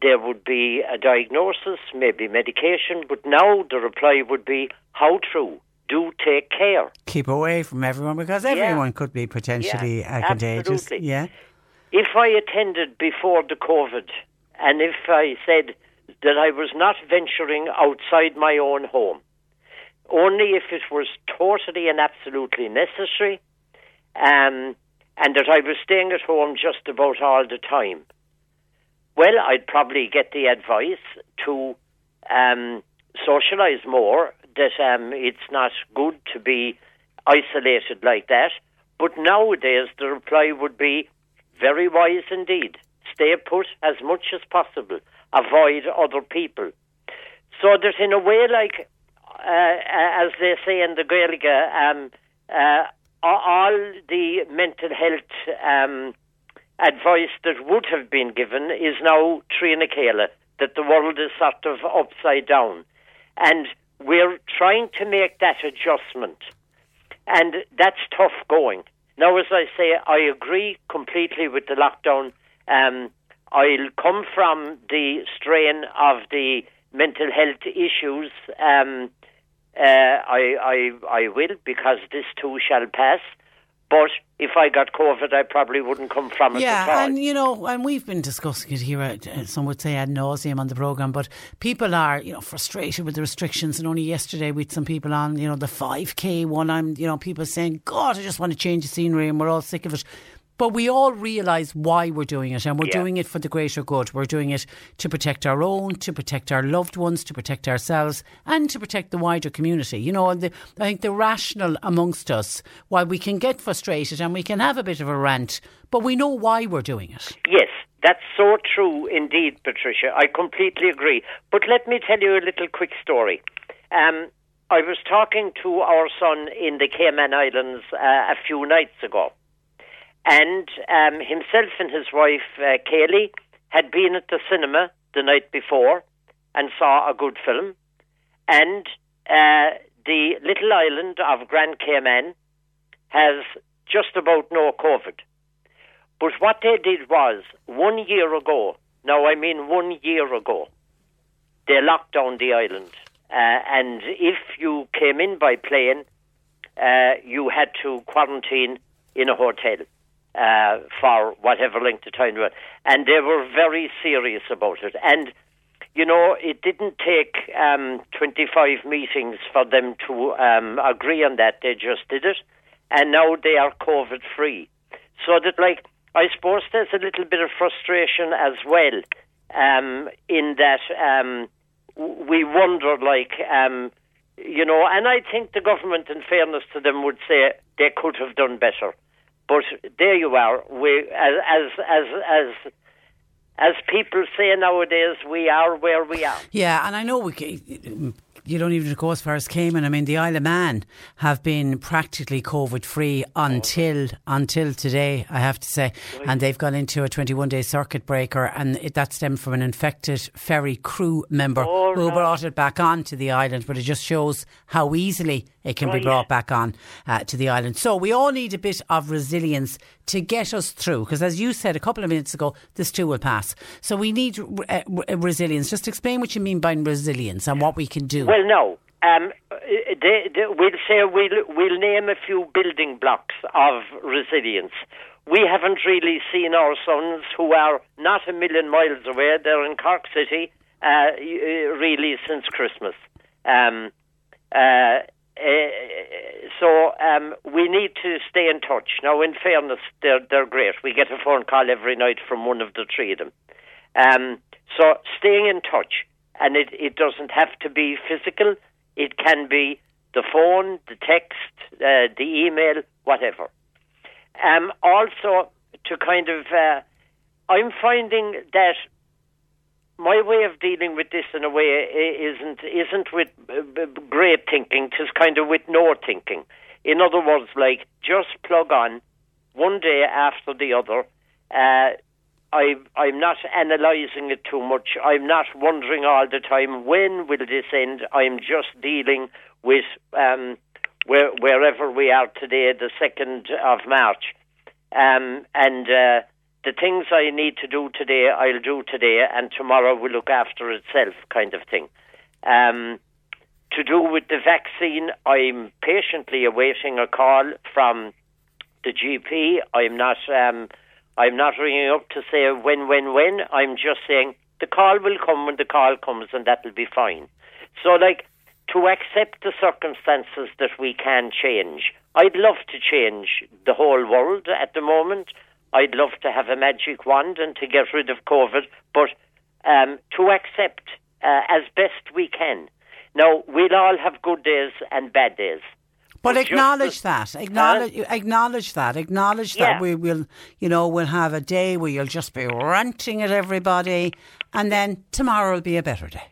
There would be a diagnosis, maybe medication, but now the reply would be, how true? Do take care. Keep away from everyone because everyone could be potentially Yeah, contagious. absolutely. Yeah. if I attended before the COVID, and if I said that I was not venturing outside my own home, only if it was totally and absolutely necessary, um, and that I was staying at home just about all the time, well, I'd probably get the advice to um, socialise more, that um, it's not good to be isolated like that. But nowadays, the reply would be very wise indeed. Stay put as much as possible. Avoid other people. So that in a way, like uh, as they say in the Gaelic, um, uh, all the mental health um, advice that would have been given is now trína chéile, that the world is sort of upside down. And we're trying to make that adjustment. And that's tough going. Now, as I say, I agree completely with the lockdown. Um, I'll come from the strain of the mental health issues. Um, uh, I, I, I will, because this too shall pass. But if I got COVID, I probably wouldn't come from it yeah, at all. and you know, and we've been discussing it here. Some would say ad nauseum on the program, but people are, you know, frustrated with the restrictions. And only yesterday, we had some people on, you know, the five k one. I'm, you know, people saying, "God, I just want to change the scenery," and we're all sick of it. But we all realise why we're doing it, and we're Yeah. doing it for the greater good. We're doing it to protect our own, to protect our loved ones, to protect ourselves, and to protect the wider community. You know, the, I think the rational amongst us, while we can get frustrated and we can have a bit of a rant, but we know why we're doing it. Yes, that's so true indeed, Patricia. I completely agree. But let me tell you a little quick story. Um, I was talking to our son in the Cayman Islands uh, a few nights ago, and um, himself and his wife, uh, Kaylee, had been at the cinema the night before and saw a good film. And uh, the little island of Grand Cayman has just about no COVID. But what they did was, one year ago, now I mean one year ago, they locked down the island. Uh, and if you came in by plane, uh, you had to quarantine in a hotel uh, for whatever length of time. And they were very serious about it. And, you know, it didn't take um, 25 meetings for them to um, agree on that. They just did it. And now they are COVID free. So that, like, I suppose there's a little bit of frustration as well um, in that um, we wonder, like, um, you know, and I think the government, in fairness to them, would say they could have done better. But there you are. We, as as as as as people say nowadays, we are where we are. Yeah, and I know we. You don't even go as far as Cayman. I mean, the Isle of Man have been practically COVID free until until today. I have to say, and they've gone into a 21 day circuit breaker, and it, that stemmed from an infected ferry crew member oh, who brought it back onto the island. But it just shows how easily it can be brought back on uh, to the island. So we all need a bit of resilience to get us through, because as you said a couple of minutes ago, this too will pass. So we need uh, uh, resilience. Just explain what you mean by resilience and what we can do. Well, no. Um, they, they, we'll say we'll, we'll name a few building blocks of resilience. We haven't really seen our sons, who are not a million miles away, they're in Cork City, uh, uh, really since Christmas. Um, uh, uh, so um, we need to stay in touch. Now, in fairness, they're, they're great. We get a phone call every night from one of the three of them. Um, so staying in touch, and it, it doesn't have to be physical. It can be the phone, the text, uh, the email, whatever. Um, also, to kind of, uh, I'm finding that my way of dealing with this in a way isn't isn't with uh, great thinking. It's kind of with no thinking. In other words, like just plug on one day after the other. Uh, I I'm not analysing it too much. I'm not wondering all the time when will this end. I'm just dealing with um, where, wherever we are today, the second of March, um, and. Uh, the things I need to do today, I'll do today, and tomorrow will look after itself, kind of thing. Um, to do with the vaccine, I'm patiently awaiting a call from the GP. I'm not. Um, I'm not ringing up to say when, when, when. I'm just saying the call will come when the call comes, and that'll be fine. So, like, to accept the circumstances that we can change. I'd love to change the whole world at the moment. I'd love to have a magic wand and to get rid of COVID, but um, to accept uh, as best we can. Now, we'll all have good days and bad days. But Just acknowledge as- that. Acknowledge, acknowledge that. Acknowledge Yeah. that we will, you know, we'll have a day where you'll just be ranting at everybody, and then tomorrow will be a better day.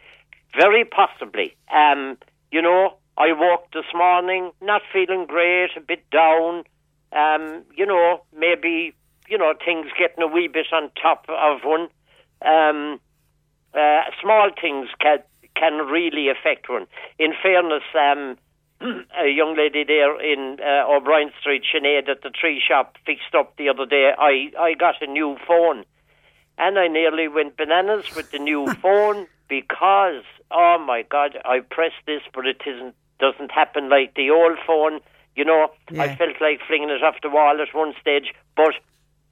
Very possibly. Um, you know, I walked this morning, not feeling great, a bit down. Um, you know, maybe you know things getting a wee bit on top of one. Um, uh, small things can can really affect one. In fairness, um, (clears throat) a young lady there in uh, O'Brien Street, Sinead, at the Three shop, fixed up the other day. I I got a new phone and I nearly went bananas with the new (laughs) phone because oh my god, I pressed this, but it isn't doesn't happen like the old phone. You know, I felt like flinging it off the wall at one stage, but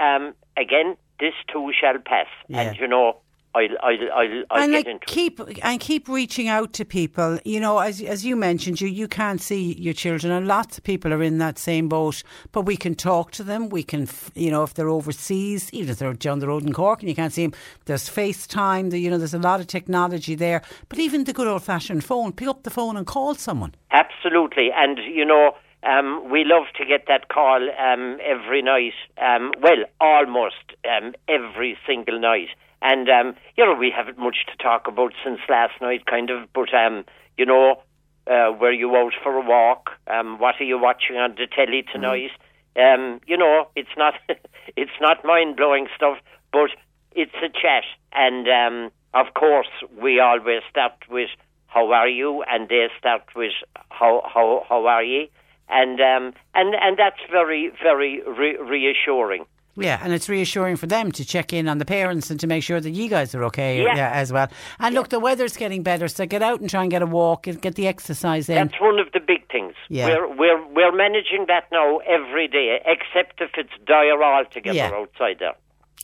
um, again, this too shall pass, Yeah. and you know, I'll I'll I'll, I'll and get like into it. keep and keep reaching out to people. You know, as as you mentioned, you you can't see your children, and lots of people are in that same boat. But we can talk to them. We can, you know, if they're overseas, even if they're down the road in Cork and you can't see them, there's FaceTime. The, you know, there's a lot of technology there. But even the good old fashioned phone, pick up the phone and call someone. Absolutely, and you know, um, we love to get that call um, every night. Um, well, almost um, every single night, and um, you know, we haven't much to talk about since last night, kind of. But um, you know, uh, were you out for a walk? Um, what are you watching on the telly tonight? Um, you know, it's not (laughs) it's not mind blowing stuff, but it's a chat, and um, of course, we always start with "How are you?" and they start with "How how how are ye?" And um, and and that's very very re- reassuring. Yeah, and it's reassuring for them to check in on the parents and to make sure that you guys are okay Yeah. as well. And look, the weather's getting better, so get out and try and get a walk and get the exercise in. That's one of the big things. Yeah. We're we're we're managing that now every day, except if it's dire altogether Yeah. outside there.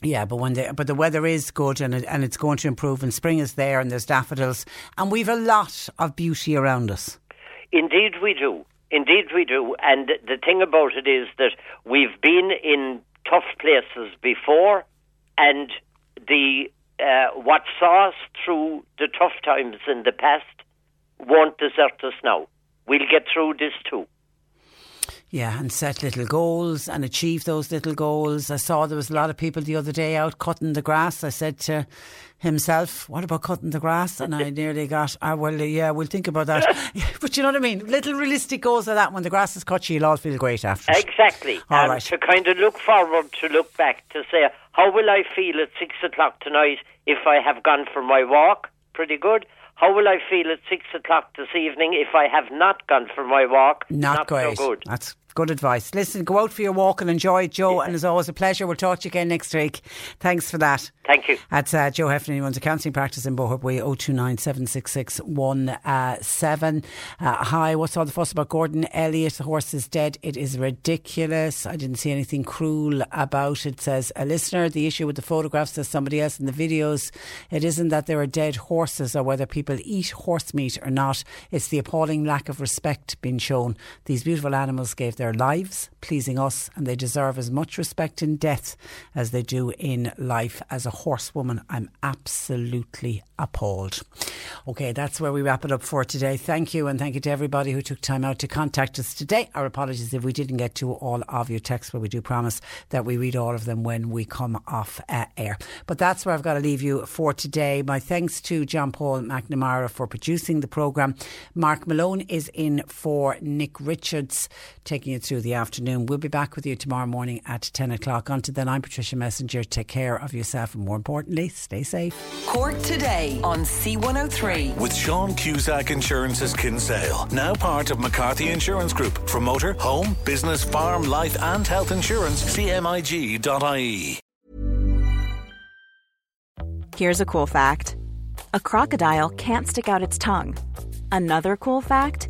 Yeah, but when the but the weather is good and it, and it's going to improve and spring is there and there's daffodils and we've a lot of beauty around us. Indeed, we do. Indeed, we do. And the thing about it is that we've been in tough places before, and the uh, what saw us through the tough times in the past won't desert us now. We'll get through this too. Yeah, and set little goals and achieve those little goals. I saw there was a lot of people the other day out cutting the grass. I said to himself, "What about cutting the grass?" And I nearly got, "Ah, well, yeah, we'll think about that." (laughs) (laughs) but you know what I mean? Little realistic goals like that. When the grass is cut, you'll all feel great after. Exactly. All and right. to kind of look forward, to look back, to say, how will I feel at six o'clock tonight if I have gone for my walk? Pretty good. How will I feel at six o'clock this evening if I have not gone for my walk? Not, great. so good. That's good advice. Listen, go out for your walk and enjoy it, Joe. And it's always a pleasure. We'll talk to you again next week. Thanks for that. Thank you. That's uh, Joe Heffernan. He runs a counselling practice in Boherbue, 029 766 17. Uh, hi, what's all the fuss about Gordon Elliott? The horse is dead. It is ridiculous. I didn't see anything cruel about it, says a listener. The issue with the photographs, says somebody else in the videos, it isn't that there are dead horses or whether people eat horse meat or not. It's the appalling lack of respect being shown. These beautiful animals gave their lives, pleasing us, and they deserve as much respect in death as they do in life. As a horsewoman, I'm absolutely appalled. Okay, that's where we wrap it up for today. Thank you, and thank you to everybody who took time out to contact us today. Our apologies if we didn't get to all of your texts, but we do promise that we read all of them when we come off uh, air. But that's where I've got to leave you for today. My thanks to John Paul McNamara for producing the programme. Mark Malone is in for Nick Richards, taking you through the afternoon. We'll be back with you tomorrow morning at 10 o'clock. Until then, I'm Patricia Messenger. Take care of yourself and more importantly, stay safe. Cork today on C103. With Sean Cusack Insurance's Kinsale, now part of McCarthy Insurance Group. For motor, home, business, farm, life, and health insurance, cmig.ie. Here's a cool fact a crocodile can't stick out its tongue. Another cool fact